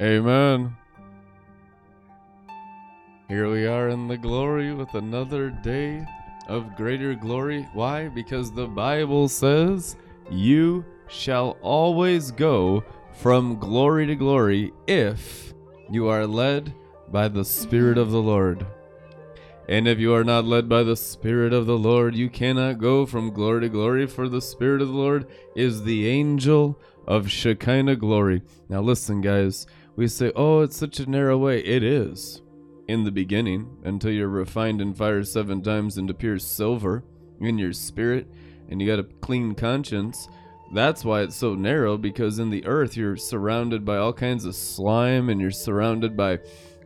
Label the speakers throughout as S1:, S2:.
S1: Amen. Here we are in the glory with another day of greater glory. Why? Because the Bible says, You shall always go from glory to glory if you are led by the Spirit of the Lord. And if you are not led by the Spirit of the Lord, you cannot go from glory to glory, for the Spirit of the Lord is the angel of Shekinah glory. Now, listen, guys, we say, oh, it's such a narrow way. It is in the beginning until you're refined in fire seven times into pure silver in your spirit and you got a clean conscience. That's why it's so narrow because in the earth you're surrounded by all kinds of slime and you're surrounded by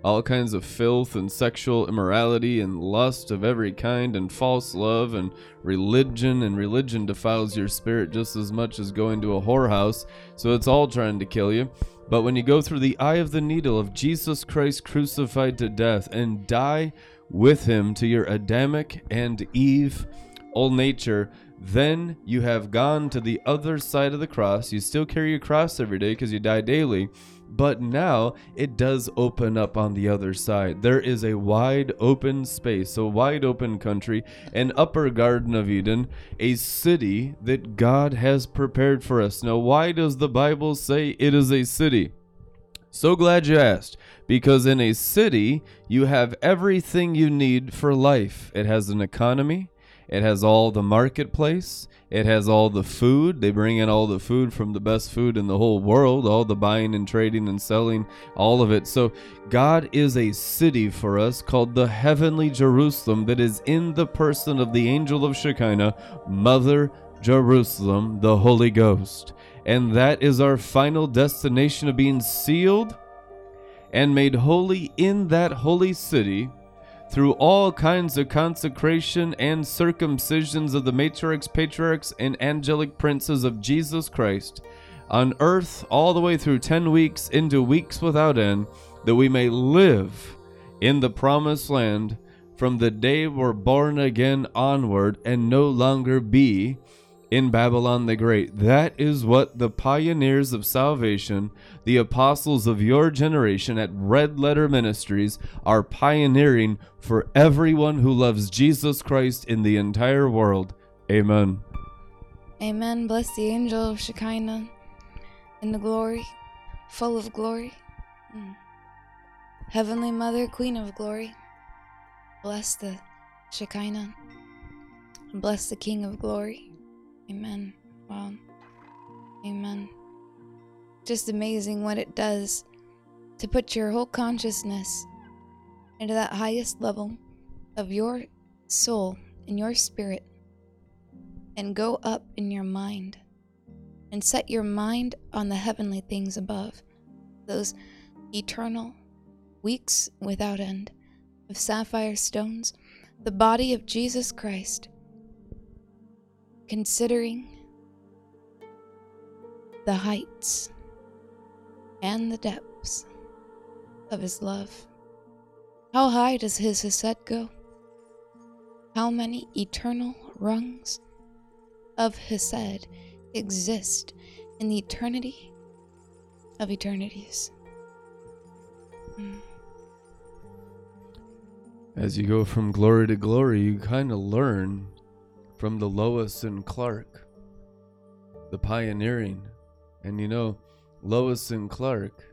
S1: all kinds of filth and sexual immorality and lust of every kind and false love and religion and religion defiles your spirit just as much as going to a whorehouse so it's all trying to kill you but when you go through the eye of the needle of Jesus Christ crucified to death and die with him to your Adamic and Eve old nature then you have gone to the other side of the cross. You still carry your cross every day because you die daily but now it does open up on the other side. There is a wide open space, a wide open country, an upper Garden of Eden, a city that God has prepared for us. Now, why does the Bible say it is a city? So glad you asked. Because in a city, you have everything you need for life. It has an economy, it has all the marketplace, it has all the food. They bring in all the food from the best food in the whole world, all the buying and trading and selling, all of it. So, God is a city for us called the heavenly Jerusalem that is in the person of the angel of Shekinah, Mother Jerusalem, the Holy Ghost. And that is our final destination of being sealed and made holy in that holy city through all kinds of consecration and circumcisions of the matriarchs, patriarchs, and angelic princes of Jesus Christ, on earth all the way through 10 weeks into weeks without end, that we may live in the promised land from the day we're born again onward and no longer be in Babylon the Great. That is what the pioneers of salvation, the apostles of your generation at Red Letter Ministries, are pioneering for everyone who loves Jesus Christ in the entire world. Amen.
S2: Amen. Bless the angel of Shekinah in the glory, full of glory. Mm. Heavenly Mother, Queen of glory, bless the Shekinah. Bless the King of glory. Amen. Wow. Amen. Just amazing what it does to put your whole consciousness into that highest level of your soul and your spirit and go up in your mind and set your mind on the heavenly things above, those eternal weeks without end of sapphire stones, the body of Jesus Christ considering the heights and the depths of his love. How high does his Hesed go? How many eternal rungs of Hesed exist in the eternity of eternities?
S1: Mm. As you go from glory to glory, you kind of learn from the Lois and Clark, the pioneering. And you know, Lois and Clark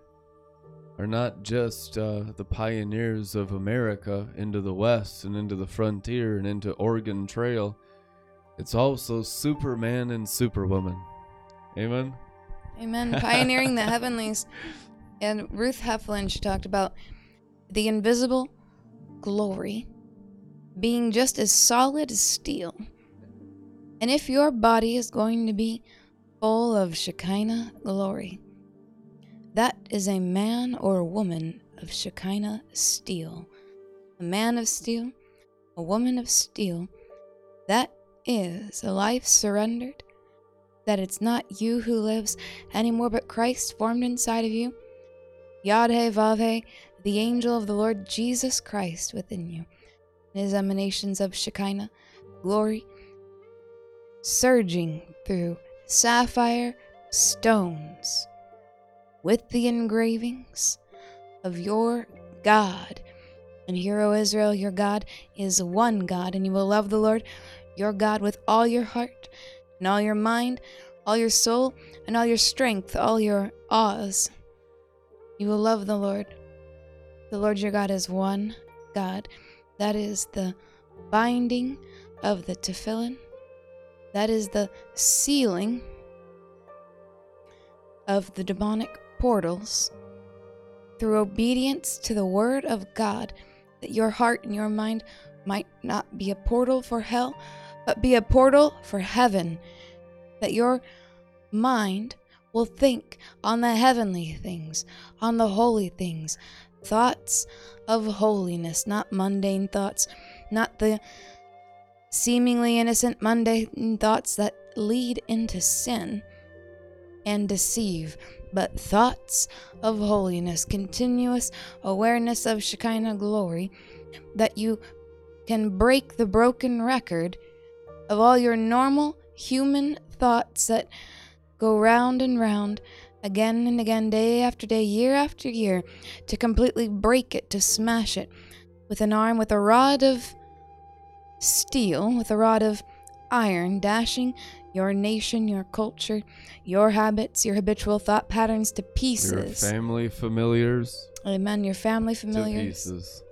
S1: are not just uh, the pioneers of America into the West and into the frontier and into Oregon Trail. It's also Superman and Superwoman. Amen.
S2: Amen. Pioneering the heavenlies. And Ruth Heflin, she talked about the invisible glory being just as solid as steel and if your body is going to be full of Shekinah glory, that is a man or a woman of Shekinah steel. A man of steel, a woman of steel, that is a life surrendered, that it's not you who lives anymore, but Christ formed inside of you. Yadhe Vave, the angel of the Lord Jesus Christ within you. His emanations of Shekinah, glory, surging through sapphire stones with the engravings of your God. And hear, O Israel, your God is one God, and you will love the Lord your God with all your heart and all your mind, all your soul, and all your strength, all your awes. You will love the Lord. The Lord your God is one God. That is the binding of the tefillin. That is the sealing of the demonic portals through obedience to the word of God, that your heart and your mind might not be a portal for hell, but be a portal for heaven, that your mind will think on the heavenly things, on the holy things, thoughts of holiness, not mundane thoughts, not the seemingly innocent mundane thoughts that lead into sin and deceive, but thoughts of holiness, continuous awareness of Shekinah glory, that you can break the broken record of all your normal human thoughts that go round and round again and again, day after day, year after year, to completely break it, to smash it with an arm, with a rod of steel, with a rod of iron, dashing your nation, your culture, your habits, your habitual thought patterns to pieces.
S1: Your family familiars.
S2: Amen. Your family familiars.
S1: To pieces.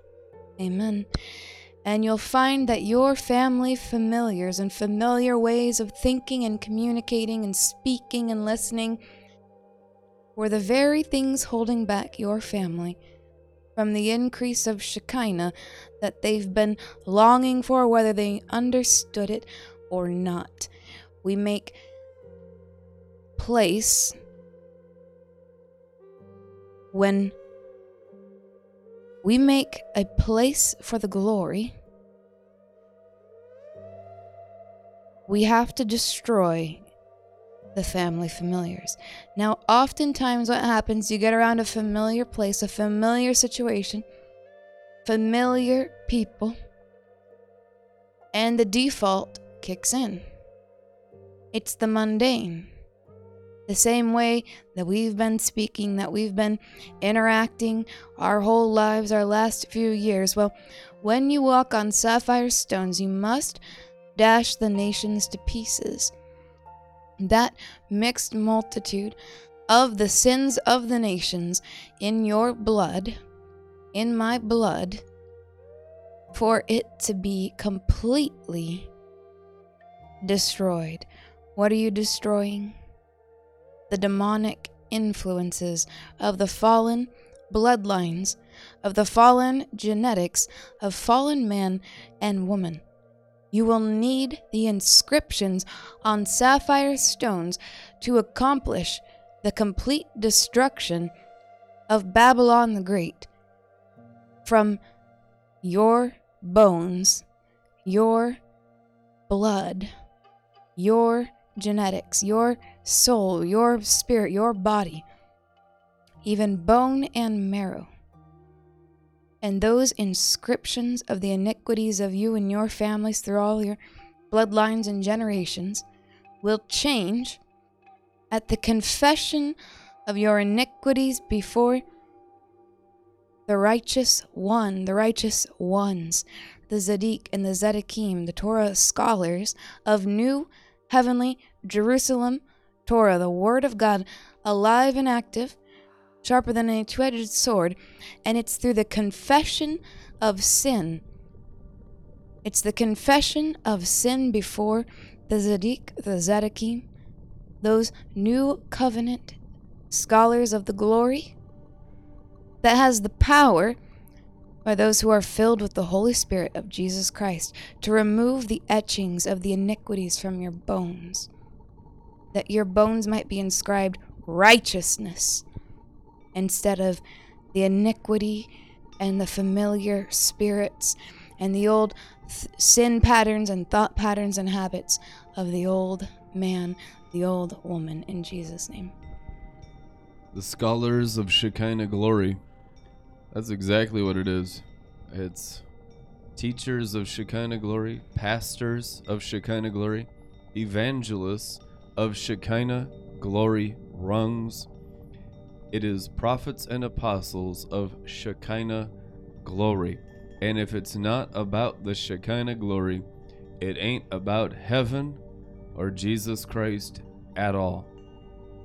S2: Amen. And you'll find that your family familiars and familiar ways of thinking and communicating and speaking and listening were the very things holding back your family from the increase of Shekinah that they've been longing for, whether they understood it or not. We make place when we make a place for the glory, we have to destroy the family familiars. Now, oftentimes, what happens, you get around a familiar place, a familiar situation, familiar people, and the default kicks in. It's the mundane. The same way that we've been speaking, that we've been interacting our whole lives, our last few years. Well, when you walk on sapphire stones, you must dash the nations to pieces. That mixed multitude of the sins of the nations in your blood, in my blood, for it to be completely destroyed. What are you destroying? The demonic influences of the fallen bloodlines, of the fallen genetics of fallen man and woman. You will need the inscriptions on sapphire stones to accomplish the complete destruction of Babylon the Great from your bones, your blood, your genetics, your soul, your spirit, your body, even bone and marrow. And those inscriptions of the iniquities of you and your families through all your bloodlines and generations will change at the confession of your iniquities before the righteous one, the righteous ones, the Zadik and the Zedekim, the Torah scholars of New Heavenly Jerusalem Torah, the Word of God, alive and active, sharper than a two edged sword, and it's through the confession of sin. It's the confession of sin before the Zadik, the Zedekim, those new covenant scholars of the glory, that has the power by those who are filled with the Holy Spirit of Jesus Christ to remove the etchings of the iniquities from your bones, that your bones might be inscribed righteousness instead of the iniquity and the familiar spirits and the old th- sin patterns and thought patterns and habits of the old man, the old woman, in Jesus' name.
S1: The scholars of Shekinah glory. That's exactly what it is. It's teachers of Shekinah glory, pastors of Shekinah glory, evangelists of Shekinah glory rungs. It is prophets and apostles of Shekinah glory. And if it's not about the Shekinah glory, it ain't about heaven or Jesus Christ at all.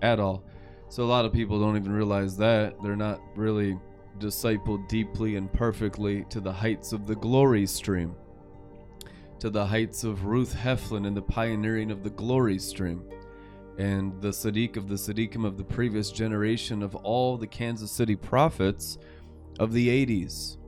S1: At all. So a lot of people don't even realize that. They're not really discipled deeply and perfectly to the heights of the glory stream, to the heights of Ruth Heflin and the pioneering of the glory stream, and the Sadiq of the Sadiqim of the previous generation of all the Kansas City prophets of the 80s.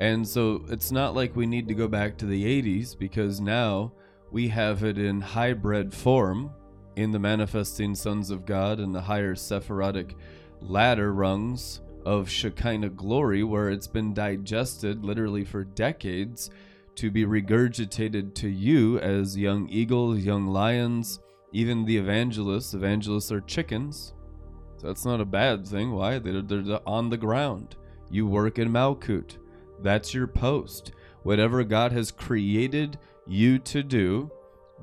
S1: And so it's not like we need to go back to the 80s because now we have it in hybrid form in the manifesting sons of God and the higher Sephirotic ladder rungs of Shekinah glory, where it's been digested literally for decades to be regurgitated to you as young eagles, young lions, even the evangelists. Evangelists are chickens. So that's not a bad thing. Why? They're, they're on the ground. You work in Malkut. That's your post. Whatever God has created you to do,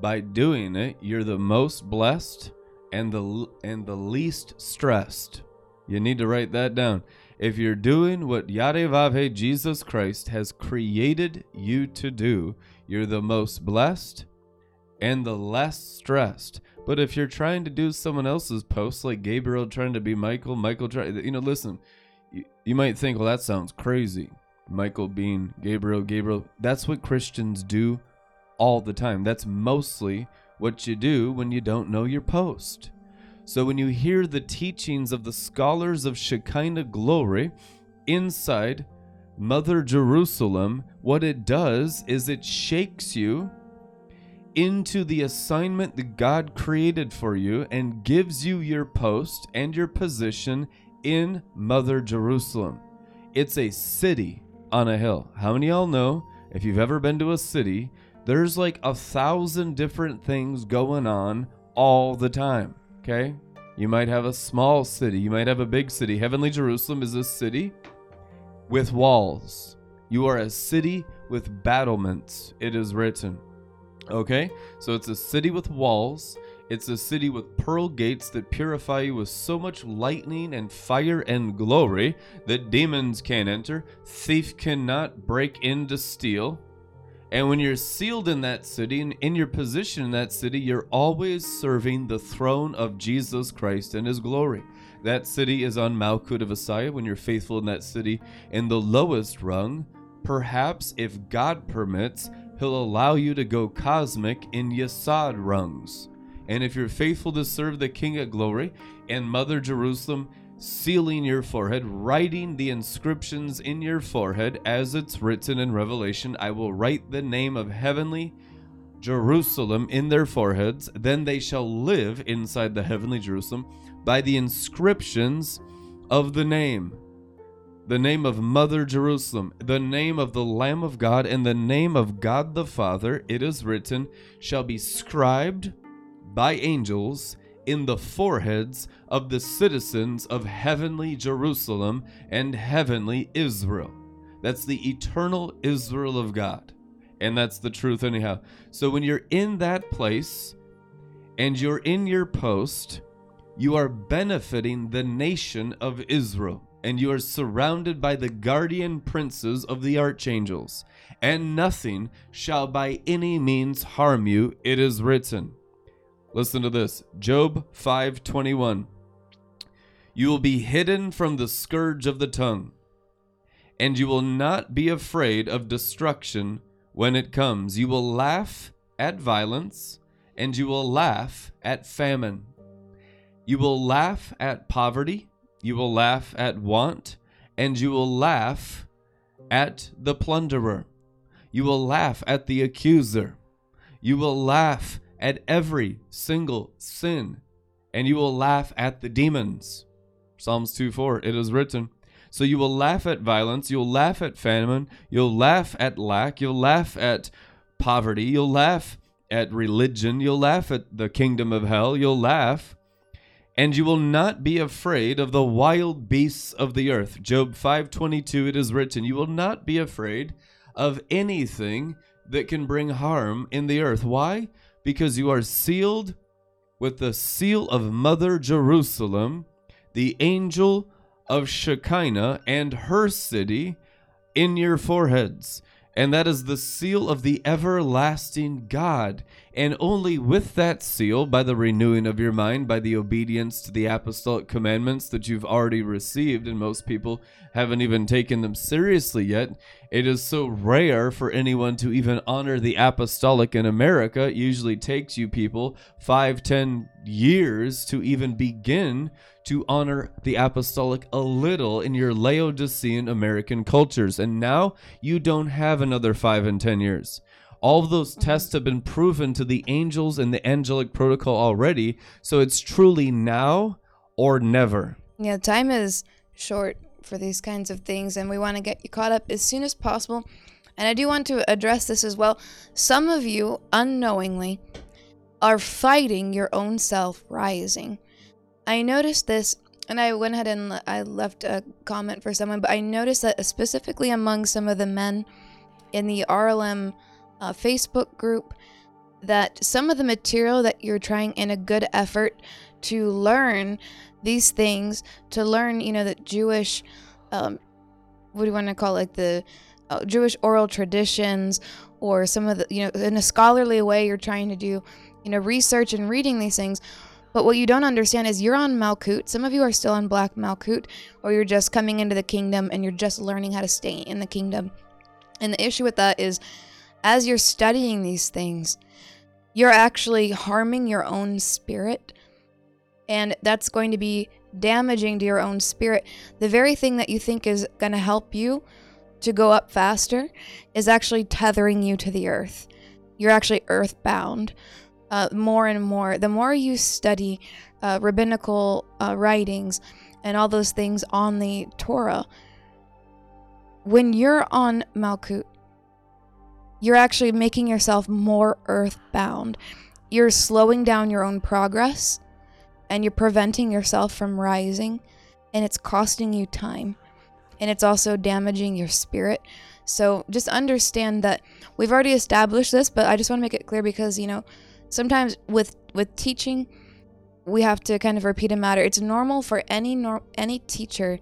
S1: by doing it, you're the most blessed and the and the least stressed. You need to write that down. If you're doing what Yadevave Jesus Christ has created you to do, you're the most blessed and the less stressed. But if you're trying to do someone else's post, like Gabriel trying to be Michael, Michael trying, you know, listen, you, you might think, well, that sounds crazy. Michael being Gabriel, Gabriel. That's what Christians do all the time. That's mostly what you do when you don't know your post. So when you hear the teachings of the scholars of Shekinah glory inside Mother Jerusalem, what it does is it shakes you into the assignment that God created for you and gives you your post and your position in Mother Jerusalem. It's a city on a hill. How many y'all know if you've ever been to a city, there's like a thousand different things going on all the time. Okay? You might have a small city, you might have a big city. Heavenly Jerusalem is a city with walls. You are a city with battlements, it is written. Okay? So it's a city with walls. It's a city with pearl gates that purify you with so much lightning and fire and glory that demons can't enter, thief cannot break in to steal. And when you're sealed in that city and in your position in that city, you're always serving the throne of Jesus Christ and his glory. That city is on Malkut of Asaya when you're faithful in that city. In the lowest rung, perhaps if God permits, he'll allow you to go cosmic in Yesod rungs. And if you're faithful to serve the King of Glory and Mother Jerusalem, sealing your forehead, writing the inscriptions in your forehead, as it's written in Revelation I will write the name of heavenly Jerusalem in their foreheads. Then they shall live inside the heavenly Jerusalem by the inscriptions of the name. The name of Mother Jerusalem, the name of the Lamb of God, and the name of God the Father, it is written, shall be scribed by angels in the foreheads of the citizens of heavenly Jerusalem and heavenly Israel. That's the eternal Israel of God. And that's the truth, anyhow. So when you're in that place and you're in your post, you are benefiting the nation of Israel. And you are surrounded by the guardian princes of the archangels, and nothing shall by any means harm you, it is written. Listen to this. Job 5:21. You will be hidden from the scourge of the tongue, and you will not be afraid of destruction when it comes. You will laugh at violence, and you will laugh at famine. You will laugh at poverty, you will laugh at want, and you will laugh at the plunderer. You will laugh at the accuser. You will laugh at every single sin, and you will laugh at the demons. Psalms 2 4, it is written. So you will laugh at violence, you'll laugh at famine, you'll laugh at lack, you'll laugh at poverty, you'll laugh at religion, you'll laugh at the kingdom of hell, you'll laugh, and you will not be afraid of the wild beasts of the earth. Job 5:22 it is written, you will not be afraid of anything that can bring harm in the earth. Why? Because you are sealed with the seal of Mother Jerusalem, the angel of Shekinah and her city in your foreheads. And that is the seal of the everlasting God. And only with that seal, by the renewing of your mind, by the obedience to the apostolic commandments that you've already received, and most people haven't even taken them seriously yet, it is so rare for anyone to even honor the apostolic in America. It usually takes you people five, ten years to even begin to honor the apostolic a little in your Laodicean American cultures. And now you don't have another five and ten years. All of those mm-hmm. tests have been proven to the angels and the angelic protocol already. So it's truly now or never.
S2: Yeah, time is short for these kinds of things, and we want to get you caught up as soon as possible. And I do want to address this as well. Some of you, unknowingly, are fighting your own self rising. I noticed this, and I went ahead and I left a comment for someone, but I noticed that specifically among some of the men in the RLM uh, Facebook group, that some of the material that you're trying in a good effort to learn these things, to learn, you know, that Jewish, um, what do you want to call it, like the uh, Jewish oral traditions, or some of the, you know, in a scholarly way, you're trying to do, you know, research and reading these things but what you don't understand is you're on Malkut. Some of you are still on Black Malkut, or you're just coming into the kingdom and you're just learning how to stay in the kingdom. And the issue with that is, as you're studying these things, you're actually harming your own spirit. And that's going to be damaging to your own spirit. The very thing that you think is going to help you to go up faster is actually tethering you to the earth. You're actually earthbound uh, more and more. The more you study uh, rabbinical uh, writings and all those things on the Torah, when you're on Malkut, you're actually making yourself more earthbound. You're slowing down your own progress and you're preventing yourself from rising, and it's costing you time and it's also damaging your spirit. So just understand that we've already established this, but I just want to make it clear because, you know, sometimes with with teaching we have to kind of repeat a matter. It's normal for any nor- any teacher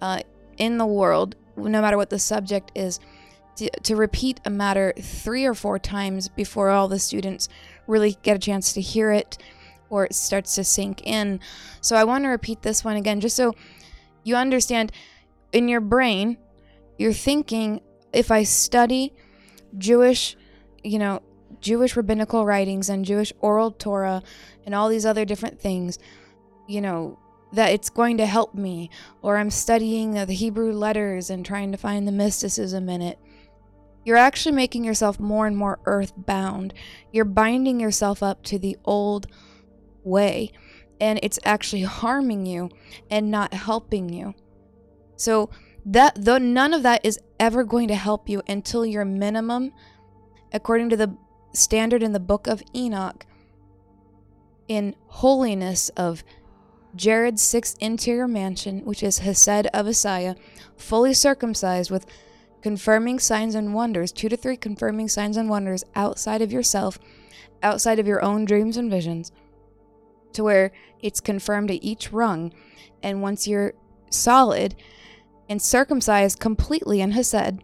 S2: uh, in the world no matter what the subject is to, to repeat a matter three or four times before all the students really get a chance to hear it or it starts to sink in. So i want to repeat this one again just so you understand. In your brain you're thinking if i study jewish you know Jewish rabbinical writings and Jewish oral Torah and all these other different things, you know, that it's going to help me, or I'm studying the Hebrew letters and trying to find the mysticism in it. You're actually making yourself more and more earthbound. You're binding yourself up to the old way, and it's actually harming you and not helping you. So, that though none of that is ever going to help you until your minimum according to the standard in the book of Enoch in holiness of Jared's sixth interior mansion, which is Hesed of Isaiah, fully circumcised with confirming signs and wonders, two to three confirming signs and wonders outside of yourself, outside of your own dreams and visions, to where it's confirmed at each rung. And once you're solid and circumcised completely in Hesed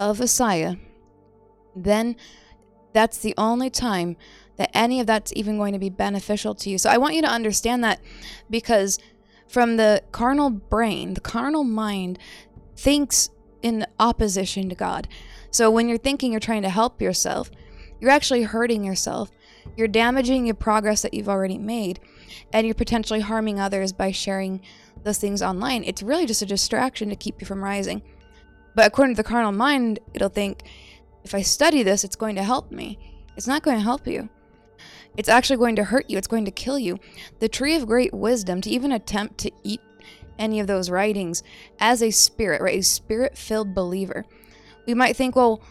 S2: of Isaiah, then that's the only time that any of that's even going to be beneficial to you. So I want you to understand that because from the carnal brain, the carnal mind thinks in opposition to God. So when you're thinking you're trying to help yourself, you're actually hurting yourself. You're damaging your progress that you've already made, and you're potentially harming others by sharing those things online. It's really just a distraction to keep you from rising. But according to the carnal mind, it'll think, if I study this, it's going to help me. It's not going to help you. It's actually going to hurt you. It's going to kill you. The tree of great wisdom, to even attempt to eat any of those writings as a spirit, right? A spirit filled believer. We might think, well,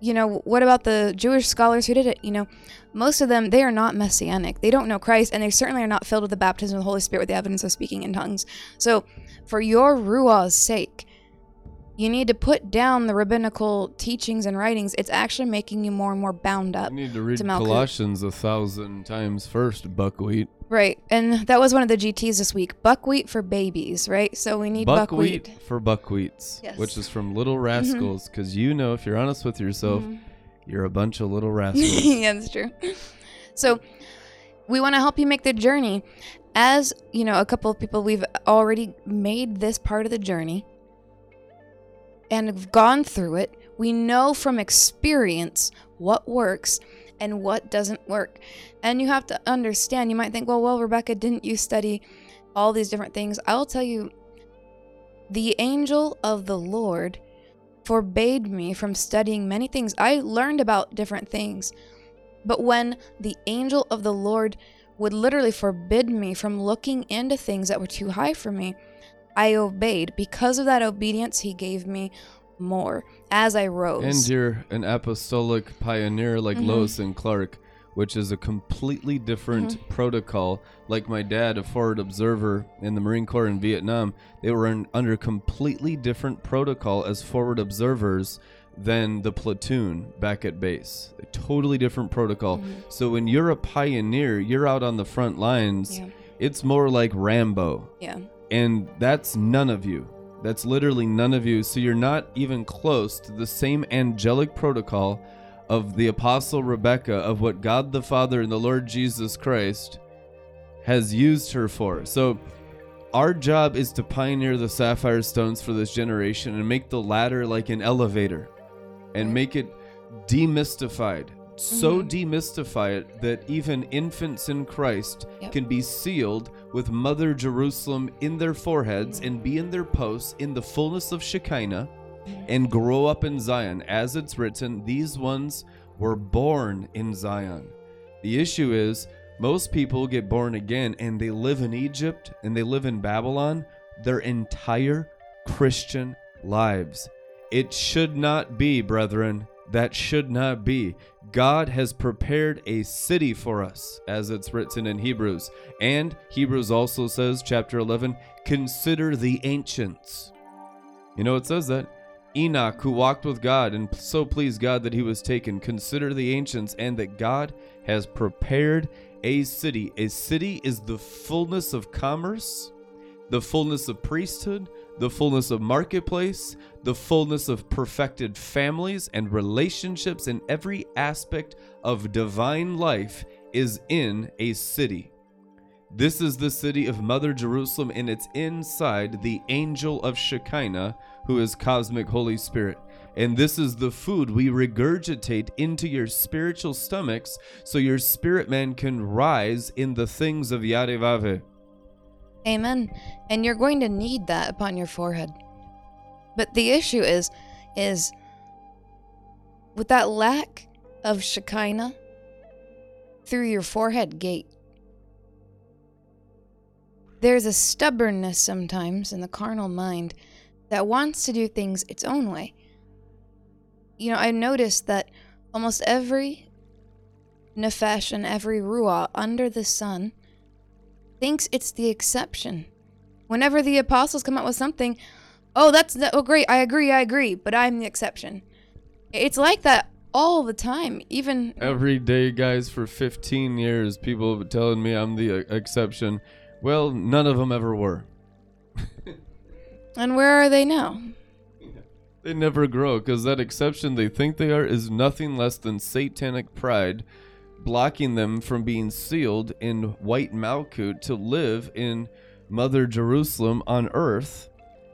S2: you know, what about the Jewish scholars who did it? You know, most of them, they are not messianic. They don't know Christ, and they certainly are not filled with the baptism of the Holy Spirit with the evidence of speaking in tongues. So, for your Ruah's sake, you need to put down the rabbinical teachings and writings. It's actually making you more and more bound up.
S1: You need to read
S2: to.
S1: Colossians a thousand times first, buckwheat.
S2: Right. And that was one of the GTs this week. Buckwheat for babies, right? So we need buckwheat.
S1: Buckwheat for buckwheats,
S2: Yes.
S1: which is from Little Rascals, because you know, if you're honest with yourself,
S2: Mhm.
S1: you're a bunch of little rascals.
S2: yeah, that's true. So we want to help you make the journey. As you know, a couple of people we've already made this part of the journey and have gone through it. We know from experience what works and what doesn't work. And you have to understand, you might think, well, well, Rebekah, didn't you study all these different things? I'll tell you, the angel of the Lord forbade me from studying many things. I learned about different things. But when the angel of the Lord would literally forbid me from looking into things that were too high for me, I obeyed. Because of that obedience, he gave me more as I rose.
S1: and you're an apostolic pioneer like
S2: Mhm.
S1: Lois and Clark, which is a completely different
S2: Mm-hmm.
S1: protocol. Like my dad, a forward observer in the Marine Corps in Vietnam, they were in, under completely different protocol as forward observers than the platoon back at base. A totally different protocol.
S2: Mhm.
S1: So when you're a pioneer, you're out on the front lines.
S2: Yeah.
S1: It's more like Rambo
S2: yeah.
S1: And that's none of you. That's literally none of you. So you're not even close to the same angelic protocol of the Apostle Rebekah, of what God the Father and the Lord Jesus Christ has used her for. So our job is to pioneer the sapphire stones for this generation and make the ladder like an elevator and make it demystified. So
S2: Mhm.
S1: demystify it that even infants in Christ
S2: Yep.
S1: can be sealed with Mother Jerusalem in their foreheads and be in their posts in the fullness of Shekinah and grow up in Zion. As it's written, these ones were born in Zion. The issue is, most people get born again and they live in Egypt and they live in Babylon their entire Christian lives. It should not be, brethren. That should not be. God has prepared a city for us, as it's written in Hebrews. And Hebrews also says, chapter 11, consider the ancients. You know, it says that. Enoch, who walked with God and so pleased God that he was taken, consider the ancients, and that God has prepared a city. A city is the fullness of commerce, the fullness of priesthood, the fullness of marketplace, the fullness of perfected families and relationships, in every aspect of divine life is in a city. This is the city of Mother Jerusalem, and it's inside the angel of Shekinah, who is cosmic Holy Spirit. And this is the food we regurgitate into your spiritual stomachs so your spirit man can rise in the things of Yarevave.
S2: Amen. And you're going to need that upon your forehead. But the issue is, is with that lack of Shekinah through your forehead gate, there's a stubbornness sometimes in the carnal mind that wants to do things its own way. You know, I noticed that almost every nefesh and every ruah under the sun thinks it's the exception. Whenever the apostles come out with something, oh, that's that, oh great, I agree, I agree, but I'm the exception. It's like that all the time. Even
S1: Every day, guys, for 15 years, people have telling me I'm the uh, exception. Well, none of them ever were.
S2: and where are they now?
S1: They never grow because that exception they think they are is nothing less than satanic pride blocking them from being sealed in white Malkut to live in Mother Jerusalem on earth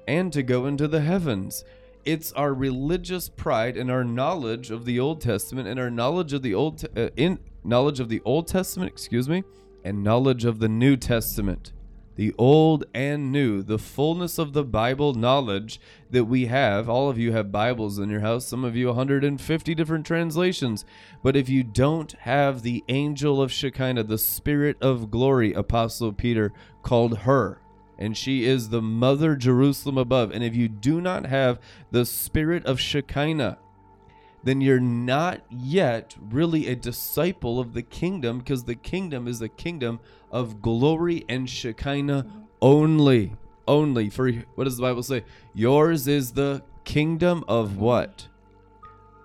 S1: and to go into the heavens. It's our religious pride and our knowledge of the Old Testament and our knowledge of the Old uh, in knowledge of the Old Testament, excuse me, and knowledge of the New Testament. The old and new, the fullness of the Bible knowledge that we have. All of you have Bibles in your house, some of you 150 different translations. But if you don't have the angel of Shekinah, the spirit of glory, Apostle Peter called her, and she is the mother Jerusalem above. And if you do not have the spirit of Shekinah, then you're not yet really a disciple of the kingdom because the kingdom is a kingdom of glory and Shekinah only. Only. For what does the Bible say? Yours is the kingdom of what?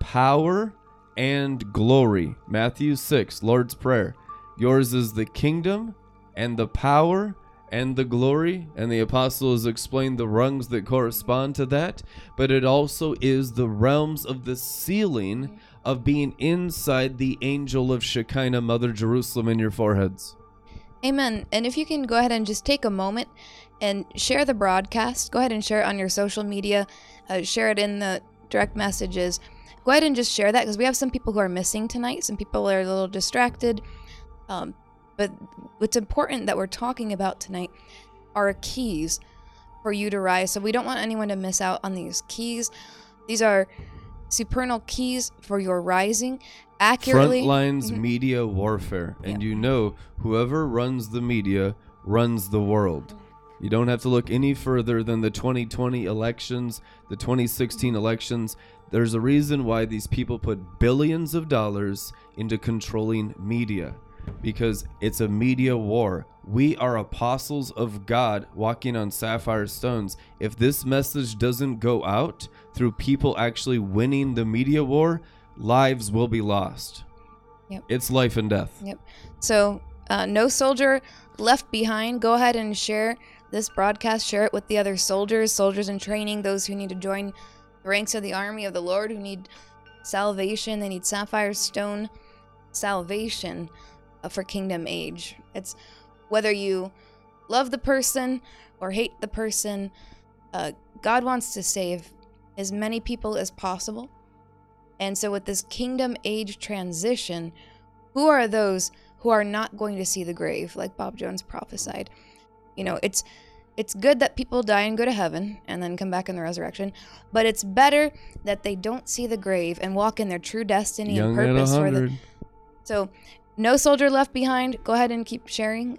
S1: Power and glory. Matthew 6, Lord's Prayer. Yours is the kingdom and the power and the glory, and the apostles explain the rungs that correspond to that, but it also is the realms of the sealing of being inside the angel of Shekinah, Mother Jerusalem, in your foreheads.
S2: Amen. And if you can go ahead and just take a moment and share the broadcast, go ahead and share it on your social media, uh, share it in the direct messages. Go ahead and just share that because we have some people who are missing tonight. Some people are a little distracted. Um, but what's important that we're talking about tonight are keys for you to rise. So we don't want anyone to miss out on these keys. These are supernal keys for your rising accurately.
S1: Front lines
S2: Mhm.
S1: media warfare. And
S2: Yeah.
S1: you know, whoever runs the media runs the world. You don't have to look any further than the 2020 elections, the 2016 elections. There's a reason why these people put billions of dollars into controlling media because it's a media war. We are apostles of God walking on sapphire stones. If this message doesn't go out through people actually winning the media war, lives will be lost.
S2: Yep.
S1: It's life and death.
S2: Yep. So, uh, no soldier left behind. Go ahead and share this broadcast. Share it with the other soldiers, soldiers in training, those who need to join the ranks of the army of the Lord, who need salvation. They need sapphire stone salvation for kingdom age. It's whether you love the person or hate the person, uh, God wants to save as many people as possible. And so, with this kingdom age transition, who are those who are not going to see the grave, like Bob Jones prophesied? You know, it's it's good that people die and go to heaven and then come back in the resurrection, but it's better that they don't see the grave and walk in their true destiny
S1: Young
S2: and purpose for the
S1: 100.
S2: so, no soldier left behind. Go ahead and keep sharing.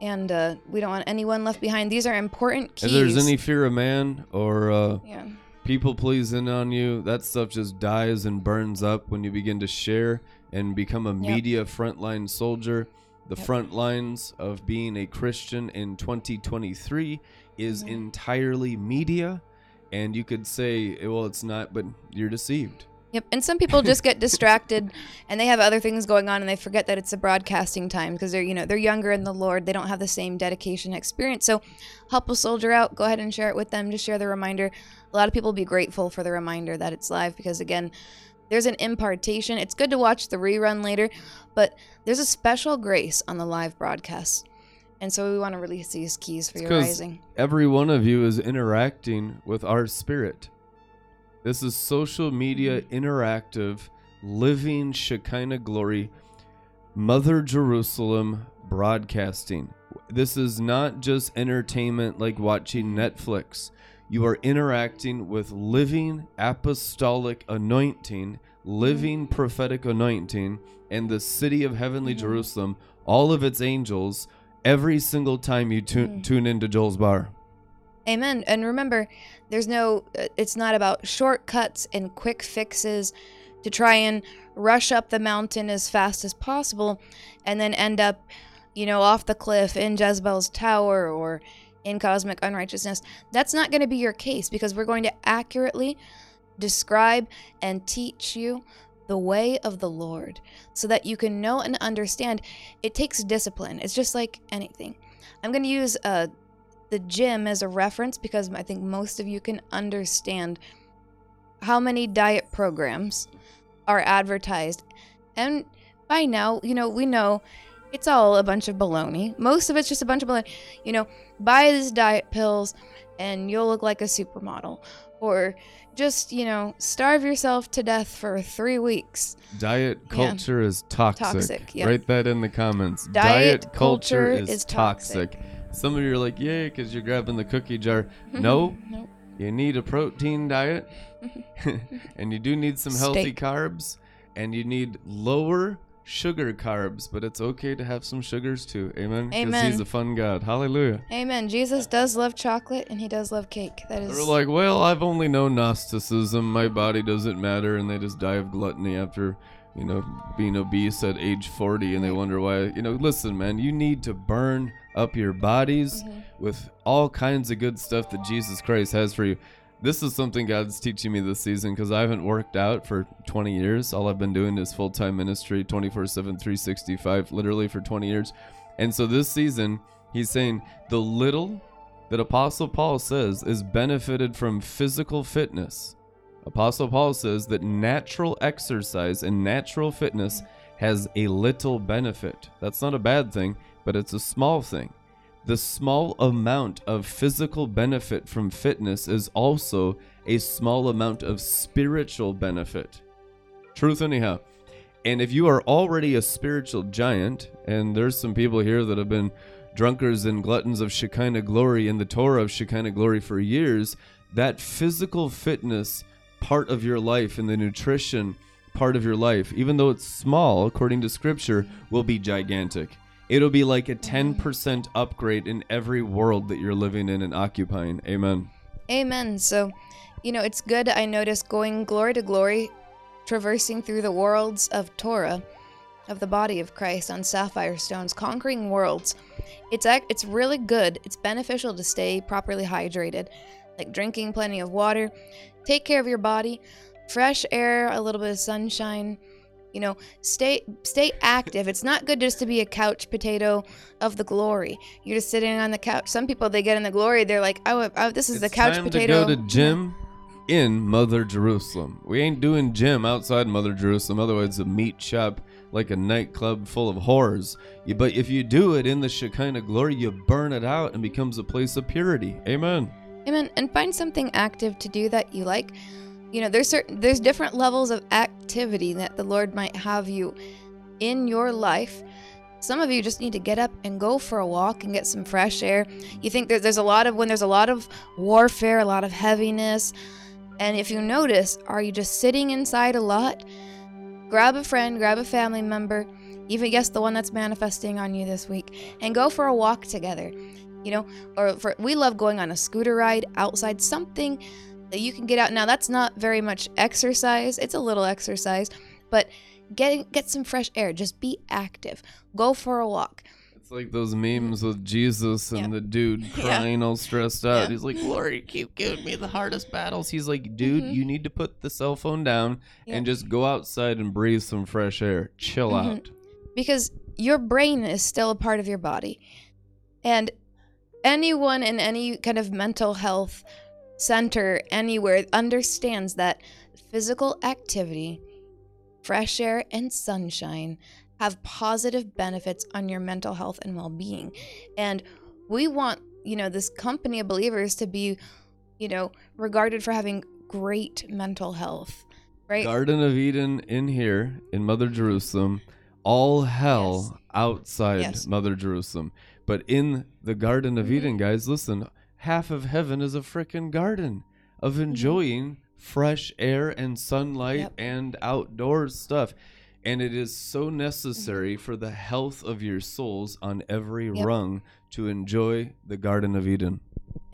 S2: And uh, we don't want anyone left behind. These are important keys.
S1: If there's any fear of man or uh,
S2: yeah,
S1: people pleasing on you, that stuff just dies and burns up when you begin to share and become a
S2: Yep.
S1: media frontline soldier. The
S2: Yep.
S1: front lines of being a Christian in 2023 is
S2: Mhm.
S1: entirely media. And you could say, well, it's not, but you're deceived.
S2: Yep. And some people just get distracted, and they have other things going on, and they forget that it's a broadcasting time because they're you know they're younger in the Lord. They don't have the same dedication experience. So, help a soldier out. Go ahead and share it with them. Just share the reminder. A lot of people will be grateful for the reminder that it's live because again, there's an impartation. It's good to watch the rerun later, but there's a special grace on the live broadcast. And so we want to release these keys for
S1: It's
S2: your rising.
S1: Every one of you is interacting with our spirit. This is social media interactive, living Shekinah glory, Mother Jerusalem broadcasting. This is not just entertainment like watching Netflix. You are interacting with living apostolic anointing, living prophetic anointing, and the city of heavenly
S2: Mhm.
S1: Jerusalem, all of its angels, every single time you tu-
S2: Mhm.
S1: tune into Joel's Bar.
S2: Amen. And remember, there's no, uh, it's not about shortcuts and quick fixes to try and rush up the mountain as fast as possible and then end up, you know, off the cliff in Jezebel's tower or in cosmic unrighteousness. That's not going to be your case because we're going to accurately describe and teach you the way of the Lord so that you can know and understand. It takes discipline. It's just like anything. I'm going to use uh, the gym as a reference because I think most of you can understand how many diet programs are advertised. And by now, you know, we know it's all a bunch of baloney. Most of it's just a bunch of baloney. You know, buy these diet pills and you'll look like a supermodel. Or just, you know, starve yourself to death for three weeks.
S1: Diet
S2: Yeah.
S1: culture is toxic.
S2: Toxic, yep.
S1: Write that in the comments.
S2: Diet
S1: culture,
S2: culture
S1: is,
S2: is
S1: toxic.
S2: toxic.
S1: Some of you are like, yay, because you're grabbing the cookie jar. Mm-hmm. no,
S2: nope.
S1: you need a protein diet, mm-hmm. and you do need some healthy carbs, and you need lower sugar carbs, but it's okay to have some sugars too. Amen. Because
S2: Amen.
S1: he's a fun God. Hallelujah.
S2: Amen. Jesus does love chocolate and he does love cake. That is
S1: They're like, well, I've only known Gnosticism. My body doesn't matter, and they just die of gluttony after, you know, being obese at age 40, and they wonder why. You know, listen, man, you need to burn up your bodies
S2: Mhm.
S1: with all kinds of good stuff that Jesus Christ has for you. this is something God's teaching me this season because I haven't worked out for 20 years. All I've been doing is full time ministry 24 7, 365, literally for 20 years. And so this season, he's saying the little that Apostle Paul says is benefited from physical fitness. Apostle Paul says that natural exercise and natural fitness has a little benefit. That's not a bad thing, but it's a small thing. The small amount of physical benefit from fitness is also a small amount of spiritual benefit. Truth, anyhow. And if you are already a spiritual giant, and there's some people here that have been drunkards and gluttons of Shekinah glory in the Torah of Shekinah glory for years, that physical fitness part of your life and the nutrition part of your life, even though it's small according to scripture, will be gigantic. It'll be like a 10% upgrade in every world that you're living in and occupying. Amen.
S2: Amen. So, you know, it's good. I notice going glory to glory, traversing through the worlds of Torah, of the body of Christ on sapphire stones, conquering worlds. It's it's really good. It's beneficial to stay properly hydrated, like drinking plenty of water, take care of your body, fresh air, a little bit of sunshine you know stay stay active it's not good just to be a couch potato of the glory you're just sitting on the couch some people they get in the glory they're like oh, oh this is
S1: it's
S2: the couch
S1: time
S2: potato
S1: to go to gym in Mother Jerusalem. We ain't doing gym outside Mother Jerusalem. Otherwise, it's a meat shop like a nightclub full of whores. But if you do it in the Shekinah glory, you burn it out and becomes a place of purity. Amen.
S2: Amen. And find something active to do that you like. You know, there's certain there's different levels of activity that the Lord might have you in your life. Some of you just need to get up and go for a walk and get some fresh air. You think that there's a lot of when there's a lot of warfare, a lot of heaviness, and if you notice, are you just sitting inside a lot? Grab a friend, grab a family member, even guess the one that's manifesting on you this week, and go for a walk together. You know, or for we love going on a scooter ride outside, something that you can get out. Now that's not very much exercise. It's a little exercise, but get get some fresh air. Just be active. Go for a walk.
S1: It's like those memes with Jesus and
S2: Yeah.
S1: the dude
S2: Yeah.
S1: crying all stressed out.
S2: Yeah.
S1: He's like, Lord, you keep giving me the hardest battles. He's like, dude,
S2: Mhm.
S1: you need to put the cell phone down
S2: Yeah.
S1: and just go outside and breathe some fresh air. Chill
S2: Mhm.
S1: out.
S2: because your brain is still a part of your body. And anyone in any kind of mental health center anywhere understands that physical activity, fresh air, and sunshine have positive benefits on your mental health and well being. And we want, you know, this company of believers to be, you know, regarded for having great mental health, right?
S1: Garden of Eden in here in Mother Jerusalem, all hell
S2: Yes.
S1: outside
S2: Yes.
S1: Mother Jerusalem. But in the Garden of
S2: Mhm.
S1: Eden, guys, listen, half of heaven is a frickin' garden of enjoying fresh air and sunlight
S2: Yep.
S1: and outdoor stuff. And it is so necessary for the health of your souls on every
S2: Yep.
S1: rung to enjoy the Garden of Eden.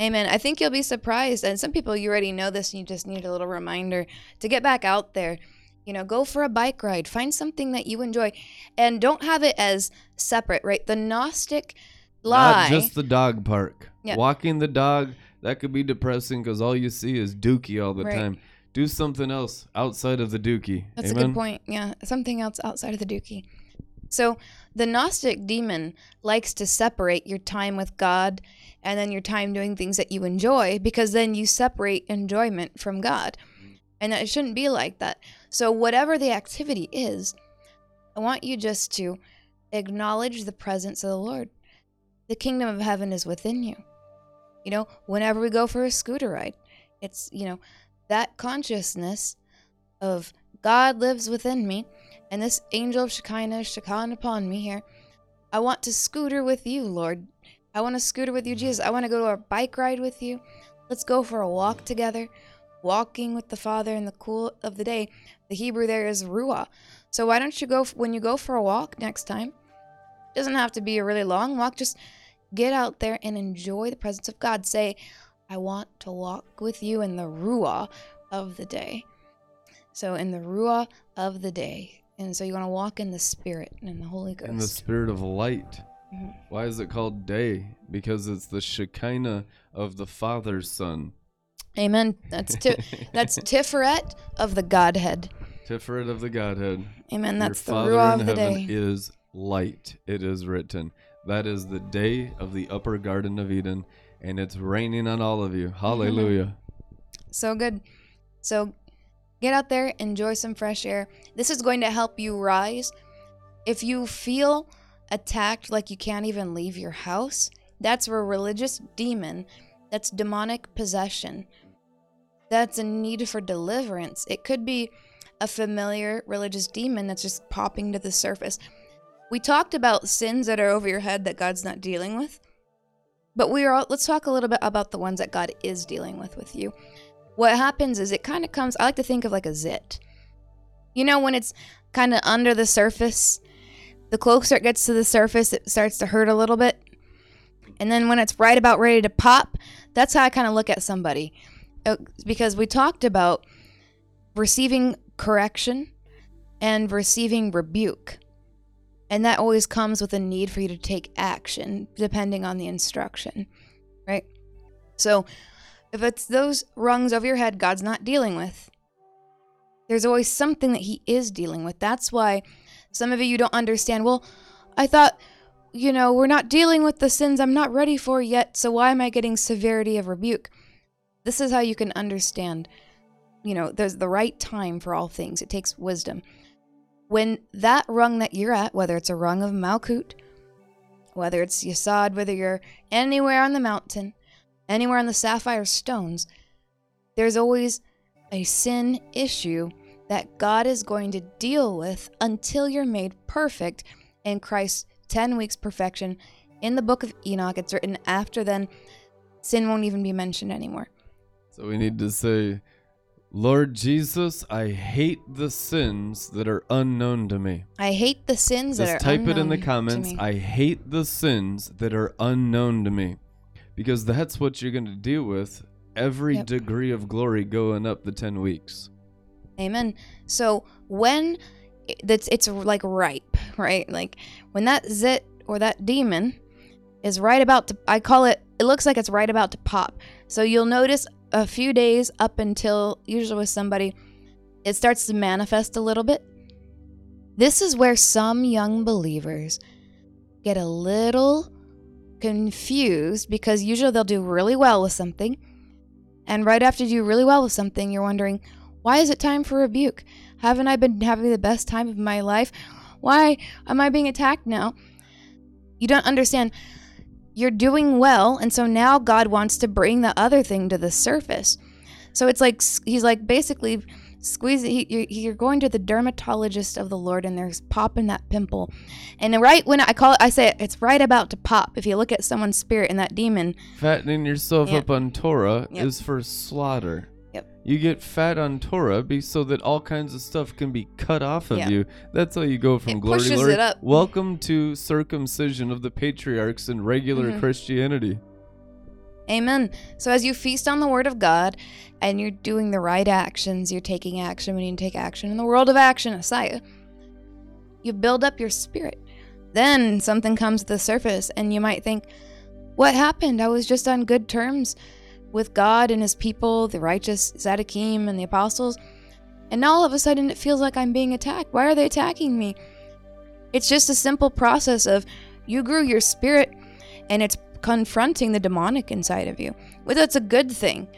S2: Amen. I think you'll be surprised. And some people, you already know this, and you just need a little reminder to get back out there. You know, go for a bike ride, find something that you enjoy, and don't have it as separate, right? The Gnostic lie.
S1: Not just the dog park.
S2: Yeah.
S1: Walking the dog, that could be depressing because all you see is dookie all the
S2: Right.
S1: time. Do something else outside of the dookie.
S2: That's
S1: Amen?
S2: a good point. Yeah, something else outside of the dookie. So, the Gnostic demon likes to separate your time with God and then your time doing things that you enjoy because then you separate enjoyment from God. Mm. And that it shouldn't be like that. So, whatever the activity is, I want you just to acknowledge the presence of the Lord. The kingdom of heaven is within you. You know, whenever we go for a scooter ride, it's, you know, that consciousness of God lives within me, and this angel of Shekinah is Shekinah upon me here. I want to scooter with you, Lord. I want to scooter with you, mm-hmm. Jesus. I want to go to a bike ride with you. Let's go for a walk together. Walking with the Father in the cool of the day. The Hebrew there is ruah. So why don't you go when you go for a walk next time? It doesn't have to be a really long walk. Just get out there and enjoy the presence of God. Say, I want to walk with you in the ruah of the day. So in the ruah of the day. And so you want to walk in the Spirit and in the Holy Ghost.
S1: In the spirit of light.
S2: Mhm.
S1: Why is it called day? Because it's the Shekinah of the Father's Son.
S2: Amen. That's ti- that's Tiferet of the Godhead.
S1: Tiferet of the Godhead.
S2: Amen.
S1: Your
S2: That's the
S1: Father
S2: Ruah of the day.
S1: is light. It is written. That is the day of the upper Garden of Eden, and it's raining on all of you. Mm-hmm. Hallelujah.
S2: So good. So get out there, enjoy some fresh air. This is going to help you rise. If you feel attacked like you can't even leave your house, that's a religious demon. That's demonic possession. That's a need for deliverance. It could be a familiar religious demon that's just popping to the surface. We talked about sins that are over your head that God's not dealing with. But we are all, let's talk a little bit about the ones that God is dealing with with you. What happens is it kind of comes i like to think of like a zit. You know when it's kind of under the surface the closer it gets to the surface it starts to hurt a little bit. And then when it's right about ready to pop that's how i kind of look at somebody. Uh, because we talked about receiving correction and receiving rebuke and that always comes with a need for you to take action depending on the instruction right so if it's those rungs over your head God's not dealing with, there's always something that He is dealing with. That's why some of you don't understand. Well, I thought, you know, we're not dealing with the sins I'm not ready for yet, so why am I getting severity of rebuke? This is how you can understand, you know, there's the right time for all things. It takes wisdom. When that rung that you're at, whether it's a rung of Malkut, whether it's Yesod, whether you're anywhere on the mountain, anywhere on the sapphire stones, there's always a sin issue that God is going to deal with until you're made perfect in Christ's 10 weeks perfection. In the book of Enoch, it's written after then, sin won't even be mentioned anymore.
S1: So we need to say, Lord Jesus, I hate the sins that are unknown to me.
S2: I hate the sins that are.
S1: Just type it in the comments.
S2: me.
S1: I hate the sins that are unknown to me. Because that's what you're going to deal with every
S2: Yep.
S1: degree of glory going up the 10 weeks.
S2: Amen. So when that's it's like ripe, right? Like when that zit or that demon is right about to I call it it looks like it's right about to pop. So you'll notice a few days up until usually with somebody it starts to manifest a little bit. This is where some young believers get a little confused because usually they'll do really well with something. And right after you do really well with something, you're wondering, why is it time for rebuke? Haven't I been having the best time of my life? Why am I being attacked now? You don't understand. You're doing well, and so now God wants to bring the other thing to the surface. So it's like he's like basically squeezing. He, you're, going to the dermatologist of the Lord, and there's popping that pimple, and right when I call it, I say it's right about to pop. If you look at someone's spirit and that demon,
S1: Fattening yourself
S2: Yep.
S1: up on Torah
S2: Yep.
S1: is for slaughter. You get fat on Torah be so that all kinds of stuff can be cut off of
S2: Yeah.
S1: you. That's how you go from
S2: It
S1: glory to glory. Welcome to circumcision of the patriarchs in regular
S2: Mhm.
S1: Christianity.
S2: Amen. So as you feast on the word of God and you're doing the right actions, you're taking action when you take action in the world of action, Asaya, you build up your spirit. Then something comes to the surface and you might think, what happened? I was just on good terms with God and his people, the righteous Zadokim and the apostles. And now all of a sudden it feels like I'm being attacked. Why are they attacking me? It's just a simple process of you grew your spirit and it's confronting the demonic inside of you. Well, that's a good thing.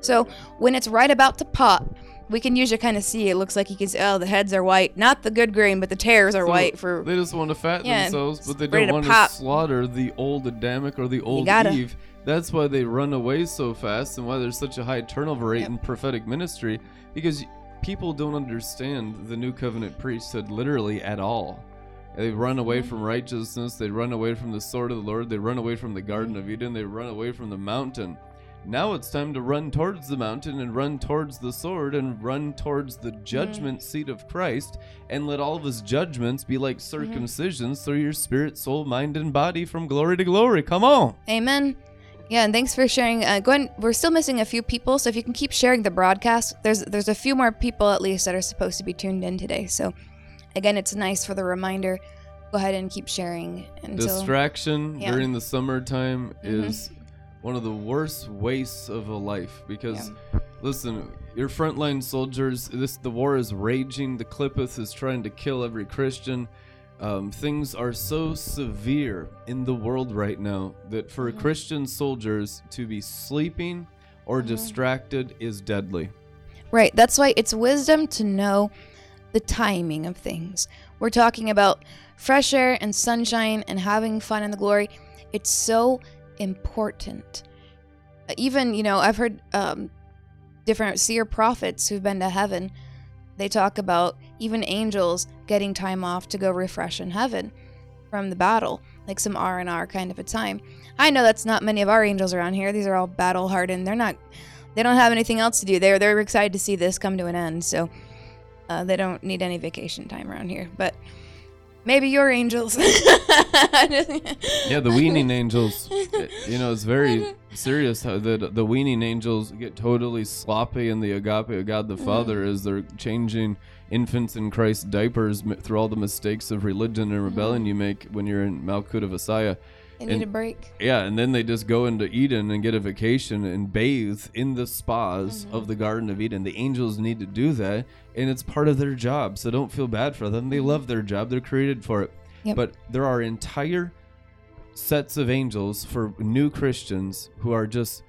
S2: So when it's right about to pop, we can usually kind of see it looks like you can see, oh, the heads are white. Not the good green, but the tears are
S1: So
S2: white for.
S1: They just want to fatten
S2: Yeah,
S1: themselves, but they don't want to slaughter the old Adamic or the old. Eve. That's why they run away so fast and why there's such a high turnover rate
S2: Yep.
S1: in prophetic ministry because people don't understand the new covenant priesthood literally at all. They run away
S2: Mhm.
S1: from mm-hmm. righteousness, they run away from the sword of the Lord, they run away from the Garden of mm-hmm. Eden, they run away from the mountain. Now it's time to run towards the mountain and run towards the sword and run towards the judgment mm. seat of Christ and let all of his judgments be like mm-hmm. circumcisions through your spirit, soul, mind, and body from glory to glory. Come on.
S2: Amen. Yeah, and thanks for sharing. Uh, go ahead. We're still missing a few people, so if you can keep sharing the broadcast, there's there's a few more people at least that are supposed to be tuned in today. So, again, it's nice for the reminder. Go ahead and keep sharing until
S1: Distraction
S2: Yeah.
S1: during the summertime
S2: Mhm.
S1: is one of the worst wastes of a life because
S2: Yeah.
S1: listen, your frontline soldiers, this the war is raging. The Clippeth is trying to kill every Christian. Um, things are so severe in the world right now that for
S2: Mhm.
S1: Christian soldiers to be sleeping or
S2: Mhm.
S1: distracted is deadly.
S2: Right. That's why it's wisdom to know the timing of things. We're talking about fresh air and sunshine and having fun in the glory. It's so important. Uh, Even, you know, I've heard um, different seer prophets who've been to heaven. They talk about even angels getting time off to go refresh in heaven from the battle, like some R and R kind of a time. I know that's not many of our angels around here. These are all battle hardened. They're not they don't have anything else to do. They're they're excited to see this come to an end, so uh, they don't need any vacation time around here. But maybe your angels.
S1: Yeah, the weaning angels. You know, it's very serious how the the weaning angels get totally sloppy in the agape of God the Father as they're changing infants in Christ's diapers m- through all the mistakes of religion and mm-hmm. rebellion you make when you're in Malkut of Messiah.
S2: They need
S1: And-
S2: a break.
S1: Yeah, and then they just go into Eden and get a vacation and bathe in the spas mm-hmm. of the Garden of Eden. The angels need to do that, and it's part of their job. So don't feel bad for them. They mm-hmm. love their job. They're created for it.
S2: Yep.
S1: But there are entire sets of angels for new Christians who are just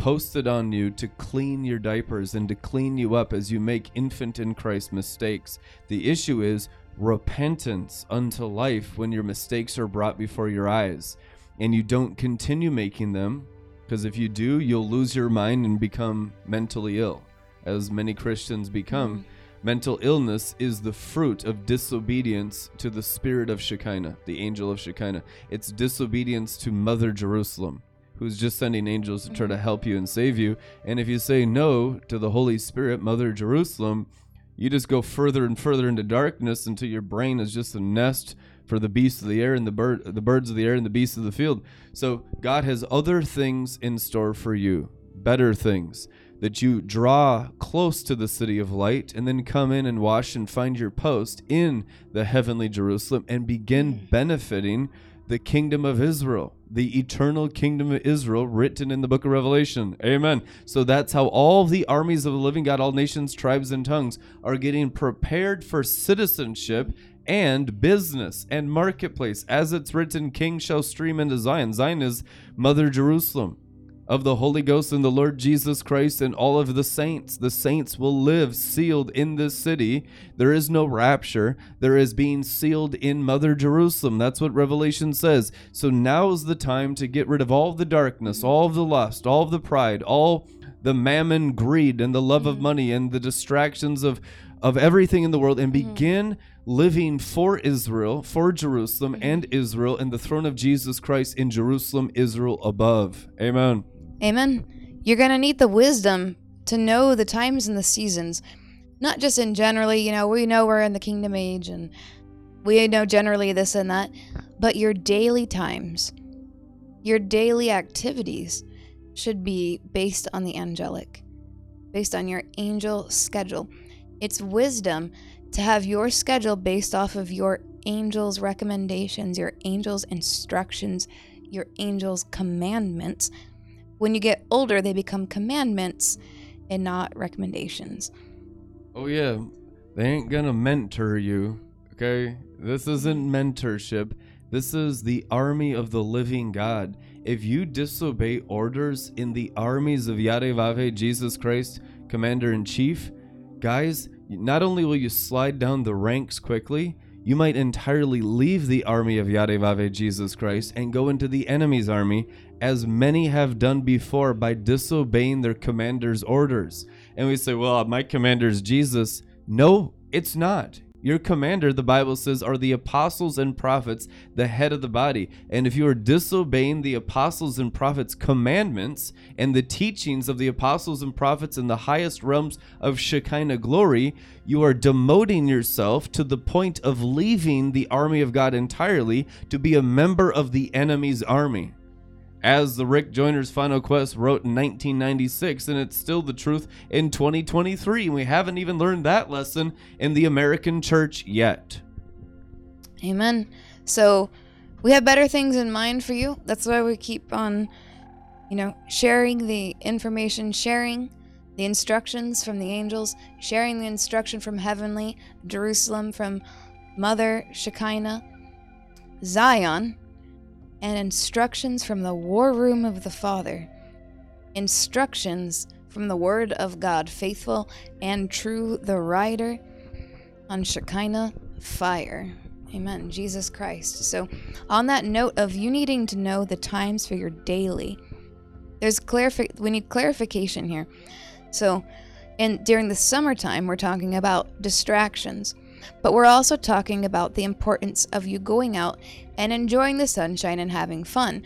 S1: posted on you to clean your diapers and to clean you up as you make infant in Christ mistakes. The issue is repentance unto life when your mistakes are brought before your eyes and you don't continue making them because if you do, you'll lose your mind and become mentally ill, as many Christians become. Mm-hmm. Mental illness is the fruit of disobedience to the spirit of Shekinah, the angel of Shekinah. It's disobedience to Mother Jerusalem, who's just sending angels to try to mm-hmm. help you and save you. And if you say no to the Holy Spirit, Mother Jerusalem, you just go further and further into darkness until your brain is just a nest for the beasts of the air and the bird the birds of the air and the beasts of the field. So God has other things in store for you, better things that you draw close to the city of light and then come in and wash and find your post in the heavenly Jerusalem and begin mm. benefiting the kingdom of Israel, the eternal kingdom of Israel written in the book of Revelation. Amen. So that's how all the armies of the living God, all nations, tribes, and tongues are getting prepared for citizenship and business and marketplace. As it's written, King shall stream into Zion. Zion is Mother Jerusalem of the Holy Ghost and the Lord Jesus Christ and all of the saints. The saints will live sealed in this city. There is no rapture. There is being sealed in Mother Jerusalem. That's what Revelation says. So now is the time to get rid of all the darkness, all of the lust, all of the pride, all the mammon greed and the love of mm-hmm. money and the distractions of of everything in the world and mm-hmm. begin living for Israel, for Jerusalem mm-hmm. and Israel and the throne of Jesus Christ in Jerusalem, Israel above. Amen.
S2: Amen. You're going to need the wisdom to know the times and the seasons. Not just in generally, you know, we know we're in the kingdom age and we know generally this and that, but your daily times, your daily activities should be based on the angelic, based on your angel schedule. It's wisdom to have your schedule based off of your angel's recommendations, your angel's instructions, your angel's commandments. When you get older, they become commandments and not recommendations.
S1: Oh yeah, they ain't gonna mentor you. Okay, this isn't mentorship. This is the army of the living God. If you disobey orders in the armies of Yadevave, Jesus Christ, Commander in Chief, guys, not only will you slide down the ranks quickly, you might entirely leave the army of Yadevave, Jesus Christ, and go into the enemy's army, as many have done before by disobeying their commander's orders. And we say, well, my commander's Jesus. No, it's not. Your commander, the Bible says, are the apostles and prophets, the head of the body. And if you are disobeying the apostles and prophets' commandments and the teachings of the apostles and prophets in the highest realms of Shekinah glory, you are demoting yourself to the point of leaving the army of God entirely to be a member of the enemy's army as the Rick Joyner's Final Quest wrote in 1996, and it's still the truth in 2023. And we haven't even learned that lesson in the American church yet.
S2: Amen. So we have better things in mind for you. That's why we keep on you know, sharing the information, sharing the instructions from the angels, sharing the instruction from heavenly Jerusalem, from Mother Shekinah, Zion, and instructions from the war room of the Father. Instructions from the Word of God, faithful and true, the rider on Shekinah fire. Amen. Jesus Christ. So, on that note of you needing to know the times for your daily, there's clarifi- we need clarification here. So, and during the summertime, we're talking about distractions, but we're also talking about the importance of you going out and enjoying the sunshine and having fun.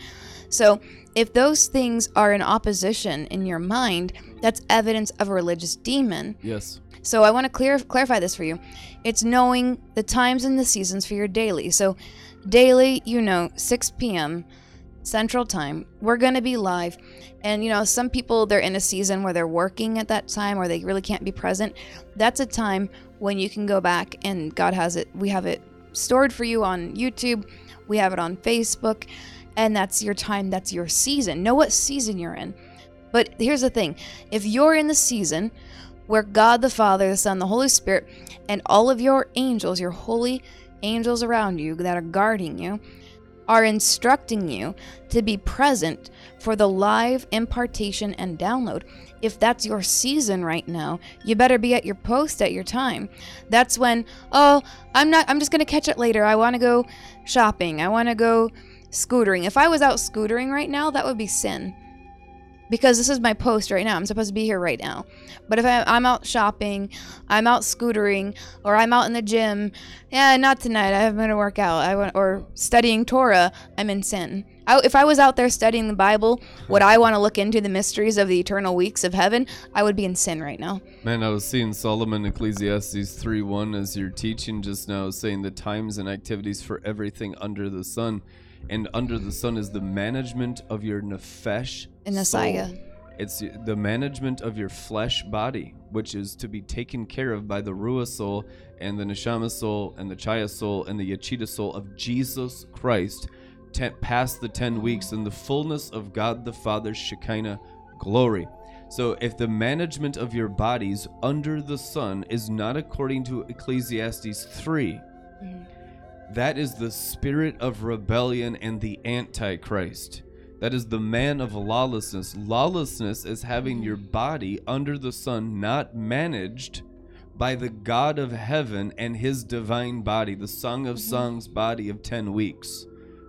S2: So, if those things are in opposition in your mind, that's evidence of a religious demon.
S1: Yes.
S2: So I want to clear clarify this for you. It's knowing the times and the seasons for your daily. So daily, you know, 6 p.m. Central Time, we're going to be live. And you know, some people they're in a season where they're working at that time or they really can't be present. That's a time when you can go back and God has it we have it stored for you on YouTube. We have it on Facebook and that's your time, that's your season. Know what season you're in. But here's the thing. If you're in the season where God the Father, the Son, the Holy Spirit, and all of your angels, your holy angels around you that are guarding you, are instructing you to be present for the live impartation and download. If that's your season right now, you better be at your post at your time. That's when, oh, I'm not, I'm just going to catch it later. I want to go shopping. I want to go scootering. If I was out scootering right now, that would be sin because this is my post right now. I'm supposed to be here right now. But if I, am out shopping, I'm out scootering, or I'm out in the gym, yeah, not tonight. I haven't been to work out. I want, or studying Torah. I'm in sin. I, if I was out there studying the Bible, would I want to look into the mysteries of the eternal weeks of heaven? I would be in sin right now.
S1: Man, I was seeing Solomon Ecclesiastes 3 1 as you're teaching just now, saying the times and activities for everything under the sun and under the sun is the management of your nefesh
S2: in the Soul.
S1: It's the management of your flesh body, which is to be taken care of by the Ruah soul and the Neshama soul and the Chaya soul and the Yechida soul of Jesus Christ, ten, past the 10 weeks in the fullness of God the Father's Shekinah glory. So, if the management of your bodies under the sun is not according to Ecclesiastes 3, mm-hmm that is the spirit of rebellion and the Antichrist. That is the man of lawlessness. Lawlessness is having your body under the sun not managed by the God of heaven and his divine body, the Song of mm-hmm. Songs body of 10 weeks.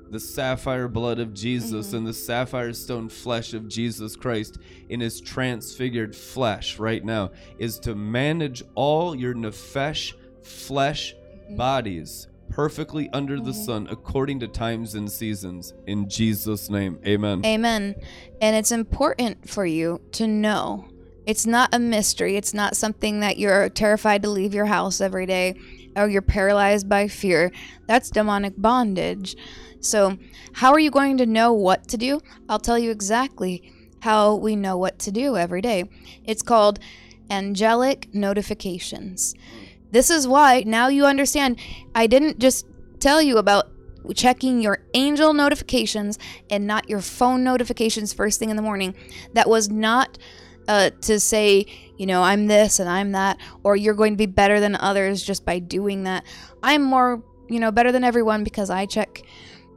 S1: The sapphire blood of Jesus mm-hmm. and the sapphire stone flesh of Jesus Christ in his transfigured flesh right now is to manage all your nefesh flesh mm-hmm. bodies perfectly under the sun according to times and seasons. In Jesus' name, amen.
S2: Amen. And it's important for you to know it's not a mystery. It's not something that you're terrified to leave your house every day or you're paralyzed by fear. That's demonic bondage. So, how are you going to know what to do? I'll tell you exactly how we know what to do every day. It's called angelic notifications. This is why now you understand. I didn't just tell you about checking your angel notifications and not your phone notifications first thing in the morning. That was not uh, to say, you know, I'm this and I'm that, or you're going to be better than others just by doing that. I'm more, you know, better than everyone because I check,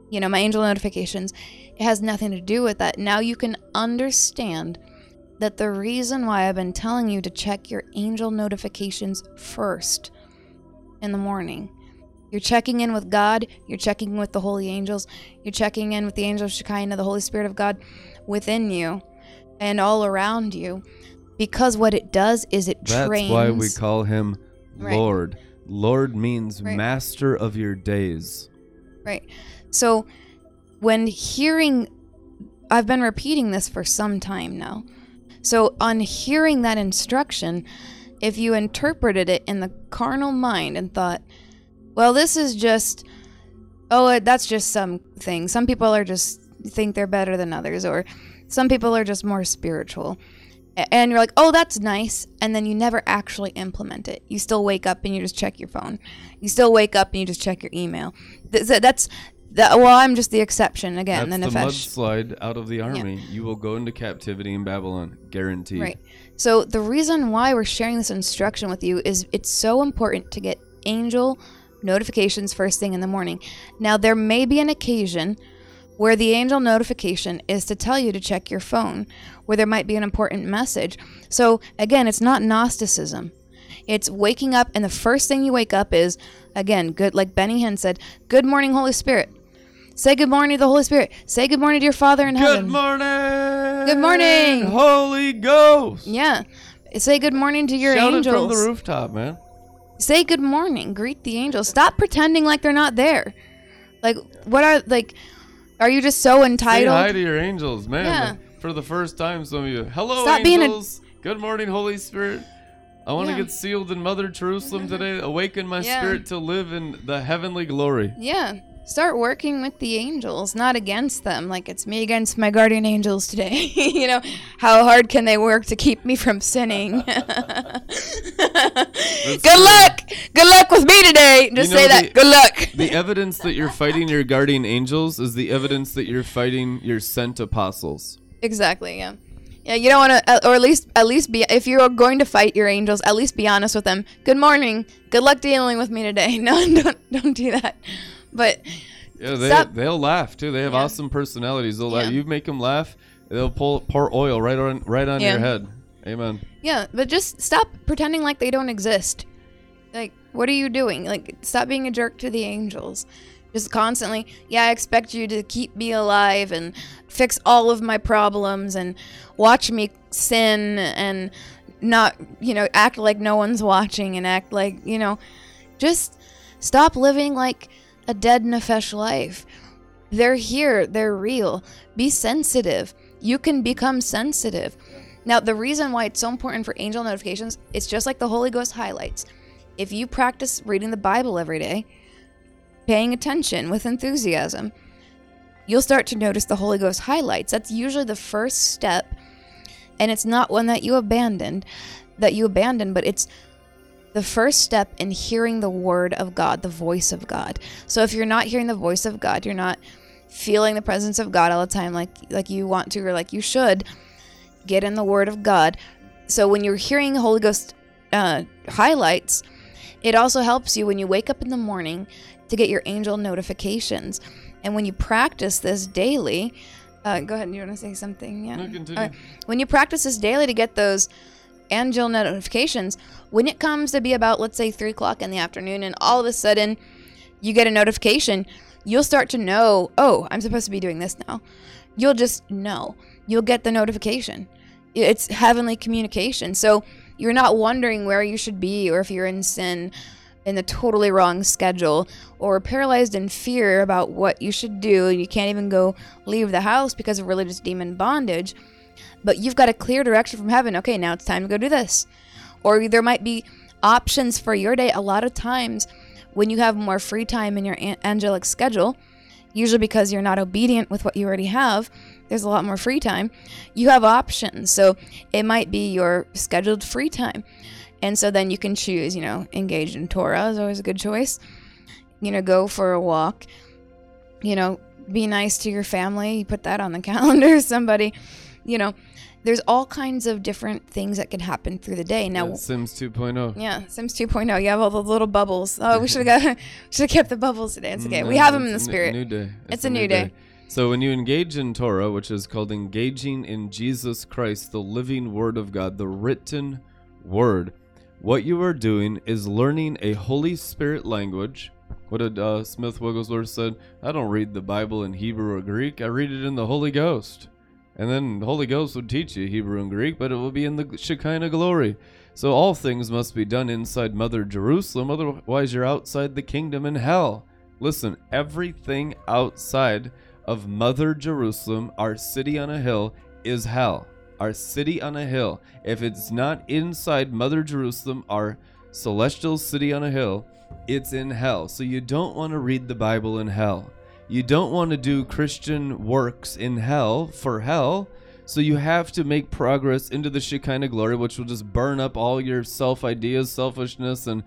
S2: you know, my angel notifications. It has nothing to do with that. Now you can understand that the reason why I've been telling you to check your angel notifications first in the morning. You're checking in with God, you're checking with the holy angels, you're checking in with the angel of Shekinah, the Holy Spirit of God within you and all around you. Because what it does is it
S1: That's
S2: trains.
S1: That's why we call him Lord. Right. Lord means right. master of your days.
S2: Right. So when hearing, I've been repeating this for some time now so, on hearing that instruction, if you interpreted it in the carnal mind and thought, well, this is just, oh, uh, that's just something. Some people are just think they're better than others, or some people are just more spiritual. And you're like, oh, that's nice. And then you never actually implement it. You still wake up and you just check your phone. You still wake up and you just check your email. That's That, well, I'm just the exception again.
S1: That's
S2: the nefesh.
S1: mudslide out of the army. You will go into captivity in Babylon, guaranteed.
S2: Right. So the reason why we're sharing this instruction with you is it's so important to get angel notifications first thing in the morning. Now there may be an occasion where the angel notification is to tell you to check your phone, where there might be an important message. So again, it's not Gnosticism. It's waking up and the first thing you wake up is again, good like Benny Hinn said, "Good morning, Holy Spirit." Say good morning to the Holy Spirit. Say good morning to your Father in heaven.
S1: Good morning.
S2: Good morning.
S1: Holy Ghost.
S2: Yeah. Say good morning to your
S1: Shout
S2: angels.
S1: it from the rooftop, man.
S2: Say good morning. Greet the angels. Stop pretending like they're not there. Like, what are, like, are you just so entitled?
S1: Say hi to your angels, man.
S2: Yeah.
S1: For the first time, some of you. Hello,
S2: Stop being a-
S1: Good morning, Holy Spirit. I want to
S2: Yeah.
S1: get sealed in Mother Jerusalem today. Awaken my
S2: Yeah.
S1: spirit to live in the heavenly glory.
S2: yeah. Start working with the angels, not against them. Like, it's me against my guardian angels today. you know, how hard can they work to keep me from sinning? good
S1: true.
S2: luck. Good luck with me today. Just
S1: You know
S2: say that.
S1: the-
S2: good luck.
S1: The evidence that you're fighting your guardian angels is the evidence that you're fighting your sent apostles.
S2: Exactly. Yeah. Yeah. You don't want to, uh, or at least, at least be. If you're going to fight your angels, at least be honest with them. Good morning. Good luck dealing with me today. No, don't, don't do that. But
S1: Yeah, they
S2: Stop.
S1: they'll laugh too. They have
S2: Yeah.
S1: awesome personalities. They'll laugh. You make them laugh, they'll pull pour oil right on right on
S2: Yeah.
S1: your head. Amen.
S2: yeah, but just stop pretending like they don't exist. Like, what are you doing? Like, stop being a jerk to the angels. Just constantly, yeah, I expect you to keep me alive and fix all of my problems and watch me sin and not, you know, act like no one's watching and act like, you know, just stop living like a dead nefesh life. They're here, they're real. Be sensitive. You can become sensitive. Now, the reason why it's so important for angel notifications, it's just like the Holy Ghost highlights. If you practice reading the Bible every day, paying attention with enthusiasm, you'll start to notice the Holy Ghost highlights. That's usually the first step, and it's not one that you abandoned, that you abandon, but it's the first step in hearing the word of God, the voice of God. So if you're not hearing the voice of God, you're not feeling the presence of God all the time like like you want to or like you should, get in the word of God. So when you're hearing Holy Ghost uh, highlights, it also helps you when you wake up in the morning to get your angel notifications. And when you practice this daily, uh, go ahead. And you want to say something? Yeah.
S1: No,
S2: right. When you practice this daily to get those angel notifications, when it comes to be about, let's say, three o'clock in the afternoon, and all of a sudden you get a notification, you'll start to know, oh, I'm supposed to be doing this now. You'll just know. You'll get the notification. It's heavenly communication. So you're not wondering where you should be or if you're in sin in the totally wrong schedule or paralyzed in fear about what you should do and you can't even go leave the house because of religious demon bondage but you've got a clear direction from heaven. Okay now it's time to go do this. Or there might be options for your day. A lot of times when you have more free time in your angelic schedule usually because you're not obedient with what you already have there's a lot more free time. You have options. So it might be your scheduled free time. And so then you can choose you know engage in torah is always a good choice. You know go for a walk. You know be nice to your family. You put that on the calendar somebody you know there's all kinds of different things that can happen through the day now
S1: Yeah, Sims 2.0.
S2: yeah, Sims 2.0. You have all the little bubbles. Oh, we should have got should have kept the bubbles today. It's okay.
S1: Mm,
S2: we have them in the
S1: it's a new-
S2: spirit.
S1: New day.
S2: It's a new day.
S1: So when you engage in Torah, which is called engaging in Jesus Christ, the living Word of God, the written Word, what you are doing is learning a Holy Spirit language. What did uh, Smith Wigglesworth said? I don't read the Bible in Hebrew or Greek. I read it in the Holy Ghost. And then Holy Ghost would teach you Hebrew and Greek, but it will be in the Shekinah glory. So all things must be done inside Mother Jerusalem, otherwise you're outside the kingdom in hell. Listen, everything outside of Mother Jerusalem, our city on a hill, is hell. Our city on a hill. If it's not inside Mother Jerusalem, our celestial city on a hill, it's in hell. So you don't want to read the Bible in hell. You don't want to do Christian works in hell for hell. So you have to make progress into the Shekinah glory, which will just burn up all your self ideas, selfishness, and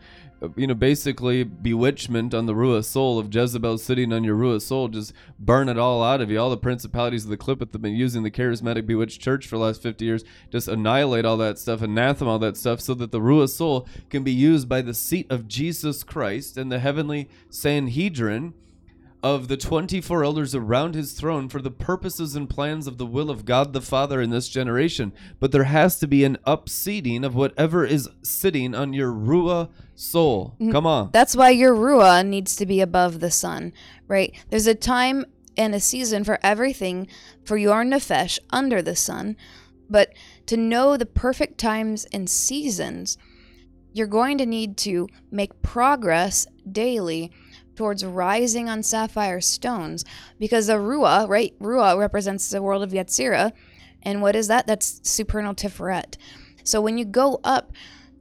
S1: you know basically bewitchment on the Ruah soul of Jezebel sitting on your Ruah soul. Just burn it all out of you. All the principalities of the clip that have been using the charismatic bewitched church for the last fifty years, just annihilate all that stuff, anathema all that stuff, so that the Ruah soul can be used by the seat of Jesus Christ and the heavenly Sanhedrin of the 24 elders around his throne for the purposes and plans of the will of God the Father in this generation. But there has to be an upseating of whatever is sitting on your Ruah soul. Mm-hmm. Come on.
S2: That's why your Ruah needs to be above the sun, right? There's a time and a season for everything for your Nefesh under the sun. But to know the perfect times and seasons, you're going to need to make progress daily towards rising on sapphire stones because the Ruah, right? Ruah represents the world of Yetzirah. And what is that? That's supernal Tiferet. So when you go up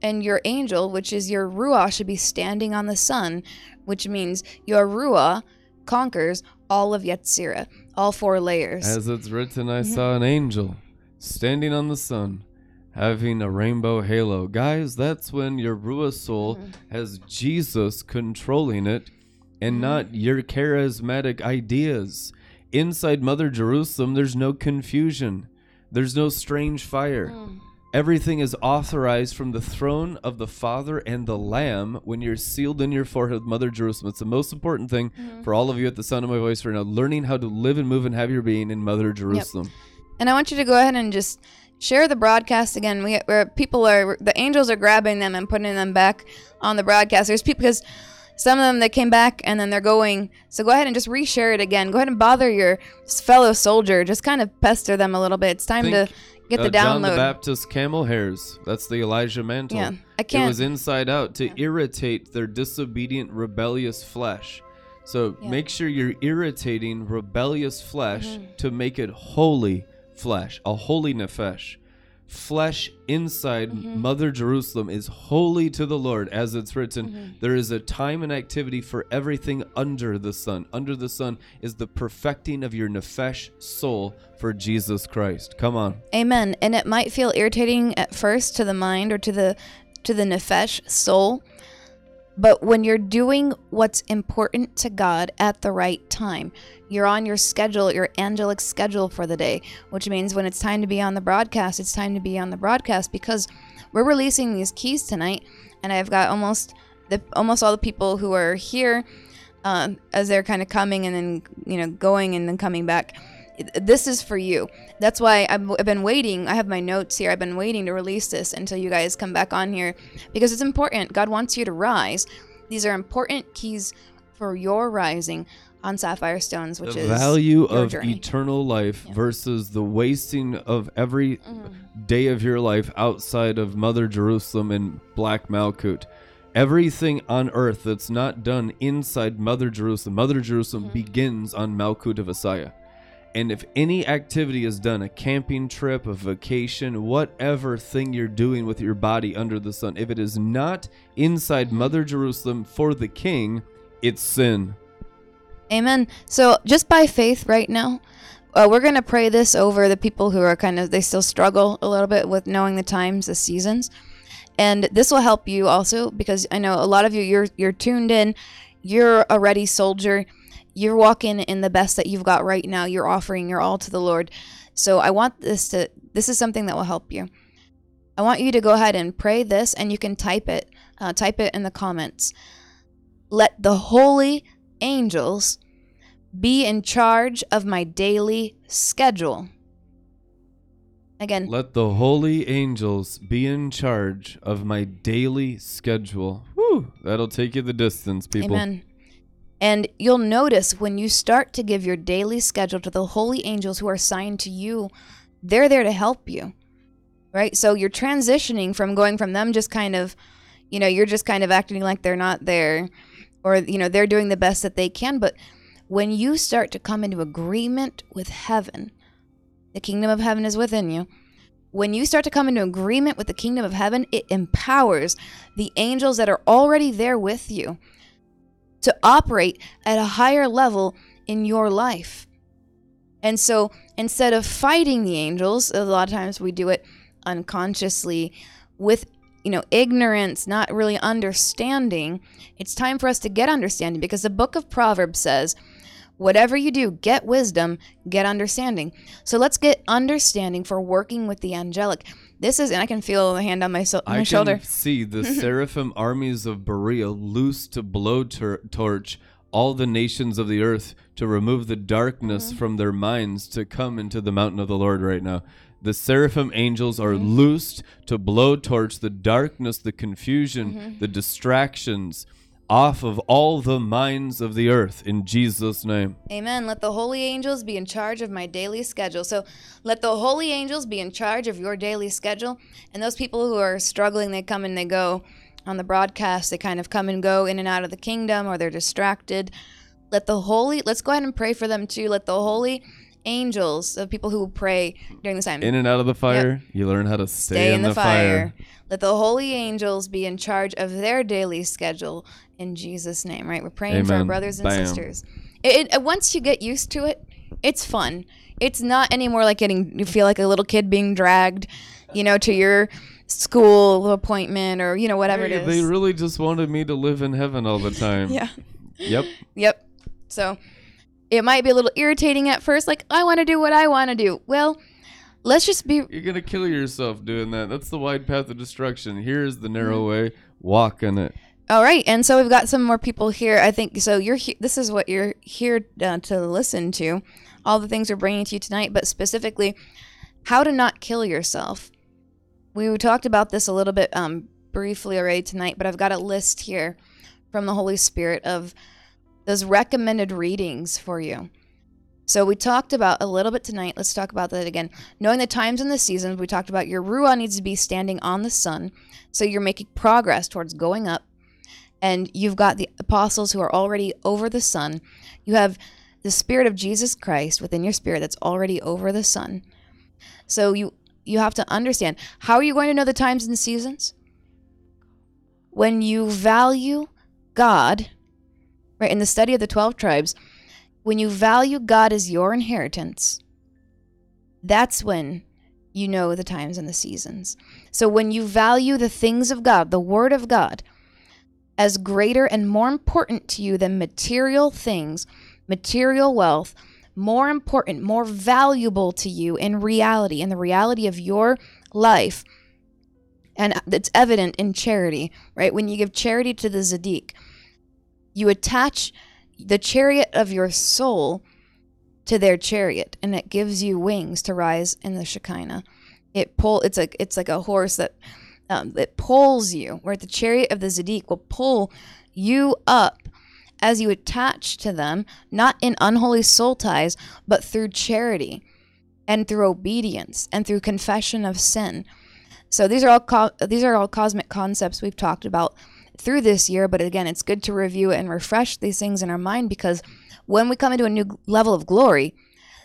S2: and your angel, which is your Ruah, should be standing on the sun, which means your Ruah conquers all of Yetzirah, all four layers.
S1: As it's written, I mm-hmm. saw an angel standing on the sun, having a rainbow halo. Guys, that's when your Ruah soul mm-hmm. has Jesus controlling it and mm. not your charismatic ideas. Inside Mother Jerusalem, there's no confusion, there's no strange fire. Mm. Everything is authorized from the throne of the Father and the Lamb when you're sealed in your forehead Mother Jerusalem. It's the most important thing mm-hmm. for all of you at the sound of my voice right now, learning how to live and move and have your being in Mother Jerusalem.
S2: And I want you to go ahead and just share the broadcast again. We where people are the angels are grabbing them and putting them back on the broadcast. There's people because some of them that came back and then they're going. So go ahead and just reshare it again. Go ahead and bother your fellow soldier. Just kind of pester them a little bit. It's time
S1: Think,
S2: to get
S1: uh,
S2: the
S1: John the. Baptist camel hairs. That's the Elijah mantle.
S2: Yeah, I can't- It
S1: was inside out to irritate their disobedient, rebellious flesh. So
S2: Yeah.
S1: make sure you're irritating rebellious flesh
S2: Mm-hmm.
S1: to make it holy flesh, a holy nefesh. Flesh inside
S2: Mm-hmm.
S1: Mother Jerusalem is holy to the Lord, as it's written.
S2: Mm-hmm.
S1: There is a time and activity for everything under the sun. Under the sun is the perfecting of your nefesh soul for Jesus Christ. Come on.
S2: Amen. And it might feel irritating at first to the mind or to the to the nefesh soul, but when you're doing what's important to God at the right time, you're on your schedule, your angelic schedule for the day, which means when it's time to be on the broadcast, it's time to be on the broadcast because we're releasing these keys tonight, and I've got almost the almost all the people who are here um, as they're kind of coming and then you know going and then coming back this is for you that's why I've, I've been waiting i have my notes here i've been waiting to release this until you guys come back on here because it's important god wants you to rise these are important keys for your rising on sapphire stones which is
S1: the
S2: is
S1: value of
S2: journey.
S1: eternal life versus the wasting of every
S2: Mm-hmm.
S1: day of your life outside of Mother Jerusalem and Black Malkut. Everything on earth that's not done inside Mother Jerusalem, Mother Jerusalem
S2: Mm-hmm.
S1: begins on Malkut of Asaya. And if any activity is done, a camping trip, a vacation, whatever thing you're doing with your body under the sun, if it is not inside Mother Jerusalem for the king, it's sin.
S2: Amen. So just by faith right now, uh, we're going to pray this over the people who are kind of, they still struggle a little bit with knowing the times, the seasons. And this will help you also because I know a lot of you, you're, you're tuned in, you're a ready soldier, you're walking in the best that you've got right now, you're offering your all to the Lord. So I want this to, this is something that will help you. I want you to go ahead and pray this and you can type it, uh, type it in the comments. Let the holy angels be in charge of my daily schedule. Again,
S1: Let the holy angels be in charge of my daily schedule. Whew, that'll take you the distance, people.
S2: amen. And you'll notice when you start to give your daily schedule to the holy angels who are assigned to you, they're there to help you. Right? So you're transitioning from going from them just kind of, you know, you're just kind of acting like they're not there or, you know, they're doing the best that they can. But when you start to come into agreement with heaven, the kingdom of heaven is within you. When you start to come into agreement with the kingdom of heaven, it empowers the angels that are already there with you to operate at a higher level in your life. And so instead of fighting the angels, a lot of times we do it unconsciously with you know ignorance, not really understanding. It's time for us to get understanding because the book of Proverbs says, whatever you do, get wisdom, get understanding. So let's get understanding for working with the angelic. This is, and I can feel the hand on my, so- my
S1: I
S2: shoulder.
S1: can see the seraphim armies of Beriah loose to blow tor- torch all the nations of the earth to remove the darkness
S2: Mm-hmm.
S1: from their minds to come into the mountain of the Lord right now. The seraphim angels are
S2: Mm-hmm.
S1: loosed to blow torch the darkness, the confusion,
S2: Mm-hmm.
S1: the distractions off of all the minds of the earth in Jesus' name.
S2: Amen. Let the holy angels be in charge of my daily schedule. So let the holy angels be in charge of your daily schedule. And those people who are struggling, they come and they go on the broadcast. They kind of come and go in and out of the kingdom or they're distracted. Let the holy, let's go ahead and pray for them too. Let the holy angels, the people who pray during this time,
S1: In and out of the fire, you learn how to stay,
S2: stay
S1: in, the, fire.
S2: Let the holy angels be in charge of their daily schedule in Jesus' name, right? We're praying for our brothers and
S1: Bam.
S2: sisters. It, it, once you get used to it, it's fun. It's not anymore like getting, you feel like a little kid being dragged, you know, to your school appointment or, you know, whatever
S1: Hey,
S2: it is.
S1: they really just wanted me to live in heaven all the time.
S2: yeah.
S1: Yep.
S2: Yep. So it might be a little irritating at first, like, I want to do what I want to do. Well, let's just be
S1: You're gonna kill yourself doing that. That's the wide path of destruction. Here's the
S2: Mm-hmm.
S1: narrow way. Walk in it.
S2: All right, and so we've got some more people here. I think so. You're he- this is what you're here uh, to listen to, all the things we're bringing to you tonight, but specifically, how to not kill yourself. We talked about this a little bit um, briefly already tonight, but I've got a list here from the Holy Spirit of those recommended readings for you. So we talked about a little bit tonight. Let's talk about that again. Knowing the times and the seasons, we talked about your ruah needs to be standing on the sun, so you're making progress towards going up and you've got the apostles who are already over the sun. You have the spirit of Jesus Christ within your spirit that's already over the sun. So you you have to understand how are you going to know the times and the seasons? When you value God, right in the study of the 12 tribes, when you value God as your inheritance, that's when you know the times and the seasons. So when you value the things of God, the word of God, as greater and more important to you than material things, material wealth, more important, more valuable to you in reality, in the reality of your life. And it's evident in charity, right? When you give charity to the Zadik, you attach the chariot of your soul to their chariot, and it gives you wings to rise in the Shekinah. It pull. It's like it's like a horse that um, it pulls you, where the chariot of the Zadik will pull you up as you attach to them, not in unholy soul ties, but through charity and through obedience and through confession of sin. So these are all co- these are all cosmic concepts we've talked about through this year, but again, it's good to review and refresh these things in our mind because when we come into a new level of glory,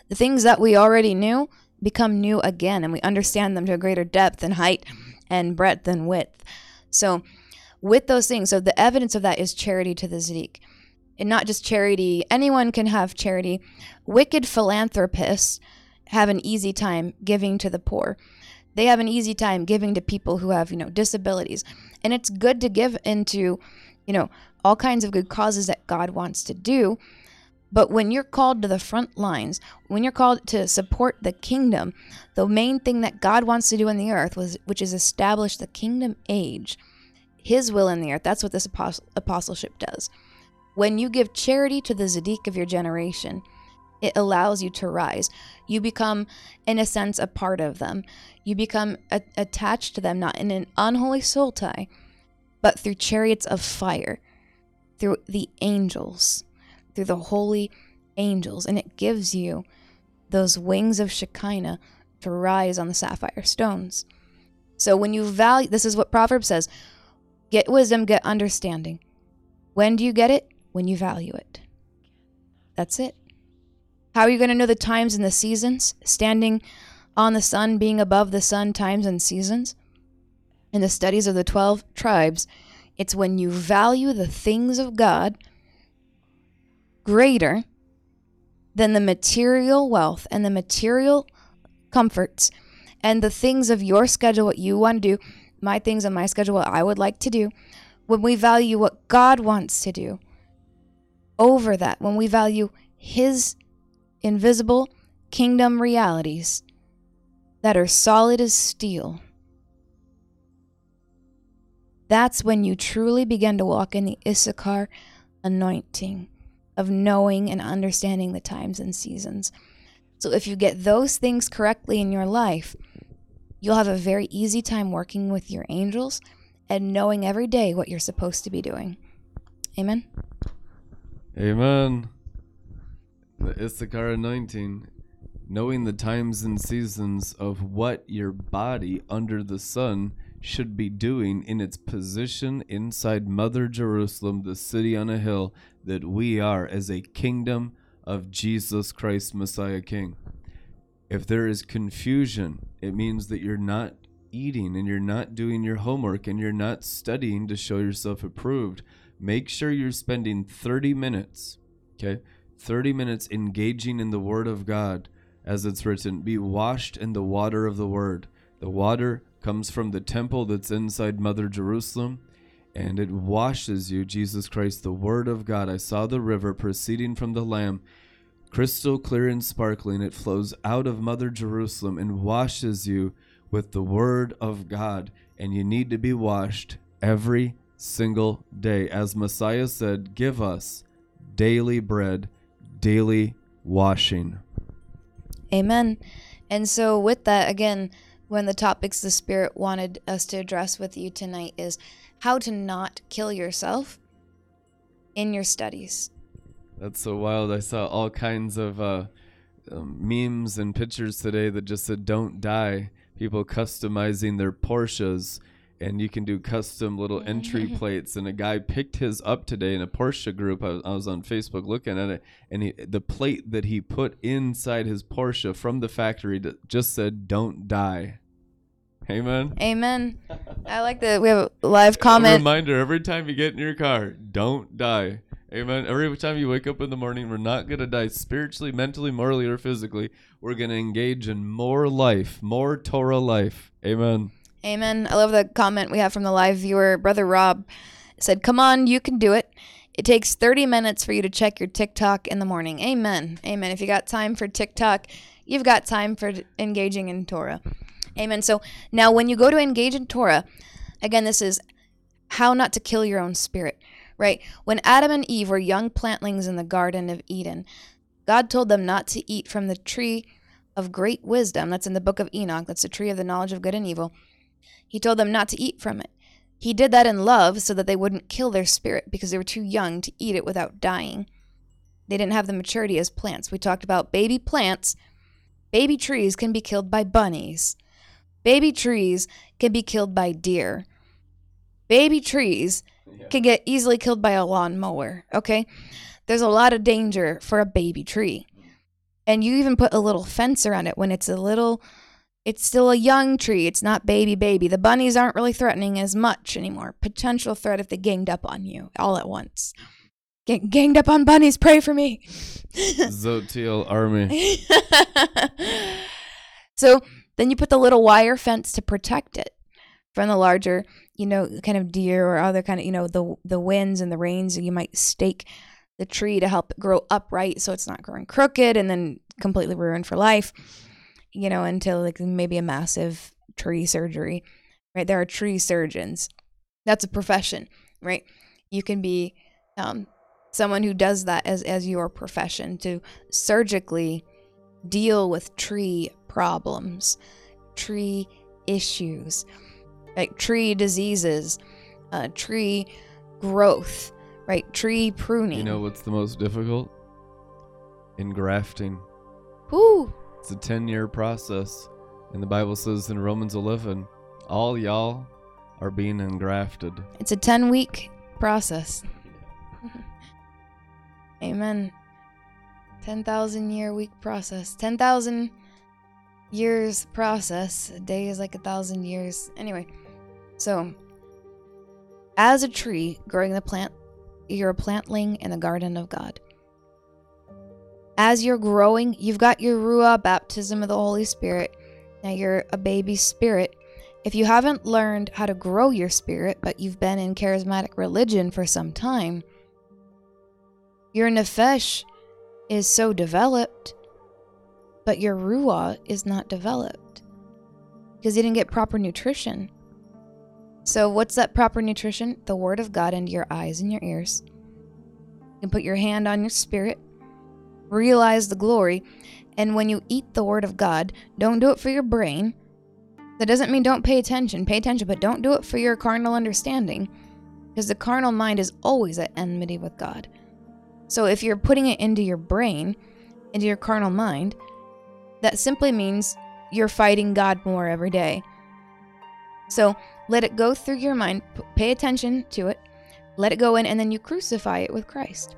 S2: the things that we already knew become new again and we understand them to a greater depth and height and breadth and width. So, with those things, so the evidence of that is charity to the Zadik. And not just charity, anyone can have charity. Wicked philanthropists have an easy time giving to the poor. They have an easy time giving to people who have, you know, disabilities. And it's good to give into, you know, all kinds of good causes that God wants to do. But when you're called to the front lines, when you're called to support the kingdom, the main thing that God wants to do in the earth was which is establish the kingdom age, his will in the earth. That's what this apostle, apostleship does. When you give charity to the Zadik of your generation, it allows you to rise. You become, in a sense, a part of them. You become a- attached to them, not in an unholy soul tie, but through chariots of fire, through the angels, through the holy angels. And it gives you those wings of Shekinah to rise on the sapphire stones. So when you value, this is what Proverbs says get wisdom, get understanding. When do you get it? When you value it. That's it. How are you going to know the times and the seasons? Standing on the sun, being above the sun, times and seasons? In the studies of the 12 tribes, it's when you value the things of God greater than the material wealth and the material comforts and the things of your schedule, what you want to do, my things on my schedule, what I would like to do, when we value what God wants to do over that, when we value His invisible kingdom realities that are solid as steel, that's when you truly begin to walk in the Issachar anointing of knowing and understanding the times and seasons. So if you get those things correctly in your life, you'll have a very easy time working with your angels and knowing every day what you're supposed to be doing. Amen.
S1: Amen. The Issachar anointing, knowing the times and seasons of what your body under the sun should be doing in its position inside Mother Jerusalem, the city on a hill that we are as a kingdom of Jesus Christ, Messiah King. If there is confusion, it means that you're not eating and you're not doing your homework and you're not studying to show yourself approved. Make sure you're spending 30 minutes, okay? 30 minutes engaging in the Word of God as it's written. Be washed in the water of the Word. The water comes from the temple that's inside Mother Jerusalem and it washes you, Jesus Christ, the Word of God. I saw the river proceeding from the Lamb, crystal clear and sparkling. It flows out of Mother Jerusalem and washes you with the Word of God. And you need to be washed every single day. As Messiah said, give us daily bread, daily washing.
S2: Amen. And so, with that, again, one of the topics the Spirit wanted us to address with you tonight is how to not kill yourself in your studies.
S1: That's so wild. I saw all kinds of uh, um, memes and pictures today that just said, don't die. People customizing their Porsches and you can do custom little entry mm-hmm. plates. And a guy picked his up today in a Porsche group. I was, I was on Facebook looking at it, and he, the plate that he put inside his Porsche from the factory just said "Don't die." Amen.
S2: Amen. I like that we have a live comment.
S1: A reminder every time you get in your car, don't die. Amen. Every time you wake up in the morning, we're not going to die spiritually, mentally, morally, or physically. We're going to engage in more life, more Torah life. Amen.
S2: Amen. I love the comment we have from the live viewer. Brother Rob said, Come on, you can do it. It takes 30 minutes for you to check your TikTok in the morning. Amen. Amen. If you got time for TikTok, you've got time for engaging in Torah. Amen. So now, when you go to engage in Torah, again, this is how not to kill your own spirit, right? When Adam and Eve were young plantlings in the Garden of Eden, God told them not to eat from the tree of great wisdom. That's in the book of Enoch. That's the tree of the knowledge of good and evil. He told them not to eat from it. He did that in love so that they wouldn't kill their spirit because they were too young to eat it without dying. They didn't have the maturity as plants. We talked about baby plants. Baby trees can be killed by bunnies. Baby trees can be killed by deer. Baby trees yeah. can get easily killed by a lawnmower, okay? There's a lot of danger for a baby tree. And you even put a little fence around it when it's a little it's still a young tree. It's not baby baby. The bunnies aren't really threatening as much anymore. Potential threat if they ganged up on you all at once. Get ganged up on bunnies, pray for me.
S1: Zotiel army.
S2: so then you put the little wire fence to protect it from the larger, you know, kind of deer or other kind of, you know, the the winds and the rains. You might stake the tree to help it grow upright so it's not growing crooked and then completely ruined for life. You know, until like maybe a massive tree surgery. Right? There are tree surgeons. That's a profession, right? You can be um, someone who does that as as your profession to surgically deal with tree problems, tree issues, like tree diseases, uh, tree growth, right? Tree pruning.
S1: You know what's the most difficult? Engrafting.
S2: Whoo!
S1: It's a 10 year process. And the Bible says in Romans 11, all y'all are being engrafted.
S2: It's a 10 week process. Amen. 10,000 year week process. 10,000 years process. A day is like a thousand years. Anyway, so as a tree growing the plant, you're a plantling in the garden of God. As you're growing, you've got your Ruah baptism of the Holy Spirit. Now you're a baby spirit. If you haven't learned how to grow your spirit, but you've been in charismatic religion for some time, your Nefesh is so developed, but your Ruah is not developed because you didn't get proper nutrition. So, what's that proper nutrition? The Word of God into your eyes and your ears. You can put your hand on your spirit, realize the glory, and when you eat the Word of God, don't do it for your brain. That doesn't mean don't pay attention. Pay attention, but don't do it for your carnal understanding, because the carnal mind is always at enmity with God. So if you're putting it into your brain, into your carnal mind, that simply means you're fighting God more every day. So let it go through your mind, pay attention to it, let it go in, and then you crucify it with Christ.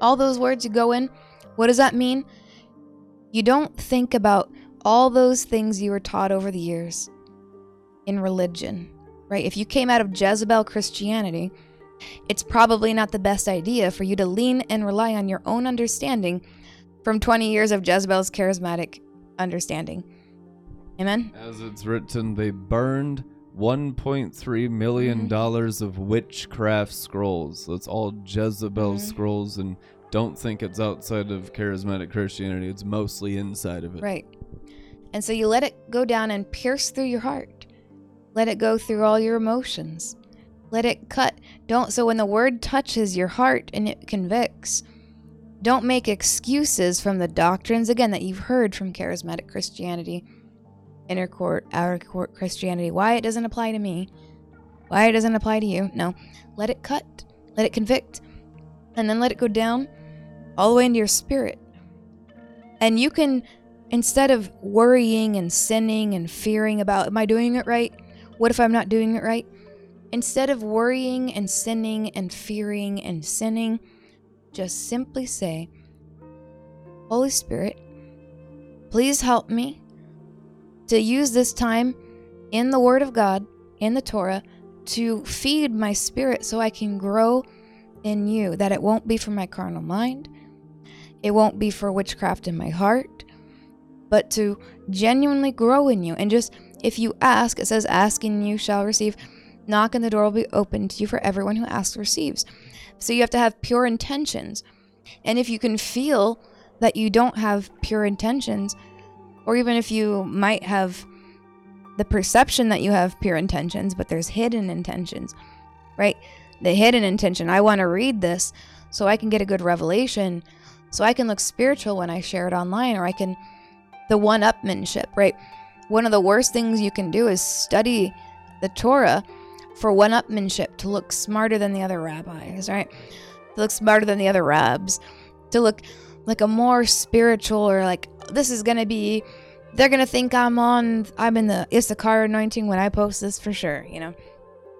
S2: All those words you go in, what does that mean? You don't think about all those things you were taught over the years in religion, right? If you came out of Jezebel Christianity, it's probably not the best idea for you to lean and rely on your own understanding from 20 years of Jezebel's charismatic understanding. Amen?
S1: As it's written, they burned $1.3 million
S2: Mhm.
S1: of witchcraft scrolls. That's all Jezebel
S2: Mhm.
S1: scrolls, and don't think it's outside of charismatic Christianity. It's mostly inside of it.
S2: Right. And so you let it go down and pierce through your heart. Let it go through all your emotions. Let it cut. Don't so when the word touches your heart and it convicts, don't make excuses from the doctrines again that you've heard from charismatic Christianity, inner court, outer court Christianity. Why it doesn't apply to me? Why it doesn't apply to you? No. Let it cut. Let it convict. And then let it go down all the way into your spirit. And you can instead of worrying and sinning and fearing about, am I doing it right? What if I'm not doing it right? Instead of worrying and sinning and fearing and sinning, just simply say, Holy Spirit, please help me to use this time in the Word of God, in the Torah, to feed my spirit so I can grow in you, that it won't be for my carnal mind, it won't be for witchcraft in my heart, but to genuinely grow in you. And just if you ask, it says, Ask and you shall receive. Knock and the door will be open to you for everyone who asks receives. So you have to have pure intentions. And if you can feel that you don't have pure intentions, or even if you might have the perception that you have pure intentions, but there's hidden intentions, right? The hidden intention, I want to read this so I can get a good revelation, so I can look spiritual when I share it online, or I can the one upmanship, right? One of the worst things you can do is study the Torah for one upmanship to look smarter than the other rabbis, right? To look smarter than the other rabbs, to look like a more spiritual or like this is gonna be they're gonna think I'm on I'm in the Issachar anointing when I post this for sure, you know.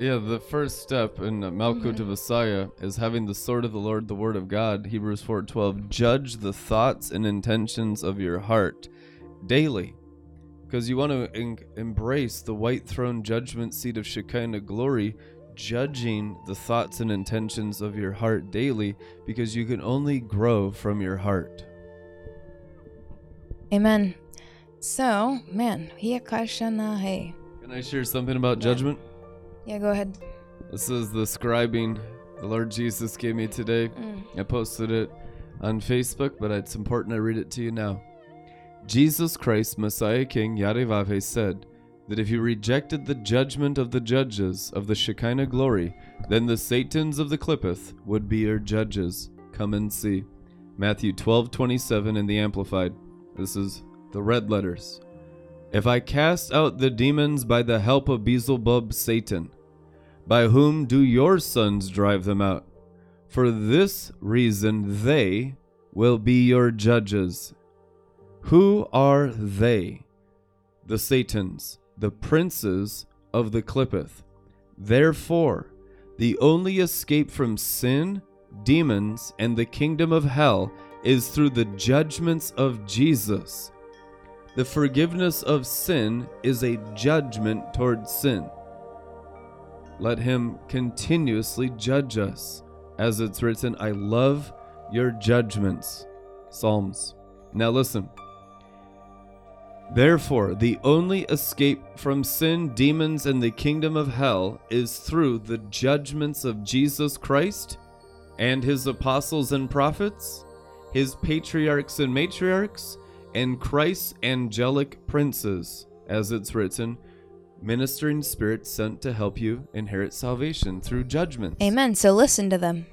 S1: Yeah, the first step in Malkut
S2: mm-hmm.
S1: of Messiah is having the sword of the Lord, the word of God. Hebrews 4:12. Judge the thoughts and intentions of your heart daily, because you want to en- embrace the white throne judgment seat of Shekinah glory, judging the thoughts and intentions of your heart daily, because you can only grow from your heart.
S2: Amen. So, man, Hiyakashanahe.
S1: Can I share something about
S2: Yeah.
S1: judgment?
S2: Yeah, go ahead.
S1: This is the scribing the Lord Jesus gave me today.
S2: Mm.
S1: I posted it on Facebook, but it's important I read it to you now. Jesus Christ, Messiah King Yarevave, said that if you rejected the judgment of the judges of the Shekinah glory, then the Satans of the Clippeth would be your judges. Come and see. Matthew 12 27 in the Amplified. This is the red letters. If I cast out the demons by the help of Beelzebub Satan, by whom do your sons drive them out? For this reason they will be your judges. Who are they? The Satans, the princes of the Clippeth. Therefore, the only escape from sin, demons, and the kingdom of hell is through the judgments of Jesus. The forgiveness of sin is a judgment towards sin. Let him continuously judge us. As it's written, I love your judgments. Psalms. Now listen. Therefore, the only escape from sin, demons, and the kingdom of hell is through the judgments of Jesus Christ and his apostles and prophets, his patriarchs and matriarchs, and Christ's angelic princes, as it's written, ministering spirits sent to help you inherit salvation through judgments.
S2: Amen. So listen to them.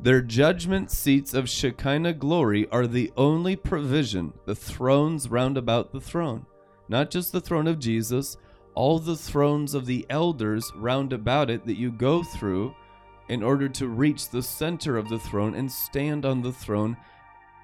S1: Their judgment seats of Shekinah glory are the only provision, the thrones round about the throne. Not just the throne of Jesus, all the thrones of the elders round about it that you go through in order to reach the center of the throne and stand on the throne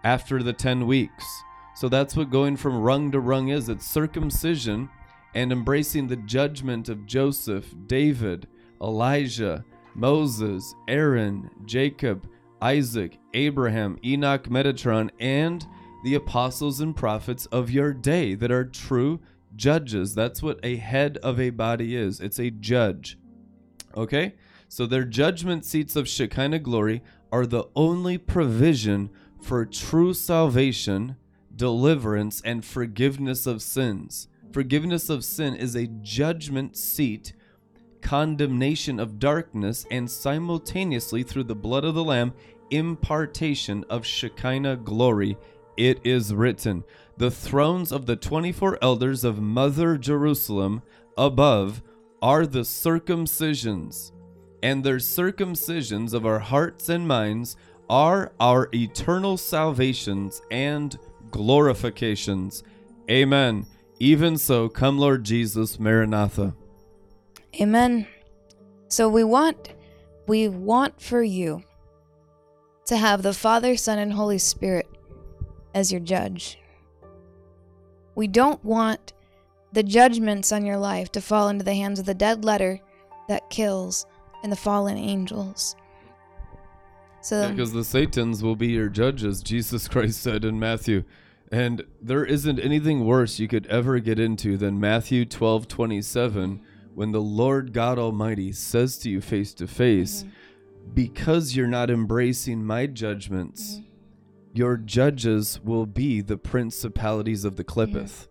S1: after the 10 weeks. So that's what going from rung to rung is it's circumcision and embracing the judgment of Joseph, David, Elijah, Moses, Aaron, Jacob, Isaac, Abraham, Enoch, Metatron, and the apostles and prophets of your day that are true judges. That's what a head of a body is it's a judge. Okay? So their judgment seats of Shekinah glory are the only provision for true salvation, deliverance, and forgiveness of sins. Forgiveness of sin is a judgment seat condemnation of darkness, and simultaneously through the blood of the Lamb, impartation of Shekinah glory. It is written, The thrones of the 24 elders of Mother Jerusalem above are the circumcisions, and their circumcisions of our hearts and minds are our eternal salvations and glorifications. Amen. Even so, come, Lord Jesus, Maranatha.
S2: Amen. So we want we want for you to have the Father, Son, and Holy Spirit as your judge. We don't want the judgments on your life to fall into the hands of the dead letter that kills and the fallen angels. So
S1: because the Satans will be your judges, Jesus Christ said in Matthew. And there isn't anything worse you could ever get into than Matthew 12 27 when the Lord God Almighty says to you face to face, because you're not embracing my judgments, mm-hmm. your judges will be the principalities of the Clippeth.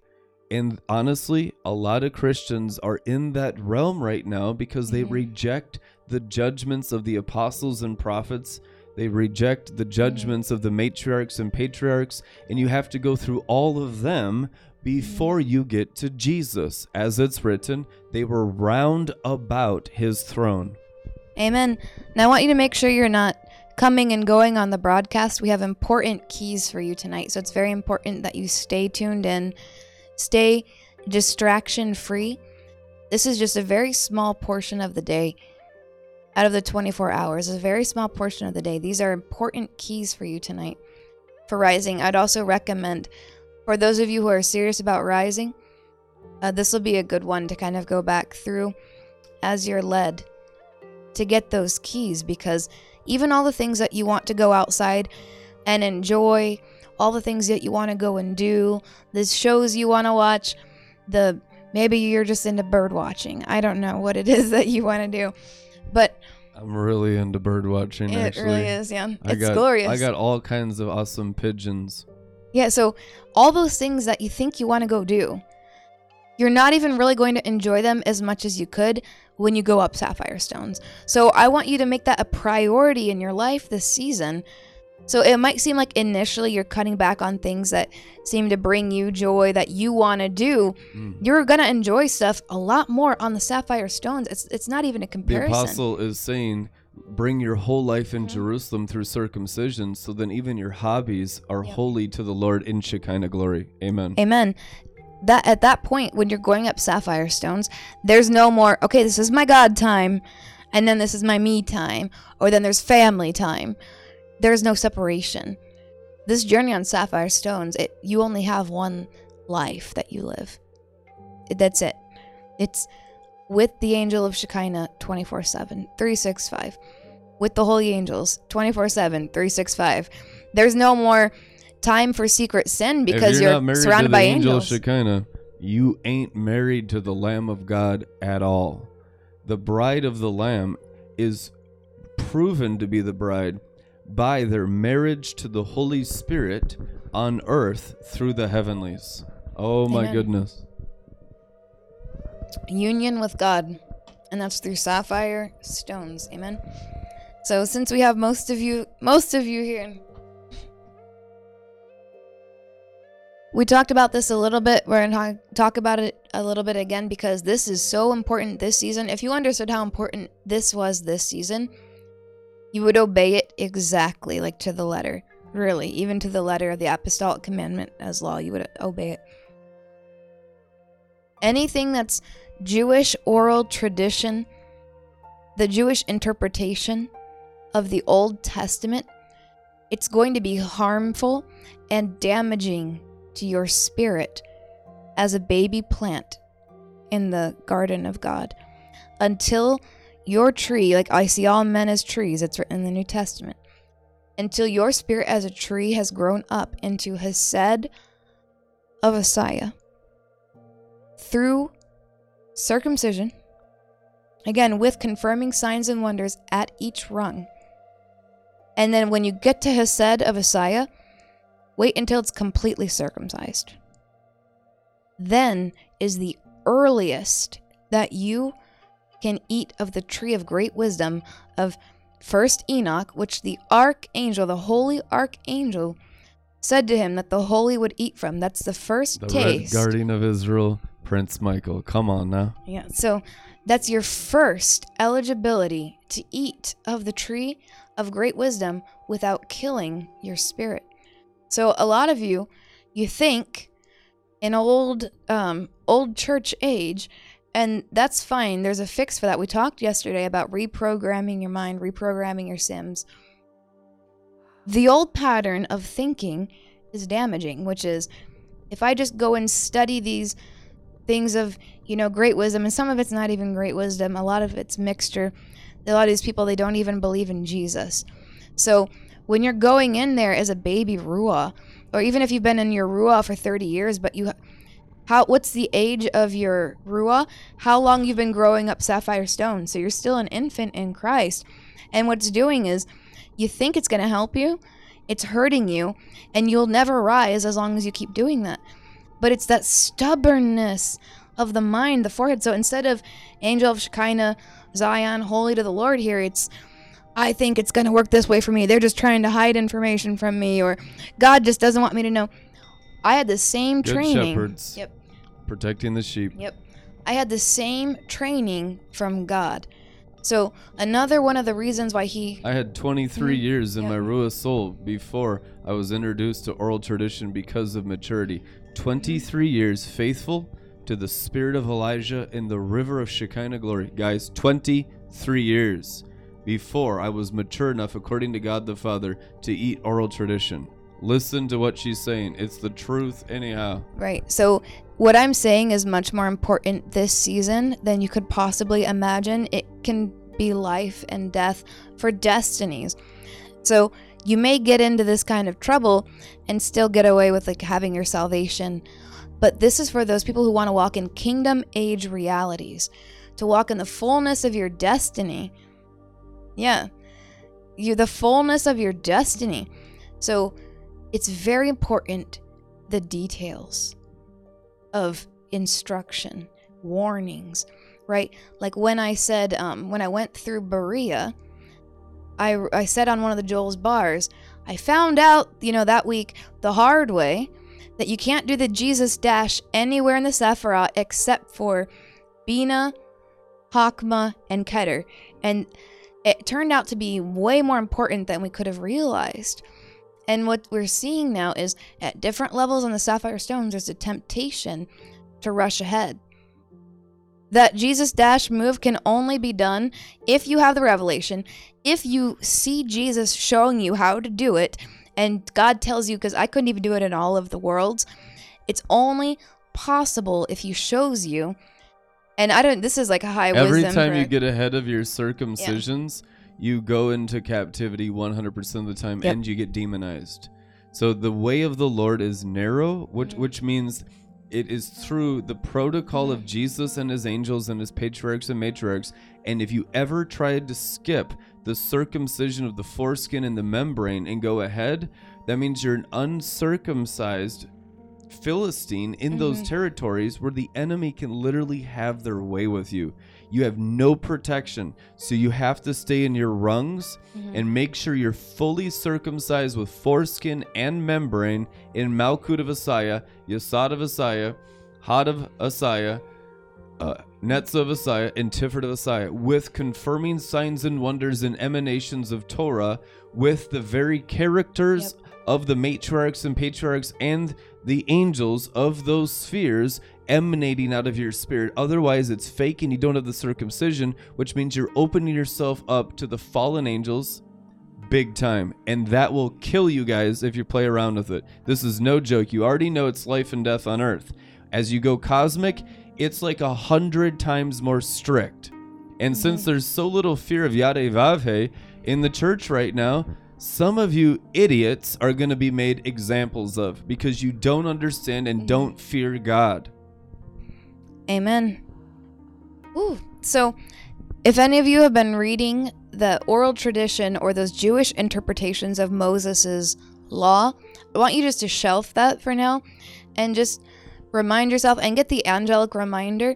S1: And honestly, a lot of Christians are in that realm right now because they mm-hmm. reject the judgments of the apostles and prophets. They reject the judgments of the matriarchs and patriarchs, and you have to go through all of them before you get to Jesus. As it's written, they were round about his throne.
S2: Amen. Now I want you to make sure you're not coming and going on the broadcast. We have important keys for you tonight. So it's very important that you stay tuned in, stay distraction free. This is just a very small portion of the day out of the 24 hours, a very small portion of the day. These are important keys for you tonight. For rising, I'd also recommend for those of you who are serious about rising, uh, this will be a good one to kind of go back through as you're led to get those keys because even all the things that you want to go outside and enjoy, all the things that you want to go and do, the shows you want to watch, the maybe you're just into bird watching. I don't know what it is that you want to do. But
S1: I'm really into bird watching.
S2: It
S1: actually.
S2: really is, yeah.
S1: I
S2: it's
S1: got,
S2: glorious.
S1: I got all kinds of awesome pigeons.
S2: Yeah, so all those things that you think you want to go do, you're not even really going to enjoy them as much as you could when you go up sapphire stones. So I want you to make that a priority in your life this season. So it might seem like initially you're cutting back on things that seem to bring you joy that you want to do. Mm. You're going to enjoy stuff a lot more on the sapphire stones. It's it's not even a comparison.
S1: The apostle is saying bring your whole life in Jerusalem through circumcision, so then even your hobbies are yep. holy to the Lord in Shekinah glory. Amen.
S2: Amen. That at that point, when you're going up sapphire stones, there's no more. Okay, this is my God time, and then this is my me time, or then there's family time. There's no separation. This journey on sapphire stones, it you only have one life that you live. That's it. It's with the angel of Shekinah 24 7, 365. With the holy angels 24 7, 365. There's no more time for secret sin because
S1: you're,
S2: you're surrounded by
S1: angel
S2: angels.
S1: Shekinah, you ain't married to the Lamb of God at all. The bride of the Lamb is proven to be the bride by their marriage to the Holy Spirit on earth through the heavenlies. Oh my
S2: Amen.
S1: goodness.
S2: union with God, and that's through sapphire stones. Amen. So since we have most of you, most of you here, we talked about this a little bit. We're gonna talk, talk about it a little bit again because this is so important this season. If you understood how important this was this season, you would obey it exactly, like to the letter. Really, even to the letter of the apostolic commandment as law, you would obey it. Anything that's Jewish oral tradition, the Jewish interpretation of the Old Testament, it's going to be harmful and damaging to your spirit as a baby plant in the garden of God until your tree, like I see all men as trees, it's written in the New Testament, until your spirit as a tree has grown up into Hesed of Messiah through circumcision, again, with confirming signs and wonders at each rung. And then when you get to Hesed of Messiah, wait until it's completely circumcised. Then is the earliest that you can eat of the tree of great wisdom of first Enoch, which the archangel, the holy archangel, said to him that the holy would eat from. That's the first
S1: The
S2: taste.
S1: red guardian of Israel, Prince Michael. Come on now.
S2: Yeah, so that's your first eligibility to eat of the tree of great wisdom without killing your spirit. So a lot of you, you think in old um, old church age, and that's fine. There's a fix for that. We talked yesterday about reprogramming your mind, reprogramming your sims. The old pattern of thinking is damaging, which is if I just go and study these things of you know great wisdom and some of it's not even great wisdom a lot of it's mixture a lot of these people they don't even believe in jesus so when you're going in there as a baby ruah or even if you've been in your ruah for 30 years but you how what's the age of your ruah how long you've been growing up sapphire stone so you're still an infant in christ and what's doing is you think it's going to help you it's hurting you and you'll never rise as long as you keep doing that but it's that stubbornness of the mind, the forehead. So instead of angel of Shekinah, Zion, holy to the Lord here, it's I think it's going to work this way for me. They're just trying to hide information from me, or God just doesn't want me to know. I had the same
S1: Good
S2: training.
S1: shepherds.
S2: Yep.
S1: Protecting the sheep.
S2: Yep. I had the same training from God. So another one of the reasons why he
S1: I had 23
S2: Mhm.
S1: years in
S2: Yeah.
S1: my Ruah soul before I was introduced to oral tradition because of maturity. 23 years faithful to the spirit of Elijah in the river of Shekinah glory. Guys, 23 years before I was mature enough, according to God the Father, to eat oral tradition. Listen to what she's saying. It's the truth, anyhow.
S2: Right. So what I'm saying is much more important this season than you could possibly imagine. It can be life and death for destinies. So you may get into this kind of trouble and still get away with like having your salvation. But this is for those people who want to walk in kingdom age realities, to walk in the fullness of your destiny. Yeah. You the fullness of your destiny. So it's very important the details of instruction, warnings, right? Like when I said, um, when I went through Beriah, I, I said on one of the Joel's bars, I found out, you know, that week the hard way that you can't do the Jesus dash anywhere in the Sephirah except for Bina, Hakma, and Keter. And it turned out to be way more important than we could have realized. And what we're seeing now is at different levels on the sapphire stones, there's a temptation to rush ahead. That Jesus dash move can only be done if you have the revelation, if you see Jesus showing you how to do it, and God tells you, because I couldn't even do it in all of the worlds, it's only possible if He shows you. And I don't, this is like a high
S1: Every
S2: wisdom.
S1: Every time
S2: for-
S1: you get ahead of your circumcisions, you go into captivity 100% of the time
S2: Yep.
S1: and you get demonized. So the way of the Lord is narrow, which
S2: Mhm.
S1: which means it is through the protocol
S2: Mm-hmm.
S1: of Jesus and his angels and his patriarchs and matriarchs And if you ever tried to skip the circumcision of the foreskin and the membrane and go ahead, that means you're an uncircumcised Philistine in those
S2: Mhm.
S1: territories where the enemy can literally have their way with you. You have no protection. So you have to stay in your rungs
S2: Mhm.
S1: and make sure you're fully circumcised with foreskin and membrane in Malkut of Asaya, Yesod of Asaya, Hod of Asaya, uh, Netz of Asaya, and Tiferet of Asaya, with confirming signs and wonders and emanations of Torah, with the very characters of the matriarchs and patriarchs and the angels of those spheres emanating out of your spirit. Otherwise, it's fake and you don't have the circumcision, which means you're opening yourself up to the fallen angels big time. And that will kill you guys if you play around with it. This is no joke. You already know it's life and death on earth. As you go cosmic, it's like a hundred times more strict. And since mm-hmm. there's so little fear of Yade Vavhe in the church right now, some of you idiots are going to be made examples of because you don't understand and mm. don't fear God.
S2: Amen. Ooh. So, if any of you have been reading the oral tradition or those Jewish interpretations of Moses' law, I want you just to shelf that for now and just remind yourself and get the angelic reminder.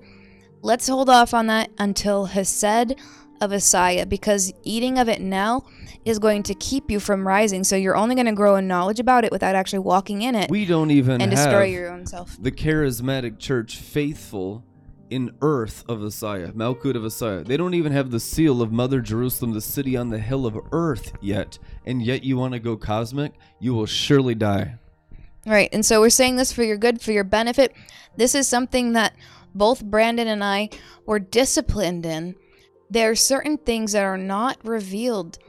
S2: Let's hold off on that until Hesed of Asaya because eating of it now is going to keep you from rising. So you're only going to grow in knowledge about it without actually walking in it
S1: We don't even
S2: and
S1: have
S2: destroy your own self.
S1: the charismatic church faithful in earth of Asaya, Malkut of Asaya. They don't even have the seal of Mother Jerusalem, the city on the hill of earth yet. And yet you want to go cosmic? You will surely die.
S2: Right. And so we're saying this for your good, for your benefit. This is something that both Brandon and I were disciplined in. There are certain things that are not revealed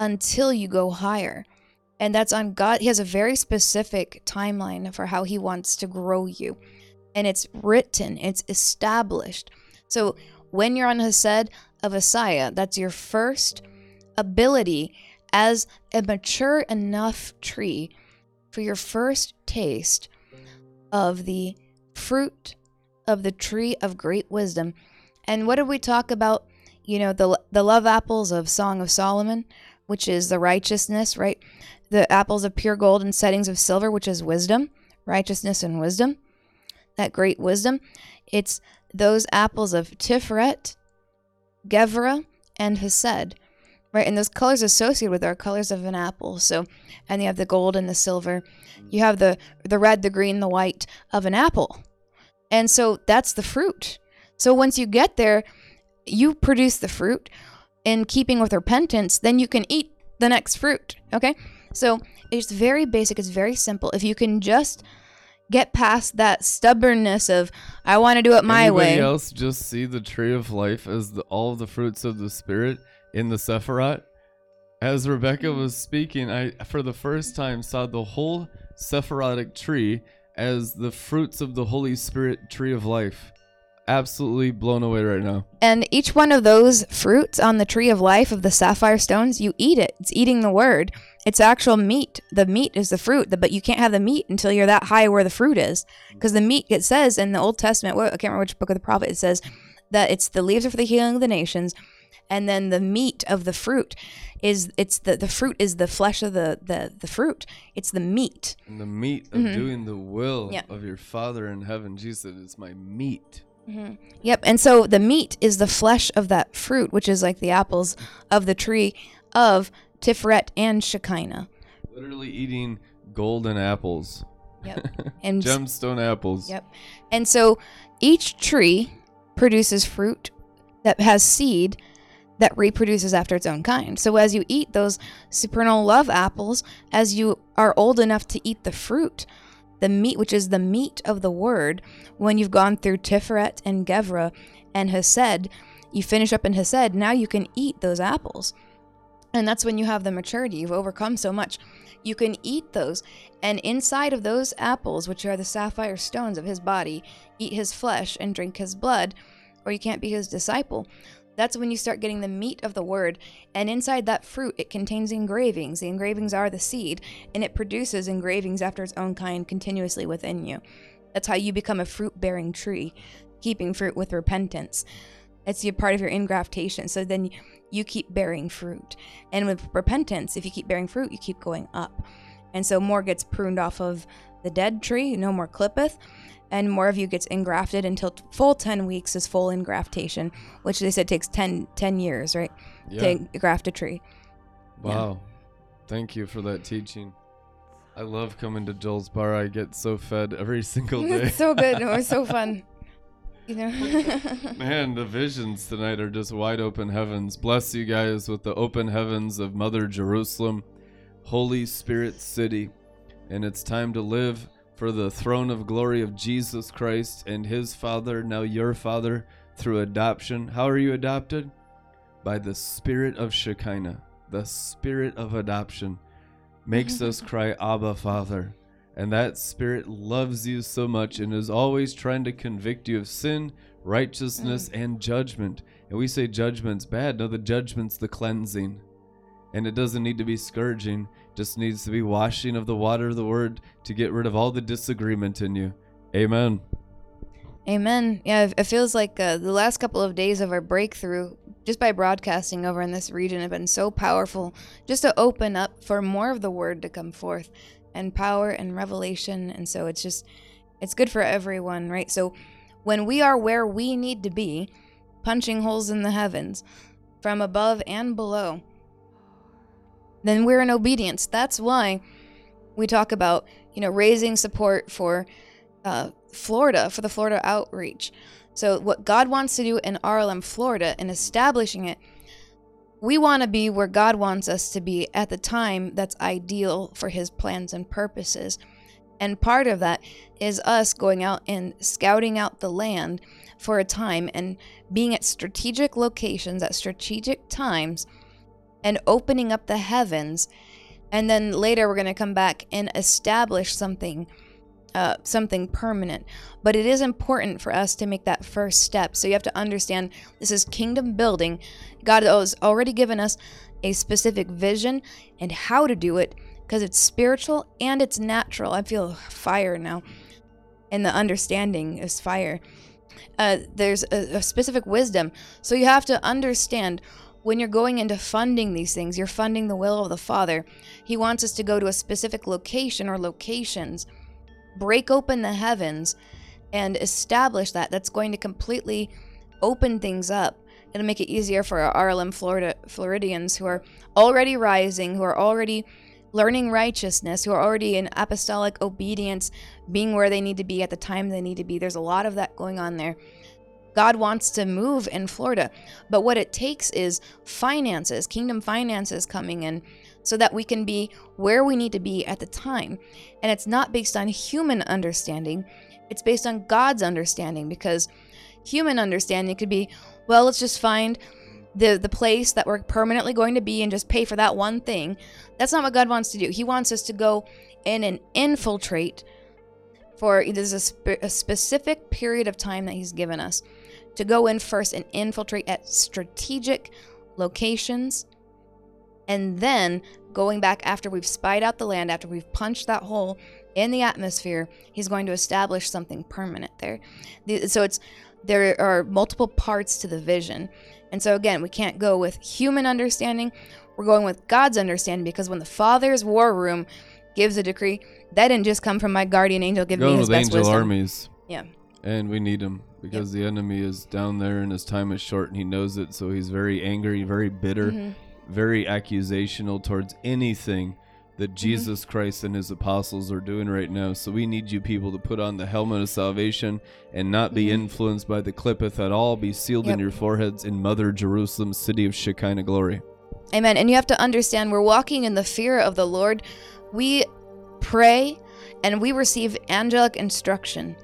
S2: until you go higher. And that's on God. He has a very specific timeline for how he wants to grow you. And it's written, it's established. So when you're on Hesed of Asaya, that's your first ability as a mature enough tree for your first taste of the fruit of the tree of great wisdom. And what did we talk about? You know, the the love apples of Song of Solomon, which is the righteousness, right? The apples of pure gold and settings of silver, which is wisdom, righteousness and wisdom. That great wisdom. It's those apples of Tiferet, Gevra, and Hesed, right? And those colors associated with are colors of an apple. So, and you have the gold and the silver. You have the the red, the green, the white of an apple. And so that's the fruit. So once you get there, you produce the fruit in keeping with repentance, then you can eat the next fruit. Okay? So it's very basic, it's very simple. If you can just get past that stubbornness of I want to do it my
S1: Anybody
S2: way.
S1: else just see the tree of life as the, all the fruits of the spirit in the Sephiroth? As Rebekah was speaking, I for the first time saw the whole Sephirotic tree as the fruits of the Holy Spirit tree of life. Absolutely blown away right now.
S2: And each one of those fruits on the tree of life of the sapphire stones, you eat it. It's eating the word. It's actual meat. The meat is the fruit, but you can't have the meat until you're that high where the fruit is. Because the meat, it says in the Old Testament, I can't remember which book of the prophet, it says that it's the leaves are for the healing of the nations. And then the meat of the fruit is it's the, the fruit is the flesh of the, the, the fruit. It's the meat.
S1: And the meat of doing the will
S2: Mm-hmm. Yeah.
S1: of your Father in heaven. Jesus It's my meat. Mm-hmm.
S2: Yep. And so the meat is the flesh of that fruit, which is like the apples of the tree of Tiferet and Shekinah.
S1: Literally eating golden apples,
S2: Yep. And
S1: gemstone apples.
S2: yep. And so each tree produces fruit that has seed that reproduces after its own kind. So as you eat those supernal love apples, as you are old enough to eat the fruit, the meat, which is the meat of the word, when you've gone through Tiferet and Gevra and Hesed, you finish up in Hesed, now you can eat those apples. And that's when you have the maturity. You've overcome so much. You can eat those. And inside of those apples, which are the sapphire stones of his body, eat his flesh and drink his blood, or you can't be his disciple. That's when you start getting the meat of the word. And inside that fruit, it contains engravings. The engravings are the seed, and it produces engravings after its own kind continuously within you. That's how you become a fruit bearing tree, keeping fruit with repentance. It's a part of your ingraftation. So then you keep bearing fruit. And with repentance, if you keep bearing fruit, you keep going up. And so more gets pruned off of the dead tree, no more clippeth, and more of you gets engrafted until t- full 10 weeks is full engraftation, which they said takes 10, 10 years, right?
S1: Yeah.
S2: To graft a tree.
S1: Wow. Thank you for that teaching. I love coming to Joel's bar. I get so fed every single day.
S2: it's so good. It was so fun. You know?
S1: Man, the visions tonight are just wide open heavens. Bless you guys with the open heavens of Mother Jerusalem, Holy Spirit City. And it's time to live for the throne of glory of Jesus Christ and his Father, now your Father, through adoption. How are you adopted? By the Spirit of Shekinah, the Spirit of adoption makes us cry, Abba, Father. And that Spirit loves you so much and is always trying to convict you of sin, righteousness, mm. and judgment. And we say judgment's bad. No, the judgment's the cleansing. And it doesn't need to be scourging, just needs to be washing of the water of the word to get rid of all the disagreement in you. Amen.
S2: Amen. Yeah, it- feels like uh, the last couple of days of our breakthrough, just by broadcasting over in this region, have been so powerful just to open up for more of the word to come forth and power and revelation. And so it's just, it's good for everyone, right? So when we are where we need to be, punching holes in the heavens from above and below, then we're in obedience. That's why we talk about, you know, raising support for uh, Florida, for the Florida outreach. So, what God wants to do in RLM, Florida, and establishing it, we want to be where God wants us to be at the time that's ideal for His plans and purposes. And part of that is us going out and scouting out the land for a time and being at strategic locations at strategic times and opening up the heavens. And then later we're going to come back and establish something uh, something permanent. But it is important for us to make that first step. So you have to understand this is kingdom building. God has already given us a specific vision and how to do it because it's spiritual and it's natural. I feel fire now. And the understanding is fire. Uh, there's a, a specific wisdom. So you have to understand when you're going into funding these things, you're funding the will of the Father. He wants us to go to a specific location or locations break open the heavens and establish that. That's going to completely open things up it'll make it easier for our rlm florida floridians who are already rising who are already learning righteousness who are already in apostolic obedience being where they need to be at the time they need to be. There's a lot of that going on there God wants to move in Florida. But what it takes is finances, kingdom finances coming in so that we can be where we need to be at the time. And it's not based on human understanding, it's based on God's understanding because human understanding could be, well, let's just find the the place that we're permanently going to be and just pay for that one thing. That's not what God wants to do. He wants us to go in and infiltrate for there's a, spe- a specific period of time that he's given us to go in first and infiltrate at strategic locations. And then going back after we've spied out the land after we've punched that hole in the atmosphere he's going to establish something permanent there. The- so it's there are multiple parts to the vision. And so again we can't go with human understanding. We're going with god's understanding because when the father's war room gives a decree that didn't just come from my guardian angel giving me his
S1: with
S2: best
S1: angel
S2: wisdom.
S1: armies.
S2: yeah.
S1: And we need him because the enemy is down there and his time is short and he knows it. So he's very angry, very bitter,
S2: Mhm.
S1: very accusational towards anything
S2: Mm-hmm.
S1: that Jesus Christ and his apostles are doing right now. So we need you people to put on the helmet of salvation and not be
S2: Mhm.
S1: influenced by the klippoth at all. Be sealed in your foreheads in Mother Jerusalem, city of Shekinah glory.
S2: Amen. And you have to understand we're walking in the fear of the Lord. We pray and we receive angelic instruction.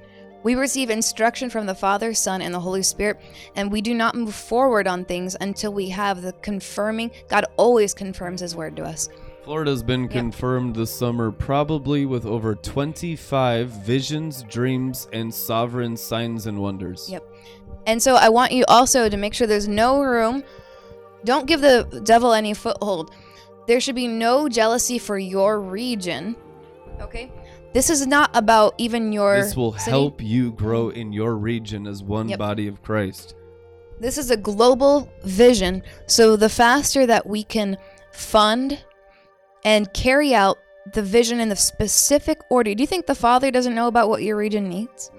S2: We receive instruction from the Father, Son, and the Holy Spirit, and we do not move forward on things until we have the confirming. God always confirms His word to us.
S1: Florida's been
S2: Yep.
S1: confirmed this summer, probably with over 25 visions, dreams, and sovereign signs and wonders.
S2: Yep. And so I want you also to make sure there's no room. Don't give the devil any foothold. There should be no jealousy for your region. Okay? This is not about even your
S1: This will
S2: city.
S1: help you grow in your region as one
S2: Yep.
S1: body of Christ.
S2: This is a global vision. So the faster that we can fund and carry out the vision in the specific order. Do you think the Father doesn't know about what your region needs?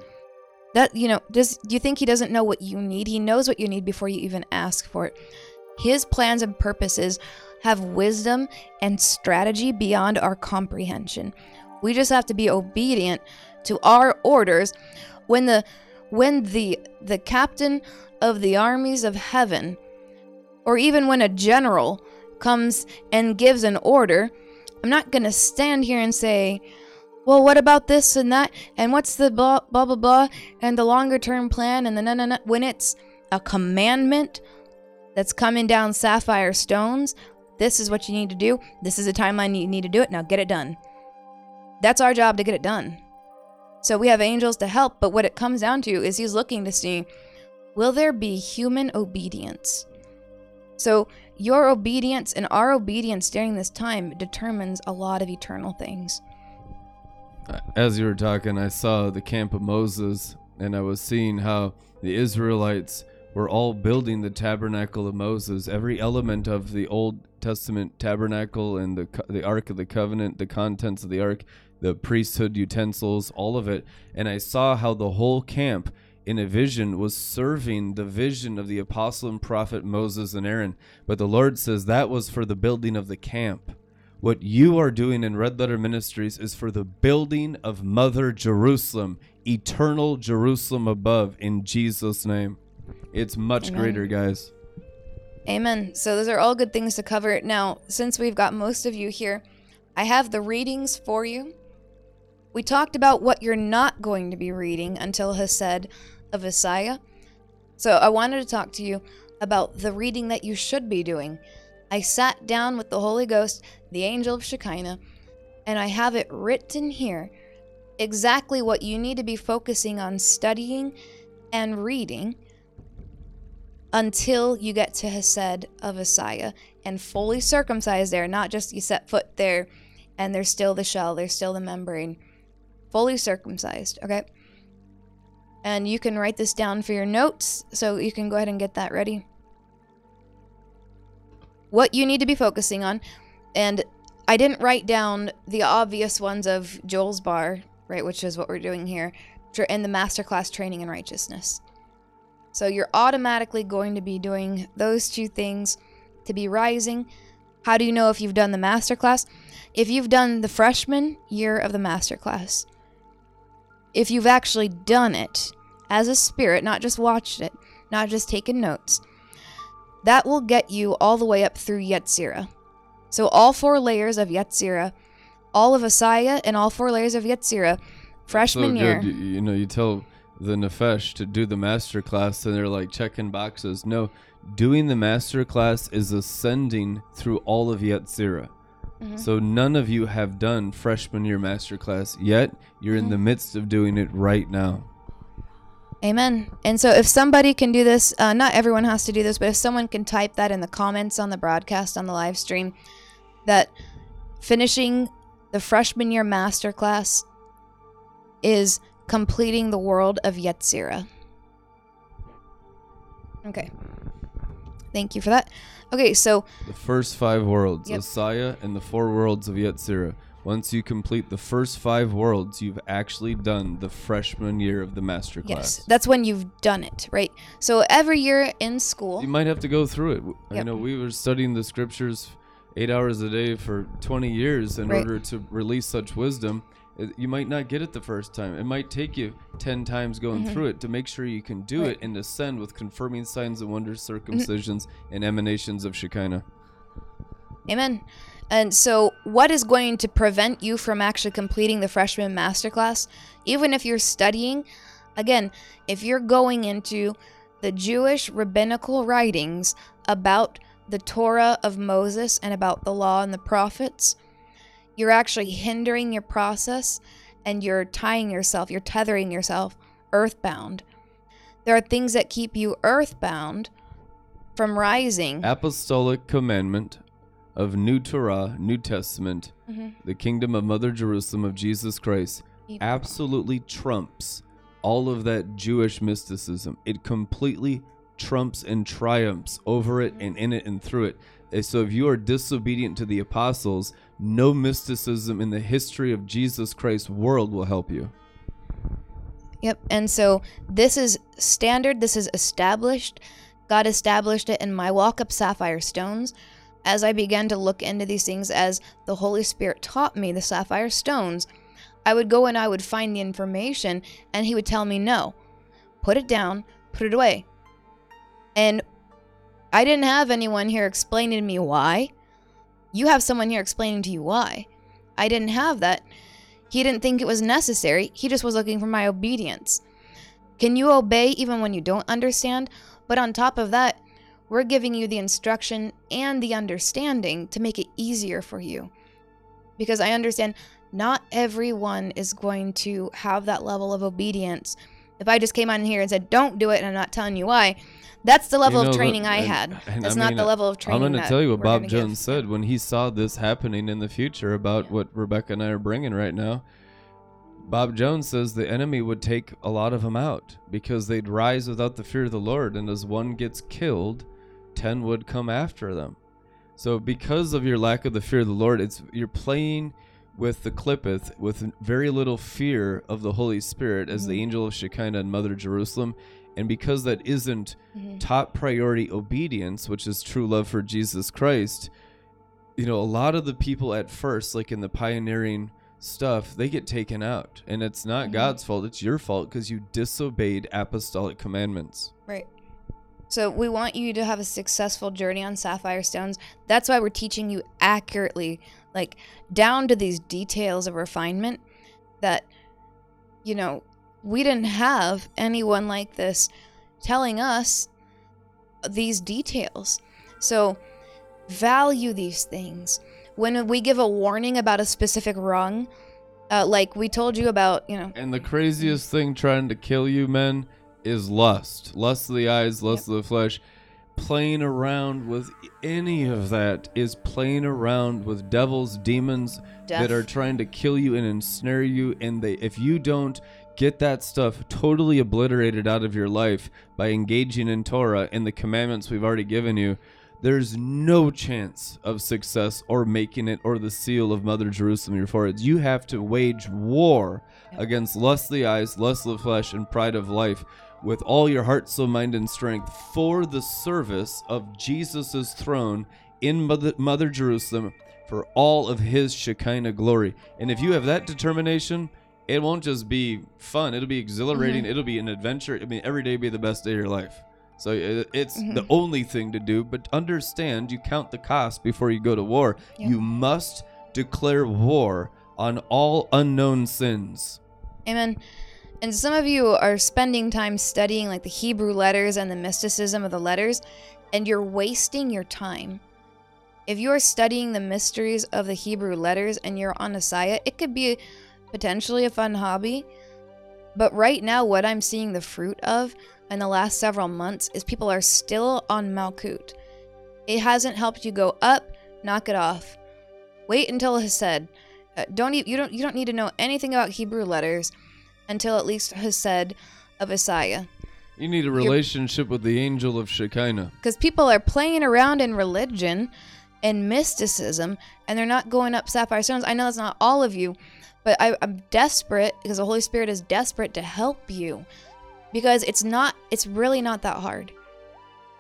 S2: That you know, does do you think he doesn't know what you need? He knows what you need before you even ask for it. His plans and purposes have wisdom and strategy beyond our comprehension. We just have to be obedient to our orders when the when the the captain of the armies of heaven or even when a general comes and gives an order, I'm not going to stand here and say, well, what about this and that? And what's the blah, blah, blah, blah, and the longer term plan and the no, no, no. When it's a commandment that's coming down sapphire stones, this is what you need to do. This is a timeline you need to do it. Now get it done. That's our job to get it done. So we have angels to help, but what it comes down to is he's looking to see will there be human obedience? So your obedience and our obedience during this time determines a lot of eternal things.
S1: Uh, as you were talking, I saw the camp of Moses, and I was seeing how the Israelites were all building the tabernacle of Moses. Every element of the Old Testament tabernacle and the the Ark of the Covenant, the contents of the Ark, the priesthood utensils, all of it. And I saw how the whole camp in a vision was serving the vision of the apostle and prophet Moses and Aaron. But the Lord says that was for the building of the camp. What you are doing in Red Letter Ministries is for the building of Mother Jerusalem, eternal Jerusalem above, in Jesus' name. It's much
S2: Amen.
S1: greater, guys.
S2: Amen. So those are all good things to cover. Now, since we've got most of you here, I have the readings for you. We talked about what you're not going to be reading until Hesed of Asaya. So I wanted to talk to you about the reading that you should be doing. I sat down with the Holy Ghost, the angel of Shekinah, and I have it written here exactly what you need to be focusing on studying and reading until you get to Hesed of Asaya and fully circumcised there, not just you set foot there and there's still the shell, there's still the membrane. Fully circumcised, okay? And you can write this down for your notes, so you can go ahead and get that ready. What you need to be focusing on, and I didn't write down the obvious ones of Joel's bar, right, which is what we're doing here, in the masterclass training in righteousness. So you're automatically going to be doing those two things to be rising. How do you know if you've done the masterclass? If you've done the freshman year of the masterclass, if you've actually done it as a spirit, not just watched it, not just taken notes, that will get you all the way up through Yetzirah. So all four layers of Yetzirah, all of Asaya, and all four layers of Yetzirah, freshman
S1: so
S2: year.
S1: You, you know, you tell the Nefesh to do the master class, and they're like checking boxes. No, doing the master class is ascending through all of Yetzirah.
S2: Mhm.
S1: So none of you have done freshman year master class yet. You're in the midst of doing it right now.
S2: Amen. And so, if somebody can do this, uh, not everyone has to do this, but if someone can type that in the comments on the broadcast on the live stream, that finishing the freshman year masterclass is completing the world of Yetzira. Okay. Thank you for that. Okay, so
S1: The first five worlds,
S2: Yep.
S1: Asaya and the four worlds of Yetzirah. Once you complete the first five worlds, you've actually done the freshman year of the master class.
S2: yes, that's when you've done it, right? So every year in school,
S1: You might have to go through it. I
S2: Yep.
S1: know we were studying the scriptures eight hours a day for 20 years in
S2: Right.
S1: order to release such wisdom. You might not get it the first time. It might take you 10 times going
S2: Mhm.
S1: through it to make sure you can do
S2: Right.
S1: it and ascend with confirming signs and wonders, circumcisions, and emanations of Shekinah.
S2: Amen. And so, what is going to prevent you from actually completing the freshman masterclass? Even if you're studying, again, if you're going into the Jewish rabbinical writings about the Torah of Moses and about the law and the prophets, you're actually hindering your process and you're tying yourself, you're tethering yourself earthbound. There are things that keep you earthbound from rising.
S1: Apostolic commandment of New Torah, New Testament,
S2: Mhm.
S1: the kingdom of Mother Jerusalem of Jesus Christ absolutely trumps all of that Jewish mysticism. It completely trumps and triumphs over it and in it and through it. So if you are disobedient to the apostles, no mysticism in the history of Jesus Christ's world will help you.
S2: Yep. And so this is standard, this is established. God established it in my walk up sapphire stones. As I began to look into these things, as the Holy Spirit taught me the sapphire stones, I would go and I would find the information, and He would tell me, no, put it down, put it away. And I didn't have anyone here explaining to me why. You have someone here explaining to you why. I didn't have that. He didn't think it was necessary. He just was looking for my obedience. Can you obey even when you don't understand? But on top of that, we're giving you the instruction and the understanding to make it easier for you. Because I understand not everyone is going to have that level of obedience. If I just came on here and said, don't do it, and I'm not telling you why, that's the level
S1: You know,
S2: of training I
S1: and-
S2: had.
S1: and
S2: That's
S1: I
S2: not
S1: mean,
S2: the level of training.
S1: I'm going to tell you what Bob Jones
S2: give.
S1: said when he saw this happening in the future about what Rebekah and I are bringing right now. Bob Jones says the enemy would take a lot of them out because they'd rise without the fear of the Lord, and as one gets killed, ten would come after them. So, because of your lack of the fear of the Lord, it's you're playing with the klippoth with very little fear of the Holy Spirit as the
S2: Mhm.
S1: angel of Shekinah and Mother Jerusalem, and because that isn't
S2: Mhm.
S1: top priority obedience, which is true love for Jesus Christ, you know, a lot of the people at first, like in the pioneering stuff, they get taken out. And it's not
S2: Mhm.
S1: God's fault, it's your fault because you disobeyed apostolic commandments.
S2: Right. So we want you to have a successful journey on sapphire stones. That's why we're teaching you accurately, like down to these details of refinement that you know, we didn't have anyone like this telling us these details. So value these things. When we give a warning about a specific rung, uh, like we told you about, you know,
S1: And the craziest thing trying to kill you, men, is lust. Lust of the eyes, lust of the flesh. Playing around with any of that is playing around with devils, demons that are trying to kill you and ensnare you. And they, if you don't get that stuff totally obliterated out of your life by engaging in Torah and the commandments we've already given you, there's no chance of success or making it or the seal of Mother Jerusalem your forehead. You have to wage war against lust of the eyes, lust of the flesh, and pride of life with all your heart, soul, mind, and strength for the service of Jesus' throne in Mother, Mother Jerusalem for all of his Shekinah glory. And if you have that determination, it won't just be fun, it'll be exhilarating, it'll be an adventure. I mean, every day be the best day of your life. So it's the
S2: Mhm.
S1: only thing to do, but understand you count the cost before you go to war. You must declare war on all unknown sins.
S2: Amen. And some of you are spending time studying like the Hebrew letters and the mysticism of the letters, and you're wasting your time. If you are studying the mysteries of the Hebrew letters and you're on Asaya, it could be potentially a fun hobby. But right now, what I'm seeing the fruit of in the last several months is people are still on Malkut. It hasn't helped you go up, knock it off. Wait until Hesed. Uh, don't e- you don't you don't need to know anything about Hebrew letters until at least Hesed of Asaya.
S1: You need a relationship with the angel of Shekinah.
S2: Because people are playing around in religion and mysticism and they're not going up sapphire stones. I know that's not all of you, but I, I'm desperate because the Holy Spirit is desperate to help you because it's not, it's really not that hard.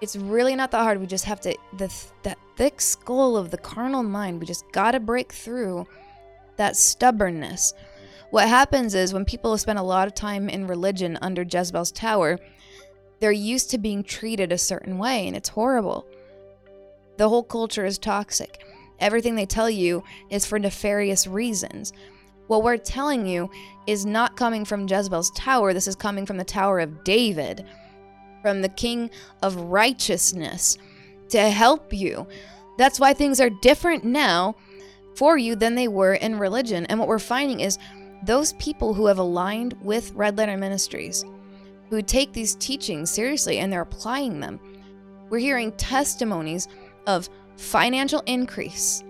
S2: It's really not that hard. We just have to, the that thick skull of the carnal mind, we just got to break through that stubbornness. What happens is when people have spent a lot of time in religion under Jezebel's tower, they're used to being treated a certain way, and it's horrible. The whole culture is toxic. Everything they tell you is for nefarious reasons. What we're telling you is not coming from Jezebel's tower, this is coming from the Tower of David, from the King of Righteousness to help you. That's why things are different now for you than they were in religion. And what we're finding is those people who have aligned with Red Letter Ministries, who take these teachings seriously and they're applying them. We're hearing testimonies of financial increase,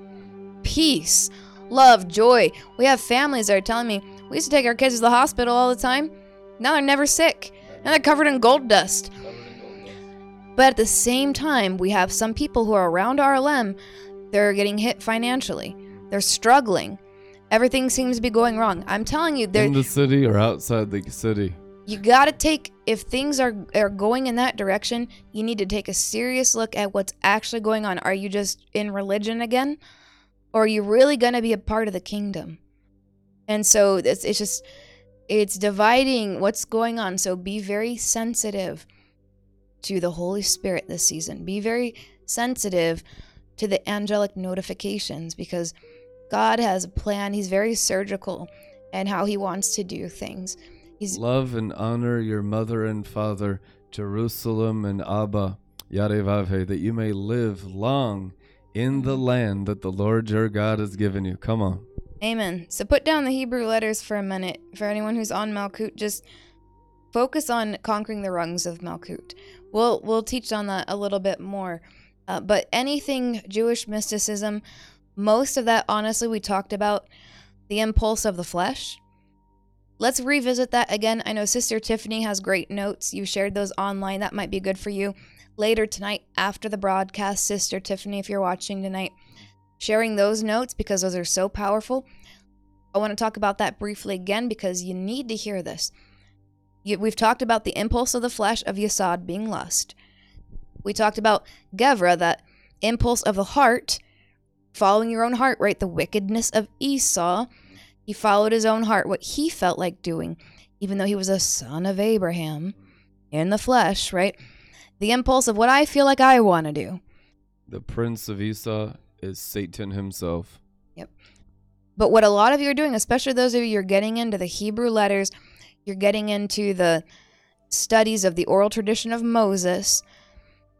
S2: peace, love, joy. We have families that are telling me we used to take our kids to the hospital all the time. Now they're never sick. Now they're covered in gold dust. But at the same time, we have some people who are around RLM, they're getting hit financially. They're struggling. Everything seems to be going wrong. I'm telling you, there
S1: In the city or outside the city.
S2: you got to take if things are are going in that direction, you need to take a serious look at what's actually going on. Are you just in religion again? Or are you really going to be a part of the kingdom? And so it's it's just it's dividing what's going on. So be very sensitive to the Holy Spirit this season. Be very sensitive to the angelic notifications because God has a plan. He's very surgical and how he wants to do things. He's
S1: Love and honor your mother and father, Jerusalem and Abba, Yarevavhe, that you may live long in the land that the Lord your God has given you. Come on.
S2: Amen. So put down the Hebrew letters for a minute. For anyone who's on Malkut, just focus on conquering the rungs of Malkut. We'll we'll teach on that a little bit more. Uh, but anything Jewish mysticism, most of that, honestly, we talked about the impulse of the flesh. Let's revisit that again. I know Sister Tiffany has great notes. You shared those online. That might be good for you. Later tonight, after the broadcast, Sister Tiffany, if you're watching tonight, sharing those notes because those are so powerful. I want to talk about that briefly again because you need to hear this. We've talked about the impulse of the flesh of Yesod being lust. We talked about Gevurah, that impulse of the heart, following your own heart, right? The wickedness of Esau. He followed his own heart, what he felt like doing, even though he was a son of Abraham in the flesh, right? The impulse of what I feel like I want to do.
S1: The prince of Esau is Satan himself. Yep.
S2: But what a lot of you are doing, especially those of you who are getting into the Hebrew letters, you're getting into the studies of the oral tradition of Moses.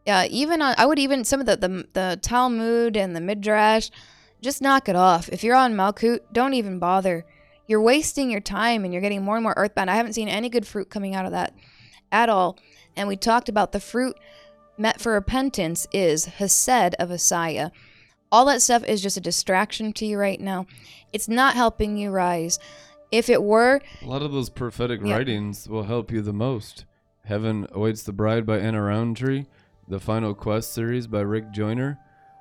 S2: Yeah, even on, I would even some of the, the the Talmud and the Midrash, just knock it off. If you're on Malkut, don't even bother. You're wasting your time and you're getting more and more earthbound. I haven't seen any good fruit coming out of that at all. And we talked about the fruit met for repentance is Hesed of Asaya. All that stuff is just a distraction to you right now. It's not helping you rise. If it were,
S1: A lot of those prophetic
S2: Yeah.
S1: writings will help you the most. Heaven Awaits the Bride by Anna Rountree, the Final Quest series by Rick Joyner,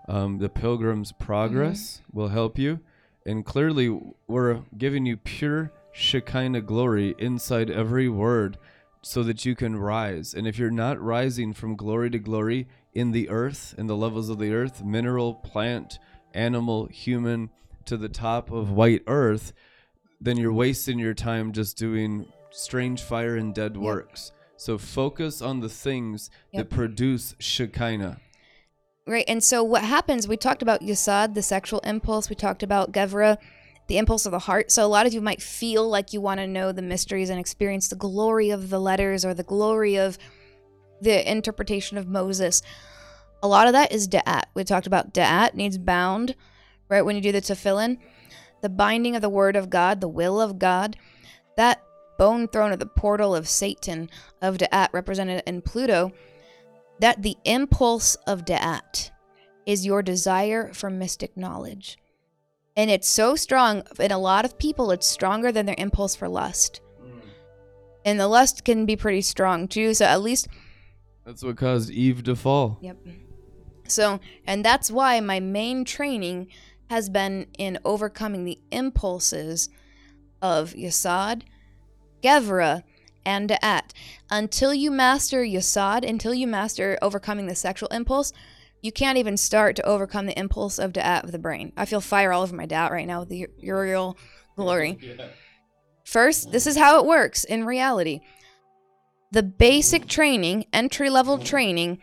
S1: um, The Pilgrim's Progress
S2: Mm-hmm.
S1: will help you. And clearly, we're giving you pure Shekinah glory inside every word so that you can rise. And if you're not rising from glory to glory in the earth, in the levels of the earth, mineral, plant, animal, human, to the top of white earth, then you're wasting your time just doing strange fire and dead works. So focus on the things
S2: Yep.
S1: that produce Shekinah.
S2: Right. And so what happens, we talked about Yesod, the sexual impulse. We talked about Gevurah, the impulse of the heart. So a lot of you might feel like you want to know the mysteries and experience the glory of the letters or the glory of the interpretation of Moses. A lot of that is da'at. We talked about da'at needs bound, right? When you do the tefillin, the binding of the word of God, the will of God, that bone throne of the portal of Satan, of da'at represented in Pluto, that the impulse of Da'at is your desire for mystic knowledge. And it's so strong, in a lot of people, it's stronger than their impulse for lust. Mm. And the lust can be pretty strong too. So at least,
S1: That's what caused Eve to fall.
S2: yep. So, and that's why my main training has been in overcoming the impulses of Yesod, Gevurah, and At. Until you master Yesod, until you master overcoming the sexual impulse, you can't even start to overcome the impulse of Da'at of the brain. I feel fire all over my Da'at right now with the Uriel glory. First, this is how it works in reality. The basic training, entry level training,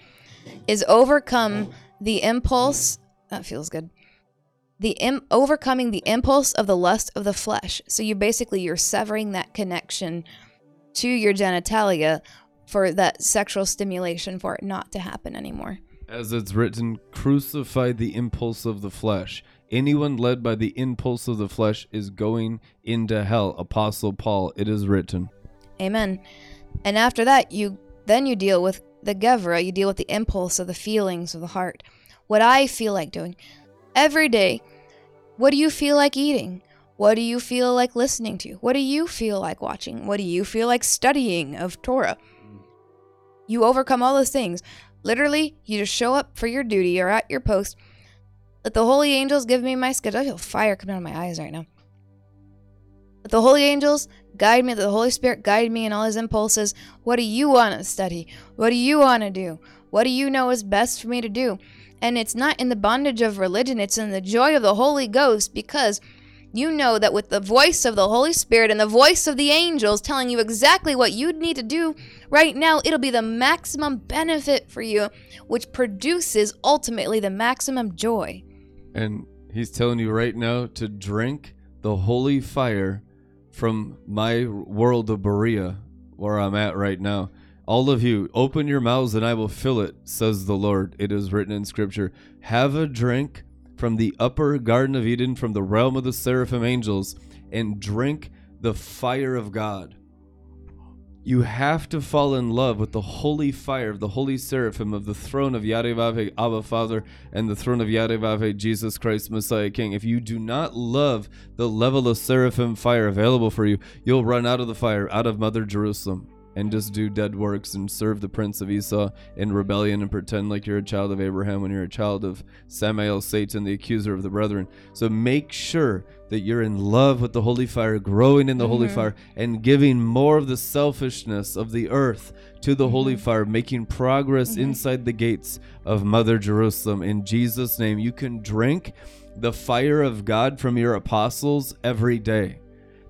S2: is overcome the impulse. That feels good. The Im- overcoming the impulse of the lust of the flesh. So you basically you're severing that connection to your genitalia for that sexual stimulation for it not to happen anymore.
S1: As it's written, crucify the impulse of the flesh. Anyone led by the impulse of the flesh is going into hell. Apostle Paul, it is written.
S2: Amen. And after that, you then you deal with the gevurah. You deal with the impulse of the feelings of the heart. What I feel like doing every day. What do you feel like eating? What do you feel like listening to? What do you feel like watching? What do you feel like studying of Torah? You overcome all those things Literally, you just show up for your duty or at your post. Let the holy angels give me my schedule. I feel fire coming out of my eyes right now. Let the holy angels guide me. Let the Holy Spirit guide me in all his impulses. What do you want to study? What do you want to do? What do you know is best for me to do? And it's not in the bondage of religion, it's in the joy of the Holy Ghost because you know that with the voice of the Holy Spirit and the voice of the angels telling you exactly what you'd need to do right now, it'll be the maximum benefit for you, which produces ultimately the maximum joy.
S1: And he's telling you right now to drink the holy fire from my world of Beriah, where I'm at right now. All of you, open your mouths and I will fill it, says the Lord. It is written in Scripture. Have a drink from the upper Garden of Eden, from the realm of the seraphim angels, and drink the fire of God. You have to fall in love with the holy fire of the holy seraphim of the throne of Yarevave Abba Father and the throne of Yarevave Jesus Christ Messiah King. If you do not love the level of seraphim fire available for you, you'll run out of the fire, out of Mother Jerusalem and just do dead works and serve the prince of Esau in rebellion and pretend like you're a child of Abraham when you're a child of Samael, Satan, the accuser of the brethren. So make sure that you're in love with the holy fire, growing in the mm-hmm. holy fire, and giving more of the selfishness of the earth to the mm-hmm. holy fire, making progress mm-hmm. inside the gates of Mother Jerusalem. In Jesus' name, you can drink the fire of God from your apostles every day.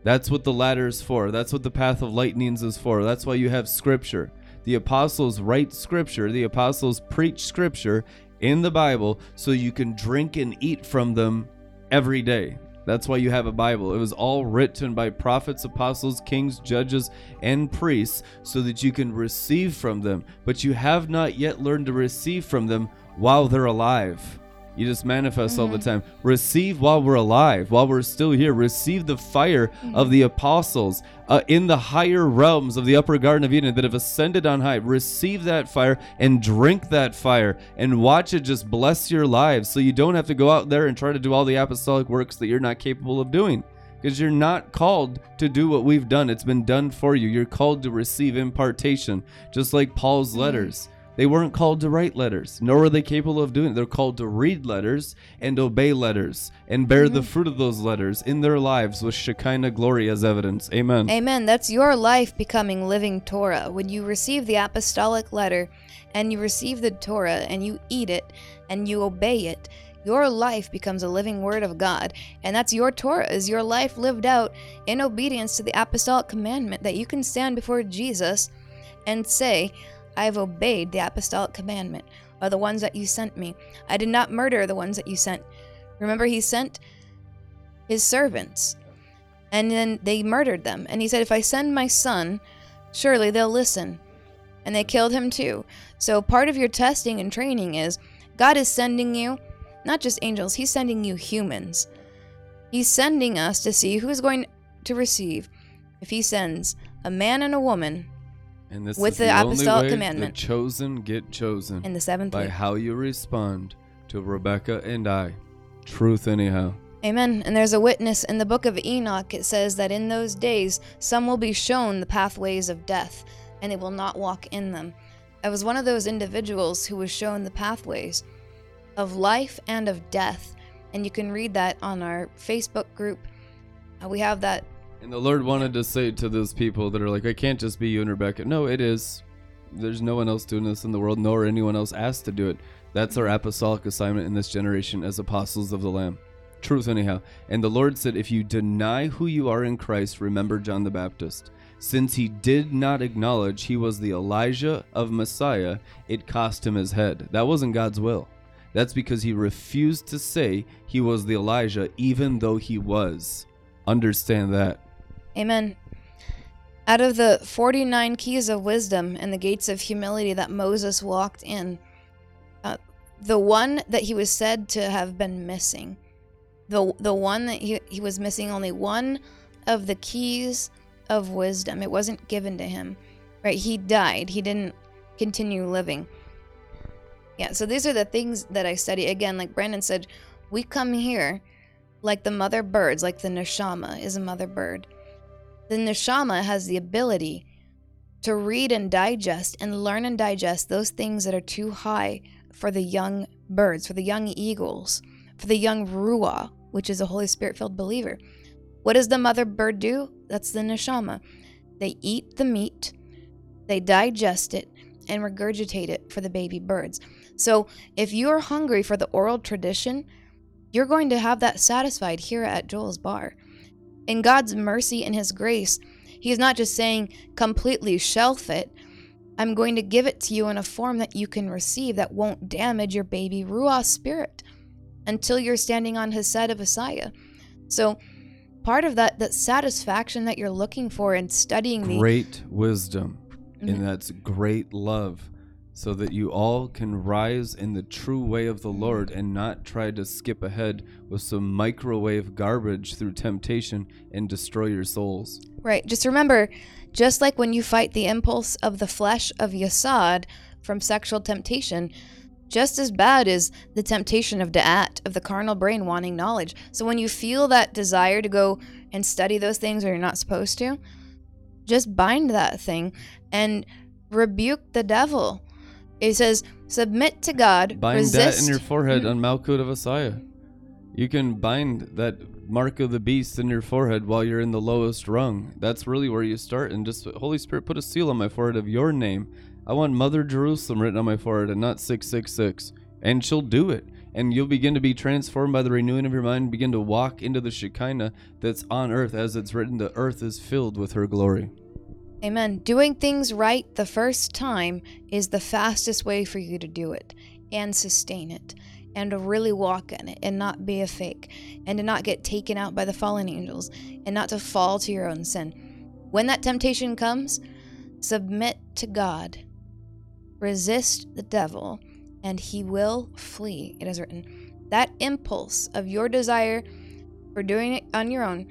S1: That's what the ladder is for. That's what the path of lightnings is for. That's why you have scripture. The apostles write scripture, the apostles preach scripture in the Bible so you can drink and eat from them every day. That's why you have a Bible. It was all written by prophets, apostles, kings, judges, and priests so that you can receive from them. But you have not yet learned to receive from them while they're alive. You just manifest mm-hmm. all the mm-hmm. time. Receive while we're alive, while we're still here. Receive the fire mm-hmm. of the apostles uh, in the higher realms of the upper Garden of Eden that have ascended on high. Receive that fire and drink that fire and watch it just bless your lives so you don't have to go out there and try to do all the apostolic works that you're not capable of doing. Because you're not called to do what we've done. It's been done for you. You're called to receive impartation, just like Paul's mm-hmm. letters. They weren't called to write letters, nor were they capable of doing it. They're called to read letters and obey letters and bear mm-hmm. the fruit of those letters in their lives with Shekinah glory as evidence. Amen.
S2: Amen. That's your life becoming living Torah. When you receive the apostolic letter and you receive the Torah and you eat it and you obey it, your life becomes a living word of God. And that's your Torah, is your life lived out in obedience to the apostolic commandment that you can stand before Jesus and say, I have obeyed the apostolic commandment of the ones that you sent me. I did not murder the ones that you sent. Remember, he sent his servants, and then they murdered them. And he said, If I send my son, surely they'll listen. And they killed him too. So, part of your testing and training is God is sending you not just angels, He's sending you humans. He's sending us to see who's going to receive. If He sends a man and a woman,
S1: and this with is the, the apostolic commandment. The chosen get chosen.
S2: In the seventh
S1: by
S2: week.
S1: how you respond to Rebekah and I. Truth, anyhow.
S2: Amen. And there's a witness in the book of Enoch. It says that in those days some will be shown the pathways of death, and they will not walk in them. I was one of those individuals who was shown the pathways of life and of death. And you can read that on our Facebook group. Uh, we have that
S1: and the Lord wanted to say to those people that are like, I can't just be you and Rebekah. No, it is. There's no one else doing this in the world, nor anyone else asked to do it. That's our apostolic assignment in this generation as apostles of the Lamb. Truth, anyhow. And the Lord said, If you deny who you are in Christ, remember John the Baptist. Since he did not acknowledge he was the Elijah of Messiah, it cost him his head. That wasn't God's will. That's because he refused to say he was the Elijah, even though he was. Understand that.
S2: Amen. Out of the 49 keys of wisdom and the gates of humility that Moses walked in, uh, the one that he was said to have been missing, the, the one that he, he was missing only one of the keys of wisdom, it wasn't given to him, right? He died, he didn't continue living. Yeah, so these are the things that I study. Again, like Brandon said, we come here like the mother birds, like the neshama is a mother bird the neshama has the ability to read and digest and learn and digest those things that are too high for the young birds, for the young eagles, for the young ruah, which is a Holy Spirit filled believer. What does the mother bird do? That's the neshama. They eat the meat, they digest it, and regurgitate it for the baby birds. So if you're hungry for the oral tradition, you're going to have that satisfied here at Joel's Bar. In God's mercy and His grace, He's not just saying completely shelf it. I'm going to give it to you in a form that you can receive that won't damage your baby Ruah spirit until you're standing on His side of Messiah. So, part of that that satisfaction that you're looking for in studying the
S1: Great wisdom,
S2: Mhm.
S1: and that's great love, so that you all can rise in the true way of the Lord and not try to skip ahead with some microwave garbage through temptation and destroy your souls.
S2: Right. Just remember, just like when you fight the impulse of the flesh of Yesod from sexual temptation, just as bad is the temptation of Da'at, of the carnal brain wanting knowledge. So when you feel that desire to go and study those things where you're not supposed to, just bind that thing and rebuke the devil. It says, submit to God,
S1: Bind
S2: resist.
S1: that in your forehead on Malkut of Messiah. You can bind that mark of the beast in your forehead while you're in the lowest rung. That's really where you start. And just Holy Spirit, put a seal on my forehead of your name. I want Mother Jerusalem written on my forehead and not 666. And she'll do it. And you'll begin to be transformed by the renewing of your mind, begin to walk into the Shekinah that's on earth as it's written, the earth is filled with her glory.
S2: Amen. Doing things right the first time is the fastest way for you to do it and sustain it and to really walk in it and not be a fake and to not get taken out by the fallen angels and not to fall to your own sin. When that temptation comes, submit to God, resist the devil, and he will flee. It is written. That impulse of your desire for doing it on your own,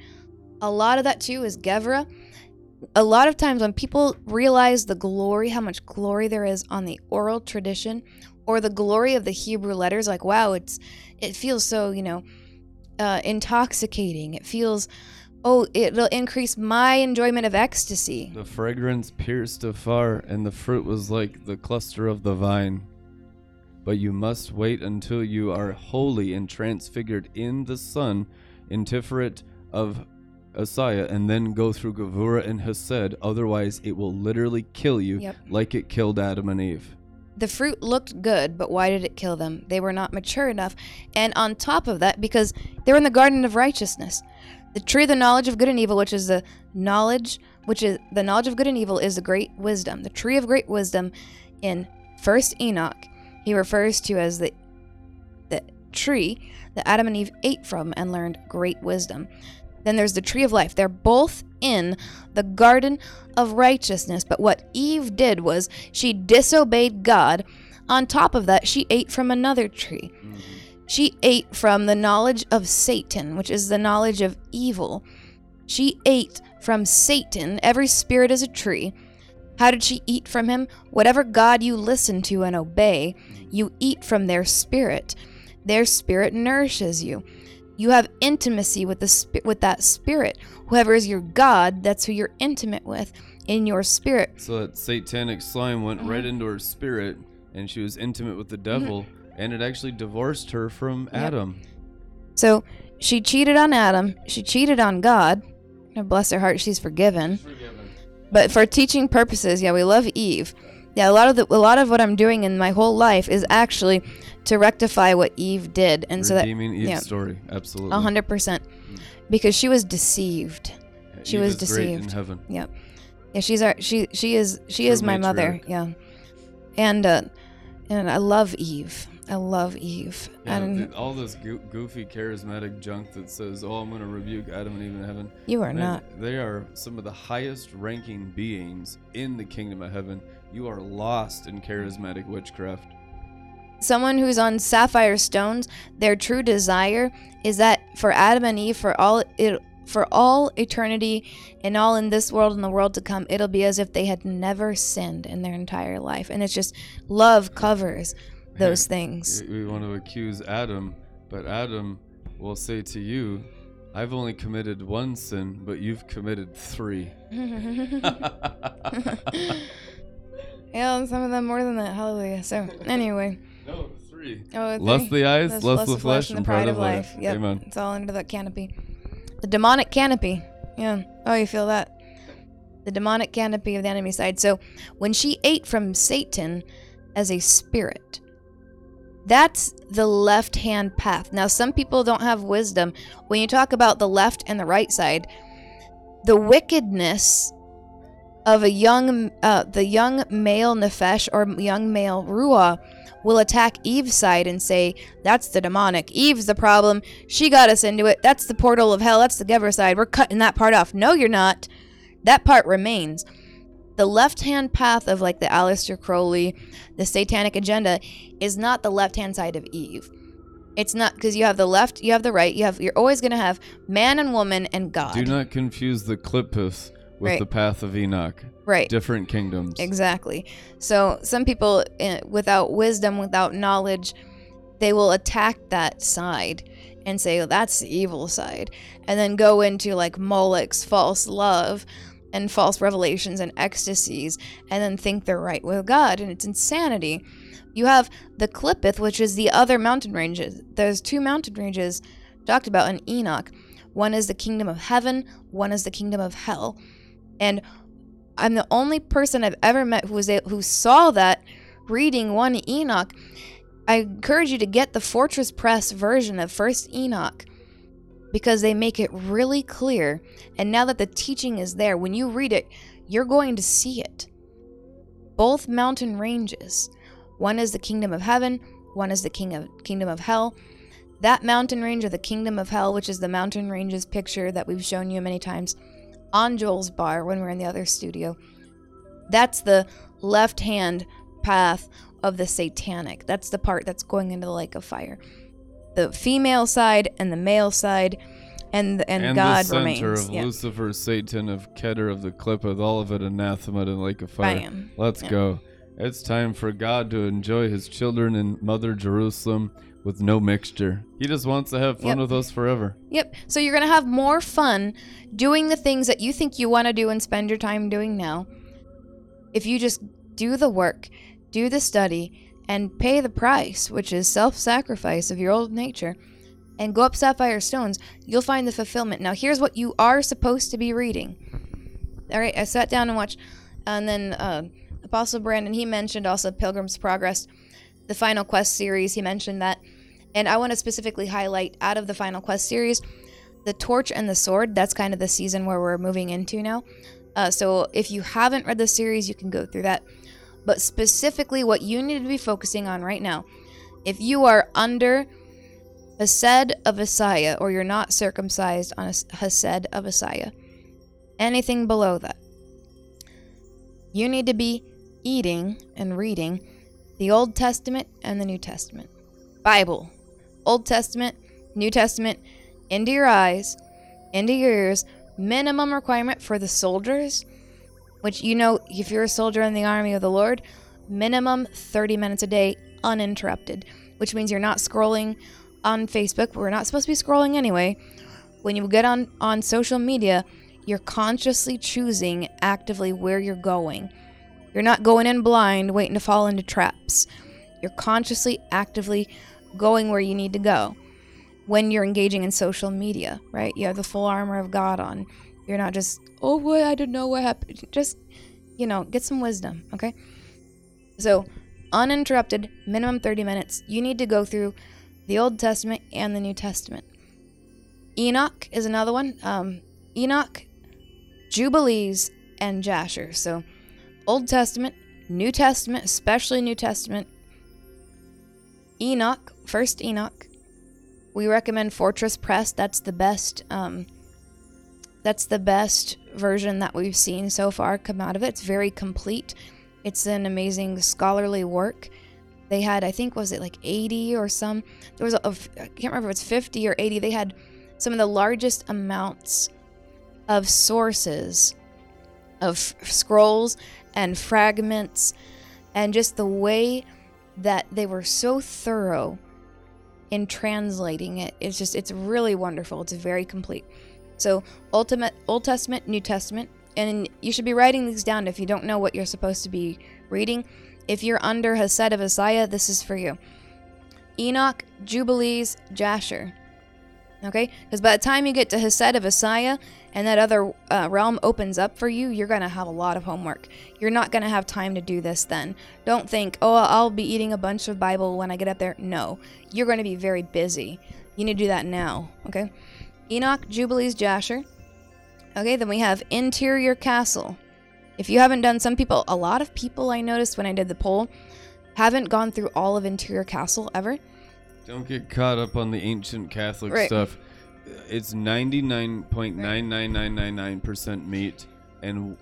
S2: a lot of that too is Gevurah a lot of times when people realize the glory, how much glory there is on the oral tradition, or the glory of the Hebrew letters, like wow, it's it feels so you know uh, intoxicating. It feels oh, it'll increase my enjoyment of ecstasy.
S1: The fragrance pierced afar, and the fruit was like the cluster of the vine. But you must wait until you are holy and transfigured in the sun, in Tiferet of Asaya, and then go through Gevurah and Hesed. Otherwise, it will literally kill you,
S2: Yep.
S1: like it killed Adam and Eve.
S2: The fruit looked good, but why did it kill them? They were not mature enough. And on top of that, because they were in the garden of righteousness, the tree of the knowledge of good and evil, which is the knowledge, which is the knowledge of good and evil, is the great wisdom. The tree of great wisdom in First Enoch, he refers to as the the tree that Adam and Eve ate from and learned great wisdom. Then there's the tree of life. They're both in the garden of righteousness. But what Eve did was she disobeyed God. On top of that, she ate from another tree. Mm-hmm. She ate from the knowledge of Satan, which is the knowledge of evil. She ate from Satan. Every spirit is a tree. How did she eat from him? Whatever God you listen to and obey, you eat from their spirit. Their spirit nourishes you. You have intimacy with the with that spirit. Whoever is your God, that's who you're intimate with in your spirit.
S1: So that satanic slime went right mm-hmm. into her spirit, and she was intimate with the mm-hmm. devil, and it actually divorced her from Adam.
S2: So she cheated on Adam. She cheated on God. And bless her heart, she's forgiven. But for teaching purposes, yeah, we love Eve. Yeah, a lot of the, a lot of what I'm doing in my whole life is actually to rectify what Eve did, and so that
S1: Redeeming Eve's
S2: yeah.
S1: story, absolutely.
S2: a hundred percent, because she was deceived.
S1: Yeah,
S2: she
S1: Eve
S2: was
S1: great in
S2: deceived.
S1: heaven.
S2: Yeah, She's our she she is she
S1: True
S2: is my mother. Yeah, and uh, and I love Eve. I love Eve.
S1: Yeah,
S2: and
S1: all this goofy charismatic junk that says, "Oh, I'm going to rebuke Adam and Eve in heaven."
S2: you are
S1: Man,
S2: not.
S1: They are some of the highest ranking beings in the kingdom of heaven. You are lost in charismatic witchcraft.
S2: Someone who's on sapphire stones their true desire is that for adam and eve for all it for all eternity and all in this world and the world to come it'll be as if they had never sinned in their entire life and it's just love covers those things
S1: We we want to accuse Adam, but Adam will say to you, I've only committed one sin, but you've committed three.
S2: yeah, and some of them more than that. Hallelujah. So, anyway.
S1: No, three.
S2: Oh,
S1: Lust
S2: three.
S1: the eyes,
S2: Lust-
S1: lust the flesh,
S2: and the pride of life. Yep.
S1: Amen.
S2: It's all under that canopy. The demonic canopy. Yeah. Oh, you feel that? The demonic canopy of the enemy side. So when she ate from Satan as a spirit, that's the left hand path. Now, some people don't have wisdom. When you talk about the left and the right side, the wickedness of a young, uh, the young male nefesh or young male ruah will attack Eve's side and say, That's the demonic. Eve's the problem. She got us into it. That's the portal of hell. That's the Gever side. We're cutting that part off. No, you're not. That part remains. The left hand path of like the Aleister Crowley, the satanic agenda, is not the left hand side of Eve. It's not because you have the left, you have the right, you have you're always gonna have man and woman and God.
S1: Do not confuse the Clippus with
S2: Right.
S1: the path of Enoch.
S2: right.
S1: Different kingdoms.
S2: Exactly. So some people, eh, without wisdom, without knowledge, they will attack that side and say, "Oh, that's the evil side," and then go into like Moloch's false love and false revelations and ecstasies, and then think they're right with God, and it's insanity. You have the Klippoth, which is the other mountain ranges. There's two mountain ranges talked about in Enoch. One is the kingdom of heaven. One is the kingdom of hell. And I'm the only person I've ever met who was a, who saw that reading one Enoch. I encourage you to get the Fortress Press version of First Enoch because they make it really clear. And now that the teaching is there, when you read it, you're going to see it. Both mountain ranges. One is the kingdom of heaven, one is the king of kingdom of hell. That mountain range or the kingdom of hell, which is the mountain ranges picture that we've shown you many times on Joel's bar when we're in the other studio. That's the left hand path of the satanic. That's the part that's going into the lake of fire. The female side and the male side, and and,
S1: and
S2: God
S1: the center
S2: remains.
S1: of
S2: Yeah.
S1: Lucifer, Satan, of Keter, of the Klippoth, all of it anathema to the lake of fire.
S2: Bam.
S1: Let's
S2: Yeah.
S1: go. It's time for God to enjoy his children in Mother Jerusalem with no mixture. He just wants to have fun
S2: Yep.
S1: with us forever.
S2: Yep. So you're going to have more fun doing the things that you think you want to do and spend your time doing now. If you just do the work, do the study, and pay the price, which is self sacrifice of your old nature, and go up sapphire stones, you'll find the fulfillment. Now, here's what you are supposed to be reading. All right. I sat down and watched, and then uh, Apostle Brandon, he mentioned also Pilgrim's Progress, the Final Quest series. He mentioned that. And I want to specifically highlight out of the Final Quest series, the Torch and the Sword. That's kind of the season where we're moving into now. Uh, so if you haven't read the series, you can go through that. But specifically, what you need to be focusing on right now, if you are under Hesed of Asaya or you're not circumcised on a Hesed of Asaya, anything below that, you need to be eating and reading the Old Testament and the New Testament. Bible, Old Testament, New Testament, into your eyes, into your ears. Minimum requirement for the soldiers, which you know, if you're a soldier in the army of the Lord, minimum 30 minutes a day uninterrupted, which means you're not scrolling on Facebook. We're not supposed to be scrolling anyway. When you get on, on social media, you're consciously choosing actively where you're going. You're not going in blind, waiting to fall into traps. You're consciously, actively going where you need to go when you're engaging in social media, right? You have the full armor of God on. You're not just, oh boy, I didn't know what happened. Just, you know, get some wisdom, okay? So, uninterrupted, minimum 30 minutes. You need to go through the Old Testament and the New Testament. Enoch is another one. Um, Enoch, Jubilees, and Jasher. So, Old Testament, New Testament, especially New Testament. Enoch, first Enoch. We recommend Fortress Press. That's the best. Um, that's the best version that we've seen so far come out of it. It's very complete. It's an amazing scholarly work. They had, I think, was it like 80 or some? There was a, I can't remember if it's 50 or 80. They had some of the largest amounts of sources of scrolls and fragments and just the way that they were so thorough in translating it. It's just it's really wonderful. It's very complete. So ultimate Old Testament, New Testament, and you should be writing these down if you don't know what you're supposed to be reading. If you're under Hesed of Asaya, this is for you. Enoch, Jubilees, Jasher. Okay? Because by the time you get to Hesed of Asaya and that other uh, realm opens up for you, you're going to have a lot of homework. You're not going to have time to do this then. Don't think, oh, I'll be eating a bunch of Bible when I get up there. No. You're going to be very busy. You need to do that now. Okay? Enoch, Jubilees, Jasher. Okay, then we have Interior Castle. If you haven't done, some people, a lot of people I noticed when I did the poll, haven't gone through all of Interior Castle ever.
S1: Don't get caught up on the ancient Catholic
S2: Right.
S1: stuff. It's 99.99999% meat and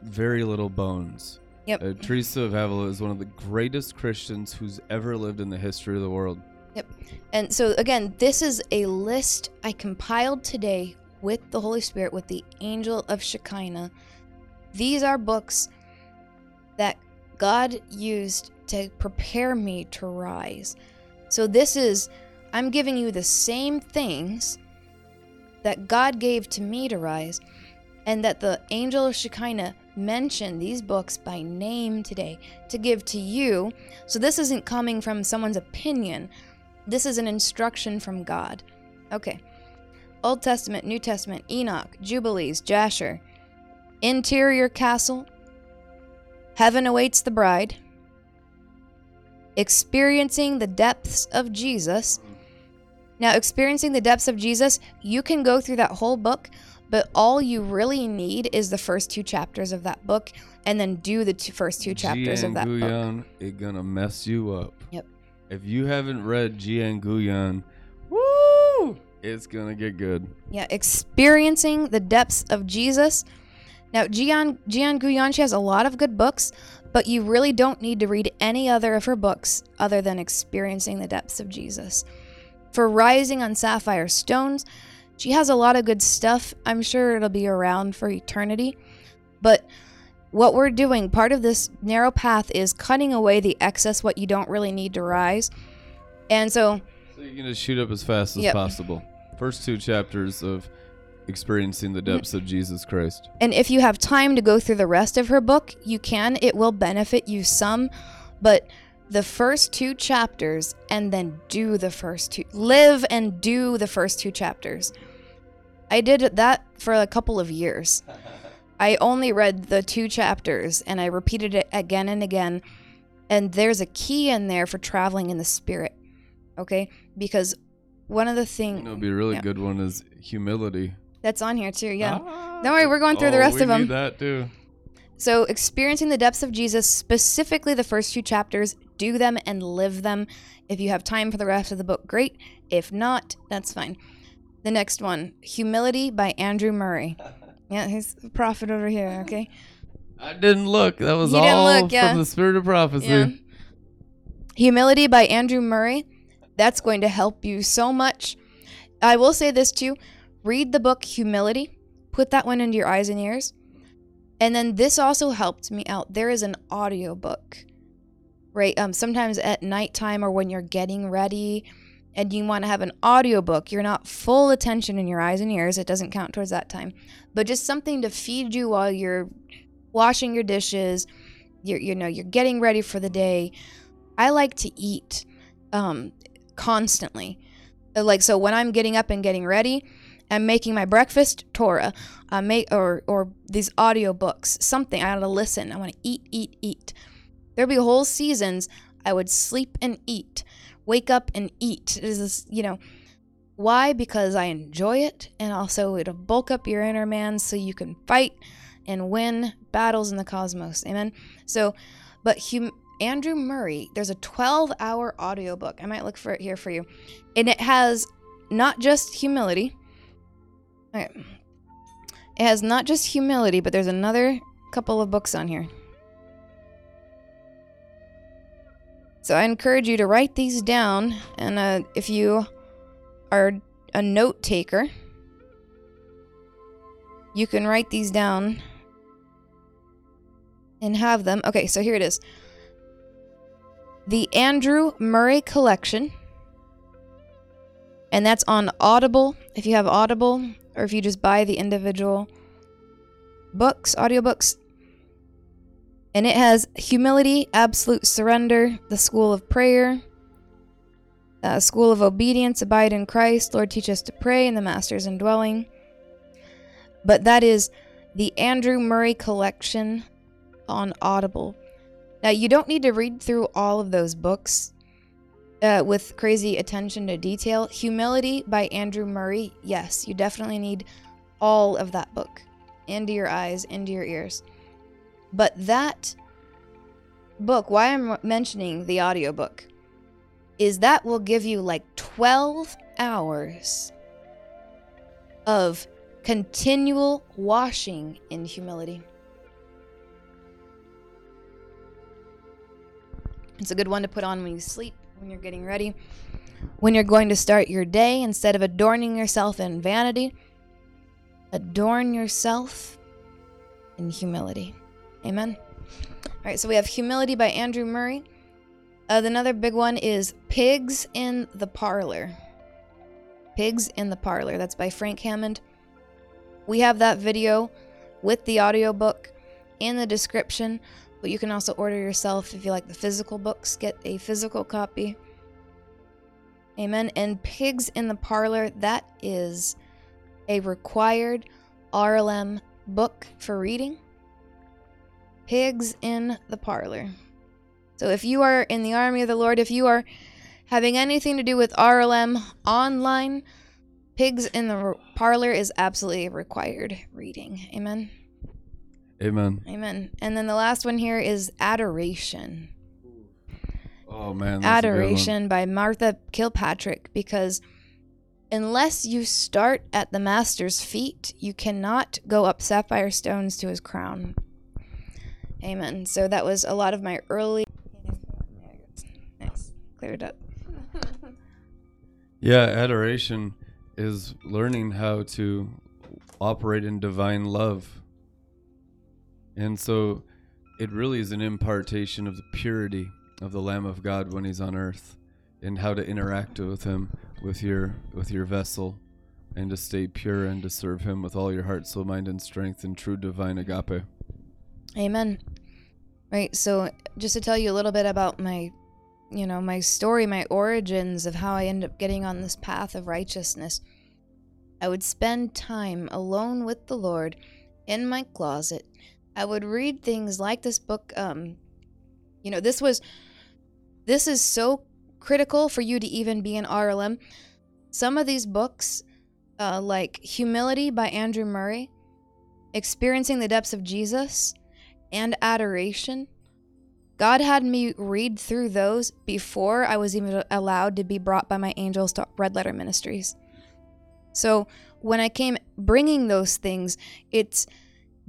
S1: very little bones.
S2: Yep.
S1: Uh, Teresa of Avila is one of the greatest Christians who's ever lived in the history of the world. Yep.
S2: And so, again, this is a list I compiled today with the Holy Spirit, with the angel of Shekinah. These are books that God used to prepare me to rise. So, this is, I'm giving you the same things that God gave to me to rise, and that the angel of Shekinah mentioned these books by name today to give to you. So, this isn't coming from someone's opinion. This is an instruction from God. Okay. Old Testament, New Testament, Enoch, Jubilees, Jasher, Interior Castle, Heaven Awaits the Bride, Experiencing the Depths of Jesus. Now, Experiencing the Depths of Jesus, you can go through that whole book, but all you really need is the first two chapters of that book and then do the two, first two chapters of that book.
S1: It's gonna mess you up.
S2: Yep.
S1: If you haven't read Jeanne Guyon, woo, it's gonna get good.
S2: Yeah, experiencing the depths of Jesus. Now, Jian Jeanne Guyon, she has a lot of good books, but you really don't need to read any other of her books other than experiencing the depths of Jesus. For Rising on Sapphire Stones, she has a lot of good stuff. I'm sure it'll be around for eternity. But what we're doing, part of this narrow path is cutting away the excess, what you don't really need to rise. And so,
S1: So you're going to shoot up as fast as
S2: Yep.
S1: possible. First two chapters of experiencing the depths of Jesus Christ.
S2: And if you have time to go through the rest of her book, you can. It will benefit you some. But the first two chapters and then do the first two. Live and do the first two chapters. I did that for a couple of years. I only read the two chapters and I repeated it again and again. And there's a key in there for traveling in the spirit. Okay? Because one of the
S1: You
S2: things
S1: know, it'd be a really
S2: Yeah.
S1: good one is humility.
S2: That's on here too, yeah.
S1: Ah.
S2: Don't worry, we're going through the
S1: Oh,
S2: rest
S1: we
S2: of them.
S1: need that too.
S2: So, experiencing the depths of Jesus, specifically the first two chapters, do them and live them. If you have time for the rest of the book, great. If not, that's fine. The next one, Humility by Andrew Murray. Yeah, he's a prophet over here, okay?
S1: I didn't look. That was
S2: You
S1: all
S2: look, yeah.
S1: from the Spirit of Prophecy.
S2: Yeah. Humility by Andrew Murray. That's going to help you so much. I will say this too read the book Humility, put that one into your eyes and ears. And then this also helped me out. There is an audiobook. Right? Um sometimes at nighttime or when you're getting ready and you want to have an audiobook, you're not full attention in your eyes and ears. It doesn't count towards that time. But just something to feed you while you're washing your dishes, you're you know, you're getting ready for the day. I like to eat um constantly. Like so when I'm getting up and getting ready, I'm making my breakfast, Torah, uh, I make or or these audiobooks, something I gotta listen. I want to eat, eat, eat. There'd be whole seasons I would sleep and eat, wake up and eat. This you know why? Because I enjoy it, and also it'll bulk up your inner man so you can fight and win battles in the cosmos. Amen. So, but hum- Andrew Murray, there's a 12 hour audiobook. I might look for it here for you. And it has not just humility. Okay. It has not just humility, but there's another couple of books on here. So I encourage you to write these down. And uh, if you are a note taker, you can write these down and have them. Okay, so here it is. The Andrew Murray Collection. And that's on Audible. If you have Audible, or if you just buy the individual books, audiobooks. And it has humility, absolute surrender, the school of prayer, uh, school of obedience, abide in Christ, Lord, teach us to pray, and the master's indwelling. But that is the Andrew Murray collection on Audible. Now, you don't need to read through all of those books uh, with crazy attention to detail. Humility by Andrew Murray, yes, you definitely need all of that book into your eyes, into your ears. But that book, why I'm mentioning the audiobook, is that will give you like 12 hours of continual washing in humility. It's a good one to put on when you sleep, when you're getting ready, when you're going to start your day. Instead of adorning yourself in vanity, adorn yourself in humility. Amen. All right, so we have Humility by Andrew Murray. Uh, another big one is Pigs in the Parlor. Pigs in the Parlor. That's by Frank Hammond. We have that video with the audiobook in the description, but you can also order yourself if you like the physical books, get a physical copy. Amen. And Pigs in the Parlor, that is a required RLM book for reading. Pigs in the Parlor. So if you are in the army of the Lord, if you are having anything to do with RLM online, Pigs in the Parlor is absolutely required reading. Amen.
S1: Amen.
S2: Amen. And then the last one here is Adoration.
S1: Oh man.
S2: Adoration by Martha Kilpatrick because unless you start at the master's feet, you cannot go up sapphire stones to his crown. Amen. So that was a lot of my early nice. Cleared up.
S1: Yeah, adoration is learning how to operate in divine love. And so it really is an impartation of the purity of the Lamb of God when he's on earth and how to interact with him with your with your vessel and to stay pure and to serve him with all your heart, soul, mind and strength in true divine agape.
S2: Amen. Right. So just to tell you a little bit about my you know, my story, my origins of how I end up getting on this path of righteousness. I would spend time alone with the Lord in my closet. I would read things like this book um you know, this was this is so critical for you to even be an RLM. Some of these books uh, like Humility by Andrew Murray, Experiencing the Depths of Jesus, and Adoration God had me read through those before I was even allowed to be brought by my angels to Red Letter Ministries. So when I came bringing those things, it's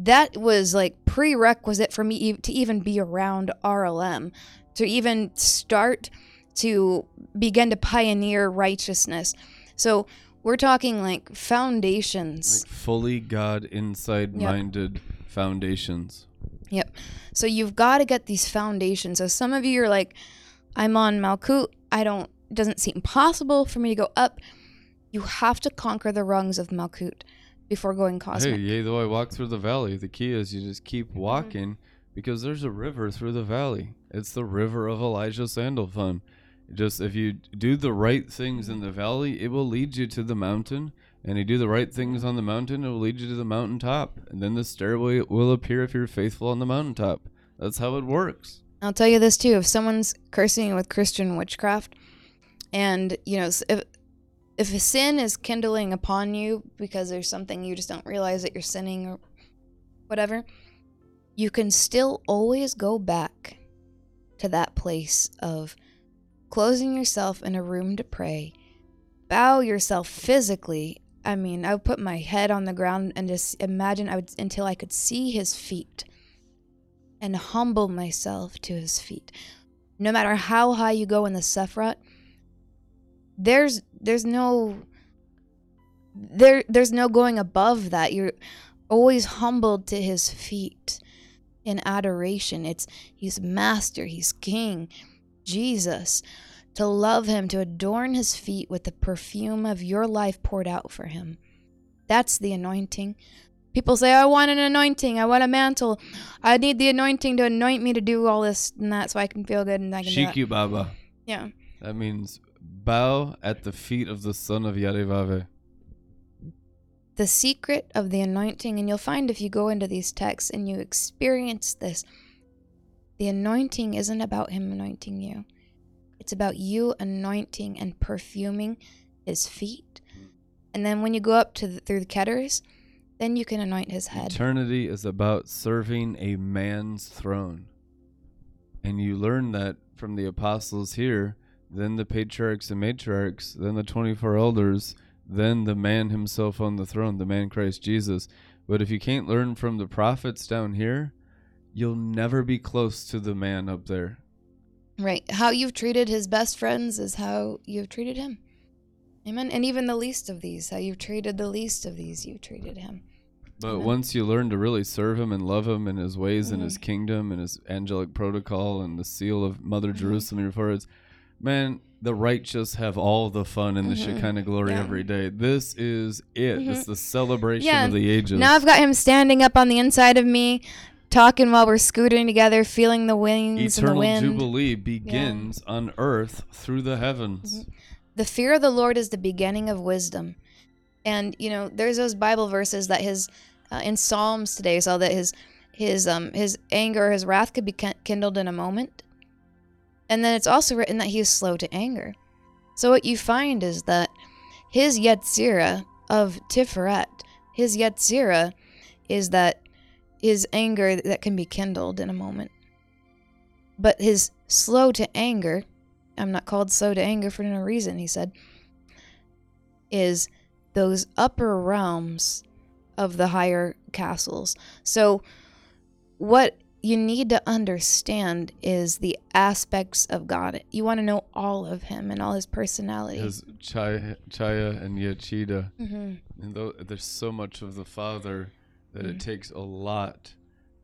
S2: that was like prerequisite for me to even be around RLM, to even start to begin to pioneer righteousness. So we're talking like foundations.
S1: Like fully God inside minded yep. foundations.
S2: Yep. So you've got to get these foundations. So some of you are like, I'm on Malkut. I don't, it doesn't seem possible for me to go up. You have to conquer the rungs of Malkut before going cosmic.
S1: Hey, yea, though I walk through the valley, the key is you just keep mm-hmm. walking mm-hmm. because there's a river through the valley. It's the river of Elijah Sandalphon. Just if you do the right things in the valley, it will lead you to the mountain and you do the right things on the mountain, it will lead you to the mountaintop. And then the stairway will appear if you're faithful on the mountaintop. That's how it works.
S2: I'll tell you this too: if someone's cursing you with Christian witchcraft, and you know, if if a sin is kindling upon you because there's something you just don't realize that you're sinning or whatever, you can still always go back to that place of closing yourself in a room to pray, bow yourself physically I mean, I would put my head on the ground and just imagine I would until I could see his feet and humble myself to his feet. No matter how high you go in the Sephirot, there's there's no there there's no going above that. You're always humbled to his feet in adoration. It's he's master, he's king, Jesus. to love him, to adorn his feet with the perfume of your life poured out for him. That's the anointing. People say, I want an anointing. I want a mantle. I need the anointing to anoint me to do all this and that so I can feel good and I can.
S1: Shiki Baba.
S2: Yeah.
S1: That means bow at the feet of the son of Yarevave.
S2: The secret of the anointing, and you'll find if you go into these texts and you experience this, the anointing isn't about him anointing you. It's about you anointing and perfuming his feet. And then when you go up to the, through the keters, then you can anoint his head.
S1: Eternity is about serving a man's throne. And you learn that from the apostles here, then the patriarchs and matriarchs, then the 24 elders, then the man himself on the throne, the man Christ Jesus. But if you can't learn from the prophets down here, you'll never be close to the man up there.
S2: Right. How you've treated his best friends is how you've treated him. Amen. And even the least of these, how you've treated the least of these, you've treated him.
S1: But
S2: Amen.
S1: once you learn to really serve him and love him and his ways and his
S2: Mhm.
S1: kingdom and his angelic protocol and the seal of Mother
S2: Mhm.
S1: Jerusalem your foreheads, man, the righteous have all the fun in the
S2: Mhm.
S1: Shekinah glory
S2: Yeah.
S1: every day. This is it.
S2: Mhm.
S1: It's the celebration
S2: Yeah.
S1: of the ages.
S2: Now I've got him standing up on the inside of me, talking while we're scooting together, feeling the wings and the
S1: Eternal
S2: wind.
S1: Jubilee begins on earth through the heavens.
S2: Mhm. The fear of the Lord is the beginning of wisdom. And you know, there's those Bible verses that his uh, in Psalms today saw that his his um his anger, his wrath could be kin- kindled in a moment. And then it's also written that he is slow to anger. So what you find is that his Yetzirah of Tiferet, his Yetzirah is that his anger that can be kindled in a moment. But his slow to anger, I'm not called slow to anger for no reason, he said, is those upper realms of the higher castles. So, what you need to understand is the aspects of God. You want to know all of Him and all His personality.
S1: His Chaya, Chaya and Yachida.
S2: hmm
S1: And there's so much of the Father that
S2: Mhm.
S1: it takes a lot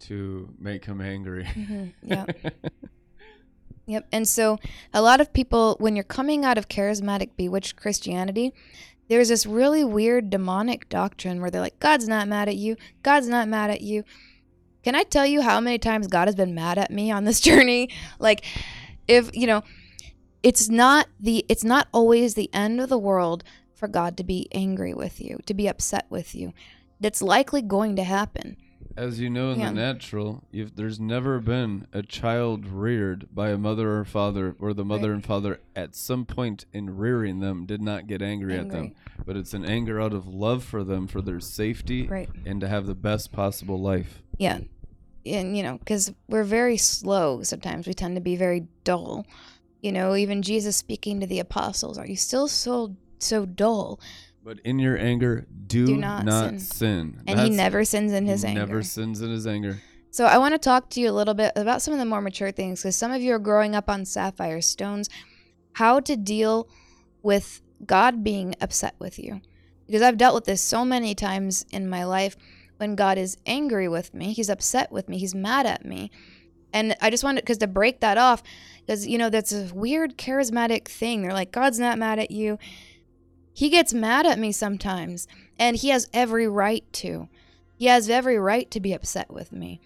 S1: to make him angry.
S2: hmm Yeah. Yep. And so a lot of people, when you're coming out of charismatic bewitched Christianity, there's this really weird demonic doctrine where they're like, God's not mad at you. God's not mad at you. Can I tell you how many times God has been mad at me on this journey? Like, if, you know, it's not the it's not always the end of the world for God to be angry with you, to be upset with you. That's likely going to happen.
S1: As you know in
S2: Yeah.
S1: the natural, if there's never been a child reared by a mother or father, or the mother
S2: Right.
S1: and father at some point in rearing them did not get angry, at them, but it's an anger out of love for them, for their safety,
S2: Right.
S1: and to have the best possible life.
S2: Yeah. And, you know, because we're very slow sometimes. We tend to be very dull. You know, even Jesus speaking to the apostles, are you still so so dull?
S1: But in your anger, do,
S2: Do
S1: not,
S2: not
S1: sin.
S2: sin. And he never sins in his
S1: he
S2: anger.
S1: Never sins in his anger.
S2: So I want to talk to you a little bit about some of the more mature things because some of you are growing up on sapphire stones. How to deal with God being upset with you. Because I've dealt with this so many times in my life when God is angry with me, he's upset with me, he's mad at me. And I just wanted because to break that off because you know that's a weird charismatic thing. They're like God's not mad at you. He gets mad at me sometimes and he has every right to. He has every right to be upset with me.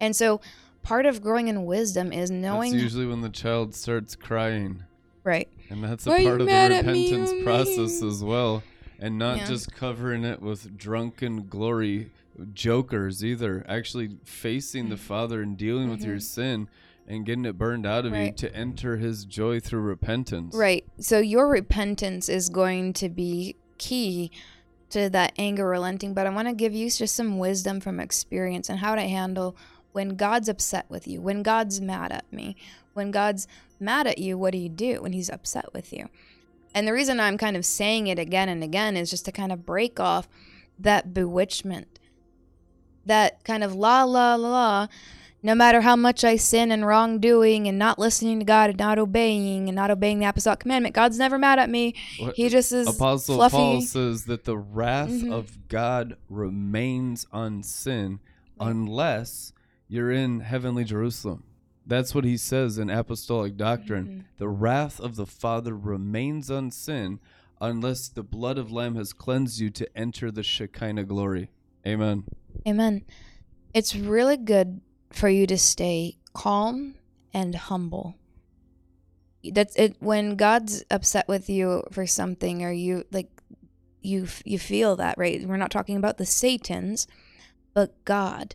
S2: And so part of growing in wisdom is knowing
S1: That's usually when the child starts crying.
S2: right.
S1: And that's a
S2: are you
S1: part of the
S2: mad me?
S1: repentance process as well. And not
S2: Yeah.
S1: just covering it with drunken glory jokers either. Actually facing the Father and dealing with your
S2: Mhm.
S1: sin and getting it burned out of you to enter his joy through repentance.
S2: Right. So your repentance is going to be key to that anger relenting, but I want to give you just some wisdom from experience and how to handle when God's upset with you, when God's mad at me. When God's mad at you, what do you do when he's upset with you? And the reason I'm kind of saying it again and again is just to kind of break off that bewitchment. That kind of la la la la no matter how much I sin and wrongdoing and not listening to God and not obeying and not obeying the apostolic commandment, God's never mad at me. He just is
S1: Apostle
S2: fluffy.
S1: Paul says that the wrath
S2: Mhm.
S1: of God remains on sin unless you're in heavenly Jerusalem. That's what he says in apostolic doctrine.
S2: Mhm.
S1: The wrath of the Father remains on sin unless the blood of Lamb has cleansed you to enter the Shekinah glory. Amen.
S2: Amen. It's really good for you to stay calm and humble. That's it when God's upset with you for something or you like you you feel that, right? We're not talking about the satans, but God.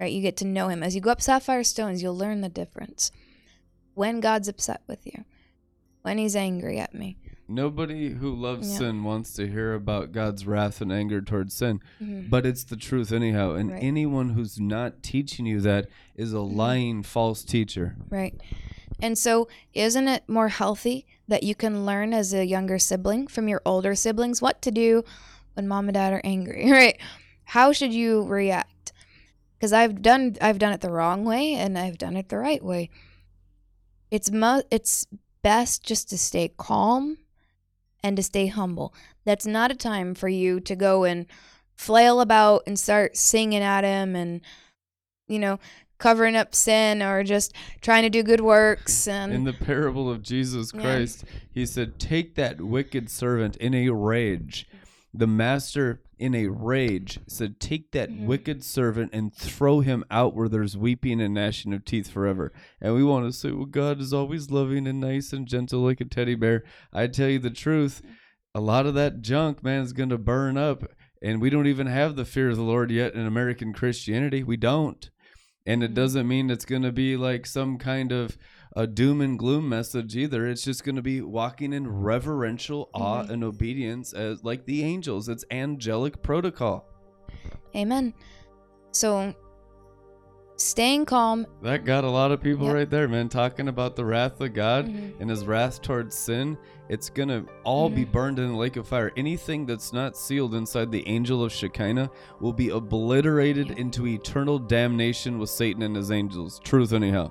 S2: Right? You get to know him. As you go up sapphire stones, you'll learn the difference. When God's upset with you, when he's angry at me.
S1: Nobody who loves
S2: Yeah.
S1: sin wants to hear about God's wrath and anger towards sin,
S2: Mhm.
S1: but it's the truth anyhow. And
S2: Right. Mm-hmm.
S1: anyone who's not teaching you that is a lying false teacher.
S2: Right. And so, isn't it more healthy that you can learn as a younger sibling from your older siblings what to do when mom and dad are angry, right? How should you react? Because I've done I've done it the wrong way and I've done it the right way. It's it's best just to stay calm and to stay humble. That's not a time for you to go and flail about and start singing at him and you know covering up sin or just trying to do good works and
S1: In the parable of Jesus
S2: Yeah.
S1: Christ, he said, Take that wicked servant in a rage. The master, in a rage, said, Take that
S2: Mhm.
S1: wicked servant and throw him out where there's weeping and gnashing of teeth forever. And we want to say, Well, God is always loving and nice and gentle like a teddy bear. I tell you the truth, a lot of that junk, man, is going to burn up. And we don't even have the fear of the Lord yet in American Christianity. We don't. And it
S2: Mhm.
S1: doesn't mean it's going to be like some kind of a doom and gloom message either. It's just going to be walking in reverential awe
S2: Mhm.
S1: and obedience as like the angels. It's angelic protocol.
S2: amen so staying calm
S1: That got a lot of people
S2: Yep.
S1: right there, man, talking about the wrath of God
S2: Mhm.
S1: and his wrath towards sin. It's going to all be
S2: Mhm.
S1: burned in the lake of fire. Anything that's not sealed inside the angel of Shekinah will be obliterated
S2: Yeah.
S1: into eternal damnation with Satan and his angels. Truth, anyhow.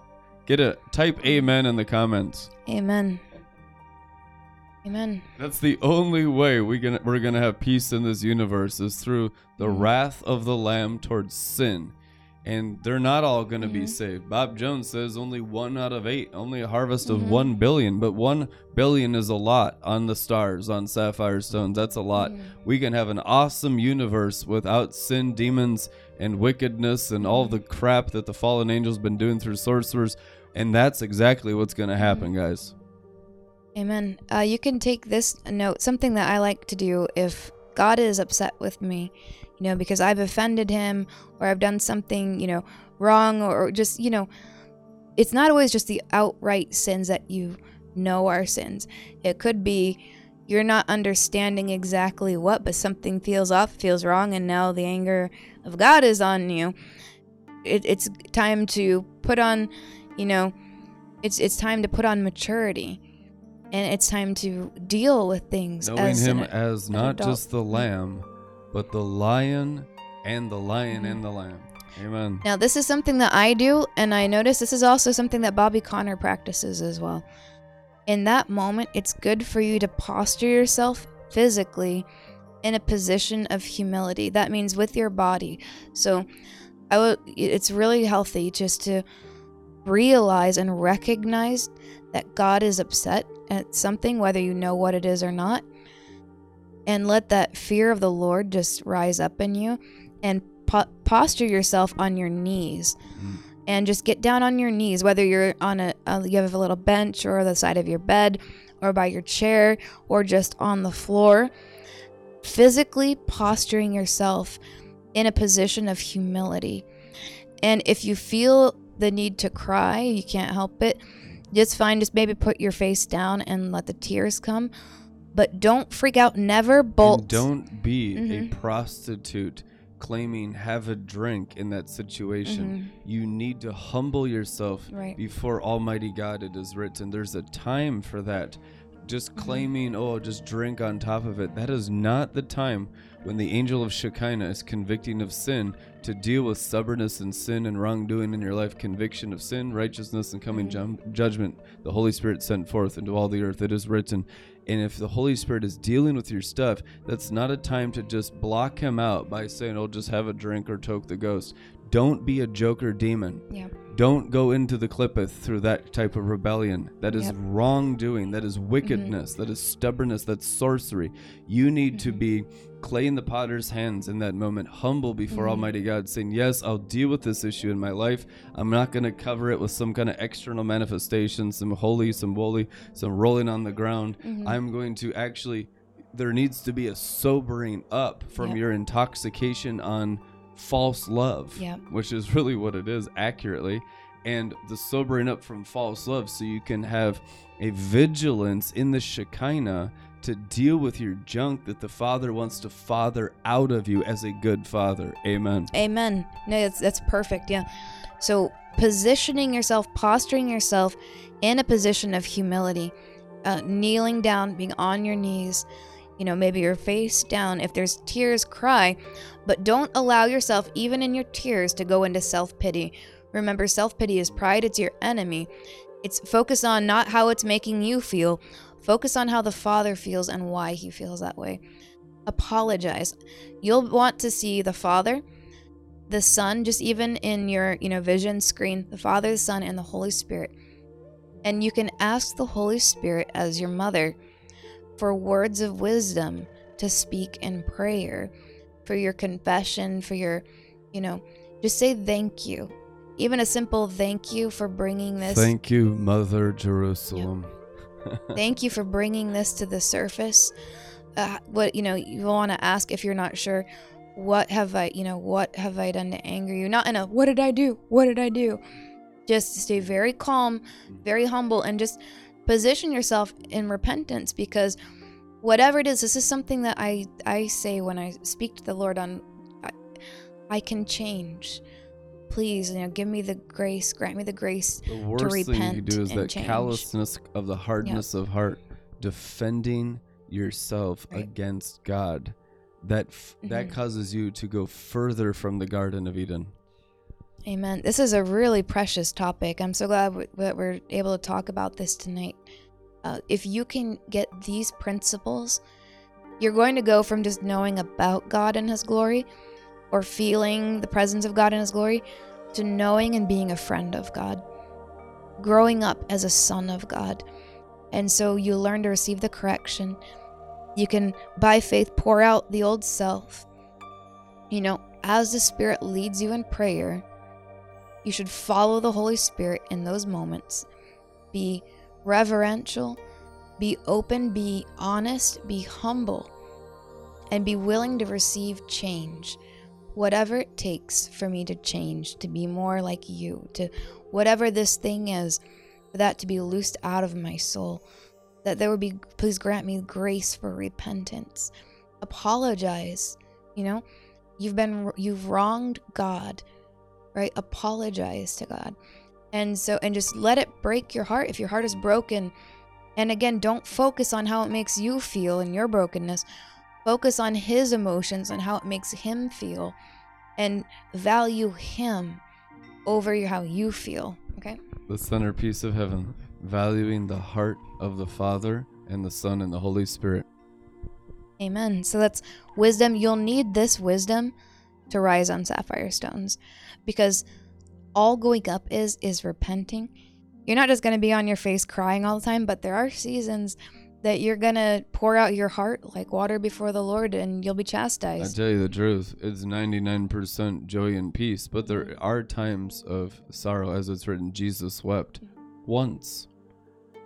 S1: Get a type amen in the comments.
S2: amen amen
S1: That's the only way we gonna we're gonna have peace in this universe is through the
S2: Mhm.
S1: wrath of the Lamb towards sin, and they're not all gonna be
S2: Mhm.
S1: saved. Bob Jones says only one out of eight, only a harvest of
S2: Mhm.
S1: one billion, but one billion is a lot on the stars on sapphire stones. That's a lot.
S2: Mhm.
S1: We can have an awesome universe without sin, demons, and wickedness, and all the crap that the fallen angels been doing through sorcerers, and that's exactly what's gonna happen, guys.
S2: Amen. Uh, you can take this note, something that I like to do if God is upset with me, you know, because I've offended him or I've done something, you know, wrong or, or just, you know, it's not always just the outright sins that you know are sins. It could be you're not understanding exactly what, but something feels off, feels wrong, and now the anger of God is on you. It, it's time to put on, you know, it's it's time to put on maturity and it's time to deal with things
S1: knowing
S2: as
S1: him
S2: an-
S1: as not just the lamb but the lion and the lion
S2: Mhm.
S1: and the lamb. Amen.
S2: Now this is something that i do and i notice this is also something that Bobby Conner practices as well. In that moment it's good for you to posture yourself physically in a position of humility. That means with your body. So i would it's really healthy just to realize and recognize that god is upset at something whether you know what it is or not and let that fear of the lord just rise up in you and po- posture yourself on your knees
S1: Mm.
S2: and just get down on your knees whether you're on a, a you have a little bench or the side of your bed or by your chair or just on the floor physically posturing yourself in a position of humility and if you feel the need to cry you can't help it just fine just maybe put your face down and let the tears come but don't freak out never bolt
S1: and don't be
S2: Mhm.
S1: a prostitute claiming have a drink in that situation you need to humble yourself
S2: Mm-hmm. Right.
S1: before almighty god it is written there's a time for that just
S2: Mm-hmm.
S1: claiming oh just drink on top of it that is not the time when the angel of shekinah is convicting of sin to deal with stubbornness and sin and wrongdoing in your life conviction of sin righteousness and coming
S2: Mhm.
S1: jum- judgment the holy spirit sent forth into all the earth it is written and if the Holy Spirit is dealing with your stuff, that's not a time to just block him out by saying, oh, just have a drink or toke the ghost. Don't be a joker demon.
S2: Yeah.
S1: Don't go into the klippoth through that type of rebellion. That is
S2: Yep.
S1: wrongdoing. That is wickedness. That is stubbornness. That's sorcery. You need to
S2: Mhm.
S1: be clay in the potter's hands in that moment, humble before
S2: Mhm.
S1: Almighty God, saying, Yes, I'll deal with this issue in my life. I'm not going to cover it with some kind of external manifestation, some holy, some woolly, some rolling on the ground.
S2: Mhm.
S1: I'm going to actually, there needs to be a sobering up from
S2: Yep.
S1: your intoxication on false love,
S2: Yep.
S1: which is really what it is accurately. And the sobering up from false love so you can have a vigilance in the Shekinah to deal with your junk that the Father wants to father out of you as a good father. Amen.
S2: Amen. No, that's that's perfect. Yeah. So positioning yourself, posturing yourself in a position of humility, uh, kneeling down, being on your knees. You know, maybe your face down. If there's tears, cry, but don't allow yourself, even in your tears, to go into self pity. Remember, self pity is pride. It's your enemy. It's focus on not how it's making you feel. Focus on how the Father feels and why he feels that way. Apologize. You'll want to see the Father, the Son, just even in your, you know, vision screen, the Father, the Son, and the Holy Spirit. And you can ask the Holy Spirit as your mother for words of wisdom to speak in prayer, for your confession, for your, you know, just say thank you. Even a simple thank you for bringing this.
S1: Thank you, Mother Jerusalem.
S2: Thank you for bringing this to the surface. Uh, what you know, you want to ask if you're not sure. What have I, you know, what have I done to anger you? Not in a what did I do? What did I do? Just stay very calm, very humble, and just position yourself in repentance because whatever it is, this is something that I I say when I speak to the Lord on. I, I can change. Please, you know, give me the grace, grant me the grace
S1: The worst thing you do is that
S2: change.
S1: callousness of the hardness of heart, defending yourself
S2: Right.
S1: against God. That f- that
S2: Mhm.
S1: causes you to go further from the Garden of Eden.
S2: Amen. This is a really precious topic. I'm so glad w- that we're able to talk about this tonight. Uh, if you can get these principles, you're going to go from just knowing about God and His glory or feeling the presence of God in His glory to knowing and being a friend of God, growing up as a son of God. And so you learn to receive the correction. You can, by faith, pour out the old self. You know, as the Spirit leads you in prayer, you should follow the Holy Spirit in those moments. Be reverential, be open, be honest, be humble, and be willing to receive change. Whatever it takes for me to change, to be more like you, to whatever this thing is, for that to be loosed out of my soul. That there would be, please grant me grace for repentance. Apologize. You know, you've been, you've wronged God right? Apologize to God. And so, and just let it break your heart if your heart is broken. And again, don't focus on how it makes you feel in your brokenness. Focus on His emotions and how it makes Him feel and value Him over how you feel. Okay?
S1: The centerpiece of heaven, valuing the heart of the Father and the Son and the Holy Spirit.
S2: Amen. So that's wisdom. You'll need this wisdom to rise on sapphire stones because all going up is is repenting. You're not just going to be on your face crying all the time, but there are seasons that you're to pour out your heart like water before the Lord and you'll be chastised.
S1: I tell you the truth, it's 99% joy and peace, but there mm-hmm. are times of sorrow, as it's written, Jesus wept mm-hmm. once.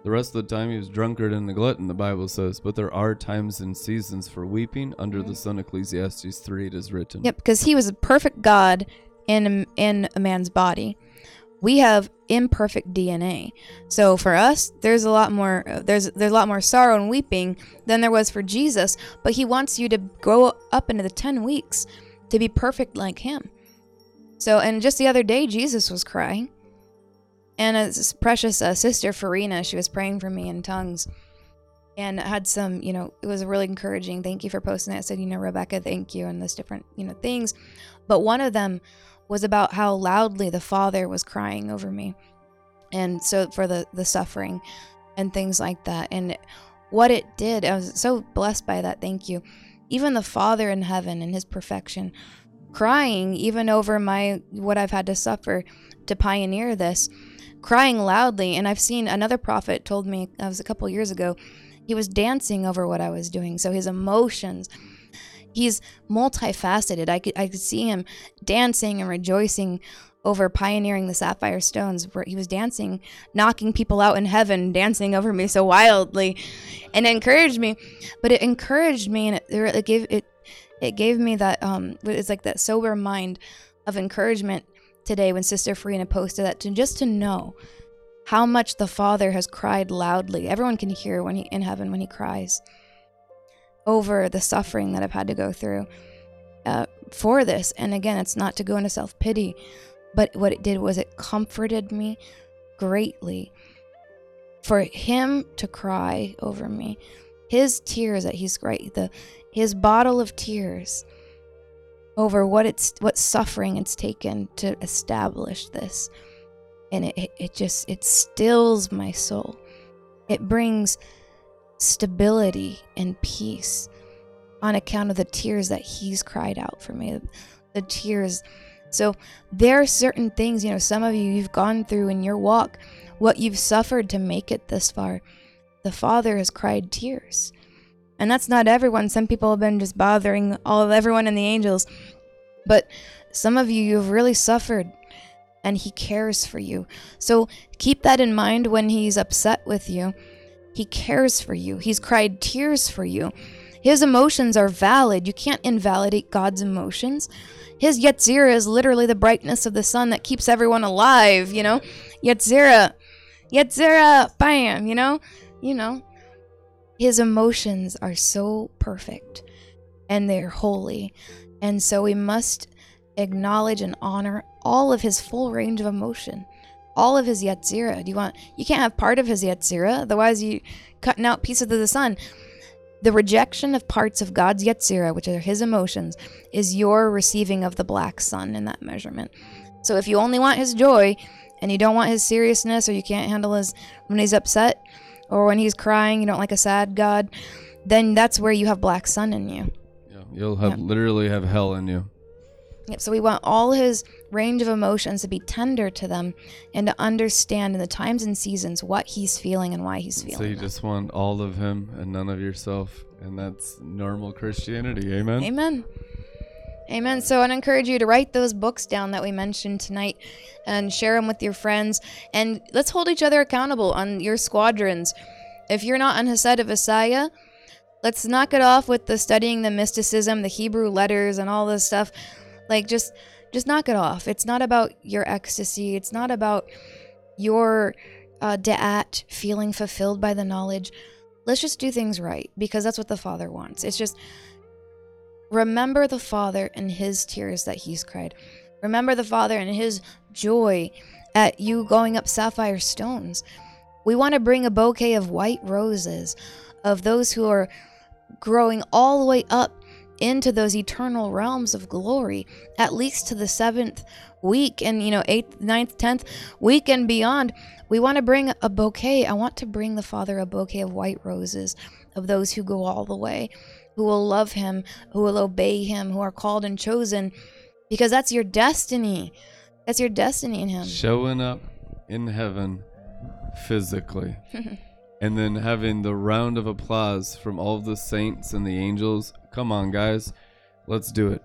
S1: The rest of the time he was drunkard and a glutton, the Bible says, but there are times and seasons for weeping under the mm-hmm. sun, Ecclesiastes 3, it is written.
S2: Yep, because he was a perfect God in a, in a man's body. We have imperfect DNA, so for us, there's a lot more uh, there's there's a lot more sorrow and weeping than there was for Jesus. But he wants you to grow up into the ten weeks to be perfect like him. So, and just the other day, Jesus was crying, and a precious uh, sister Farina, she was praying for me in tongues, and had some, you know, it was really encouraging. Thank you for posting that. It said, you know, Rebekah, thank you, and this different, you know, things. But one of them was about how loudly the Father was crying over me, and so for the the suffering and things like that, and what it did, I was so blessed by that. Thank you. Even the Father in heaven, and His perfection, crying even over my what I've had to suffer to pioneer this, crying loudly. And I've seen another prophet told me that was a couple years ago. He was dancing over what I was doing. So his emotions, he's multifaceted. I could I could see him dancing and rejoicing over pioneering the sapphire stones where he was dancing knocking people out in heaven dancing over me so wildly. And encouraged me but it encouraged me and it, it gave it it gave me that um it's like that sober mind of encouragement today when sister Farina posted that to just to know how much the father has cried loudly. Everyone can hear when he in heaven when he cries over the suffering that i've had to go through uh, for this and again it's not to go into self-pity but what it did was it comforted me greatly for him to cry over me. His tears that he's right the his bottle of tears over what it's what suffering it's taken to establish this. And it, it just it stills my soul. It brings stability and peace on account of the tears that he's cried out for me. The tears so there are certain things, you know, some of you you've gone through in your walk, what you've suffered to make it this far. The Father has cried tears. And that's not everyone. Some people have been just bothering all of everyone and the angels. But some of you you've really suffered and he cares for you. So keep that in mind when he's upset with you. He cares for you. He's cried tears for you. His emotions are valid. You can't invalidate God's emotions. His Yetzirah is literally the brightness of the sun that keeps everyone alive, you know? Yetzirah. Yetzirah, bam, you know? You know. His emotions are so perfect and they're holy. And so we must acknowledge and honor all of his full range of emotion. All of his Yetzirah. Do you want you can't have part of his Yetzirah, otherwise you cutting out pieces of the sun. The rejection of parts of God's Yetzirah, which are his emotions, is your receiving of the black sun in that measurement. So if you only want his joy and you don't want his seriousness or you can't handle his when he's upset or when he's crying, you don't like a sad God, then that's where you have black sun in you.
S1: Yeah, you'll have literally have hell in you.
S2: Yep, so we want all his range of emotions to be tender to them and to understand in the times and seasons what he's feeling and why he's feeling.
S1: So you
S2: that.
S1: just want all of him and none of yourself, and that's normal Christianity. Amen.
S2: Amen. Amen. So I'd encourage you to write those books down that we mentioned tonight and share them with your friends. And let's hold each other accountable on your squadrons. If you're not on Hesed of Isaiah, let's knock it off with the studying the mysticism, the Hebrew letters, and all this stuff. Like just just knock it off. It's not about your ecstasy. It's not about your uh, da'at feeling fulfilled by the knowledge. Let's just do things right because that's what the Father wants. It's just remember the Father and his tears that he's cried. Remember the Father and his joy at you going up sapphire stones. We want to bring a bouquet of white roses of those who are growing all the way up into those eternal realms of glory, at least to the seventh week and, you know, eighth, ninth, tenth week and beyond. We want to bring a bouquet. I want to bring the Father a bouquet of white roses of those who go all the way, who will love Him, who will obey Him, who are called and chosen, because that's your destiny. That's your destiny in Him.
S1: Showing up in heaven physically. and then having the round of applause from all the saints and the angels. Come on, guys. Let's do it.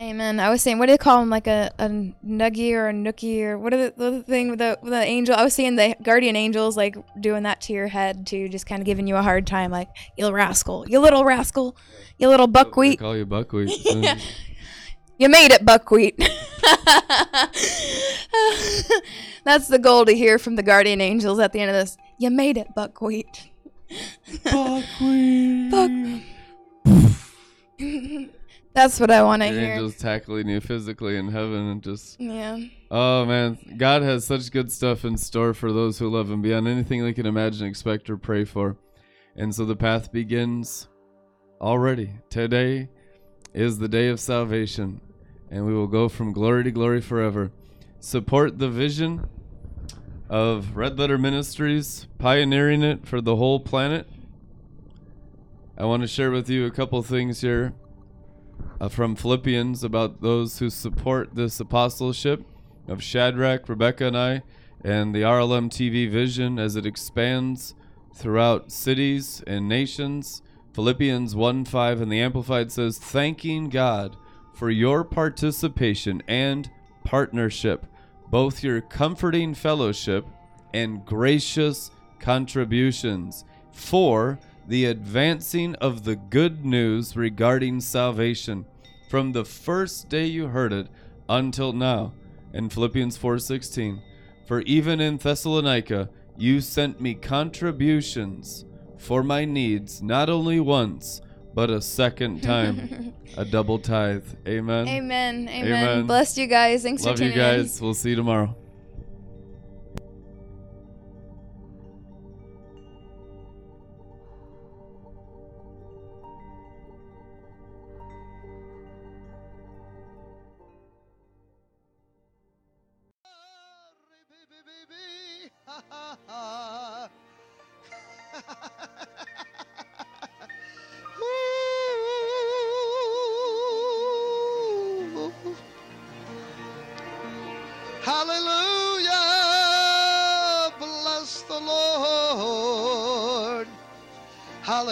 S2: Amen. I was saying, what do they call them? Like a, a nuggie or a nookie or what are the, the thing with the, with the angel? I was seeing the guardian angels like doing that to your head too, just kind of giving you a hard time, like you rascal, you little rascal, you little buckwheat.
S1: They call you buckwheat.
S2: yeah. Mm. You made it, buckwheat. That's the goal to hear from the guardian angels at the end of this. You made it, buckwheat.
S1: buckwheat.
S2: Buck. That's what I want to hear.
S1: angels tackling you physically in heaven and just
S2: Yeah.
S1: oh man. God has such good stuff in store for those who love him beyond anything they can imagine expect or pray for. And so the path begins already. Today is the day of salvation and we will go from glory to glory forever. Support the vision of red letter ministries pioneering it for the whole planet i want to share with you a couple things here uh, from Philippians about those who support this apostleship of Shadrack, Rebekah, and I, and the RLM TV vision as it expands throughout cities and nations. Philippians 1 5 and the Amplified says, Thanking God for your participation and partnership, both your comforting fellowship and gracious contributions for the advancing of the good news regarding salvation from the first day you heard it until now in Philippians 4:16 for even in Thessalonica you sent me contributions for my needs not only once but a second time a double tithe amen
S2: Amen. Amen.
S1: Amen.
S2: Bless you guys. Thanks
S1: love
S2: for
S1: you
S2: tuning in.
S1: guys we'll see you tomorrow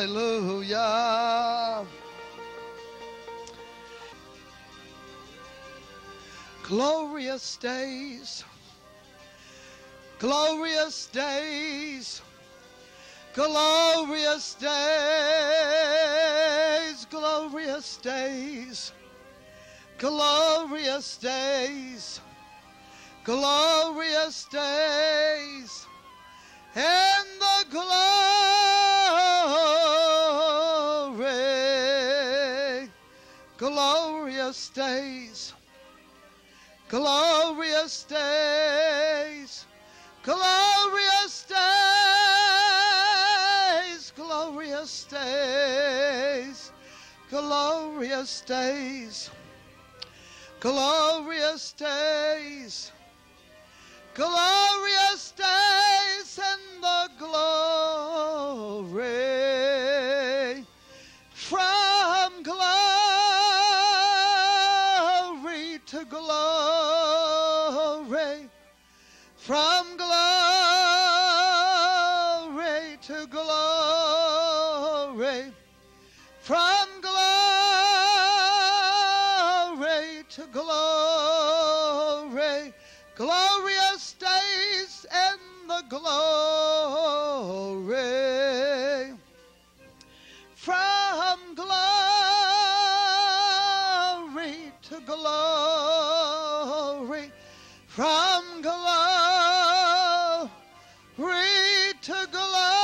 S3: Hallelujah. Glorious days. Glorious days. Glorious days. Glorious days. Glorious days glorious days and the glory glorious days glorious days glorious days glorious days glorious days glorious days glorious days glory from glory to glory from glory to glory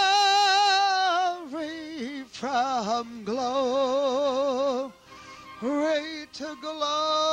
S3: from glory to glory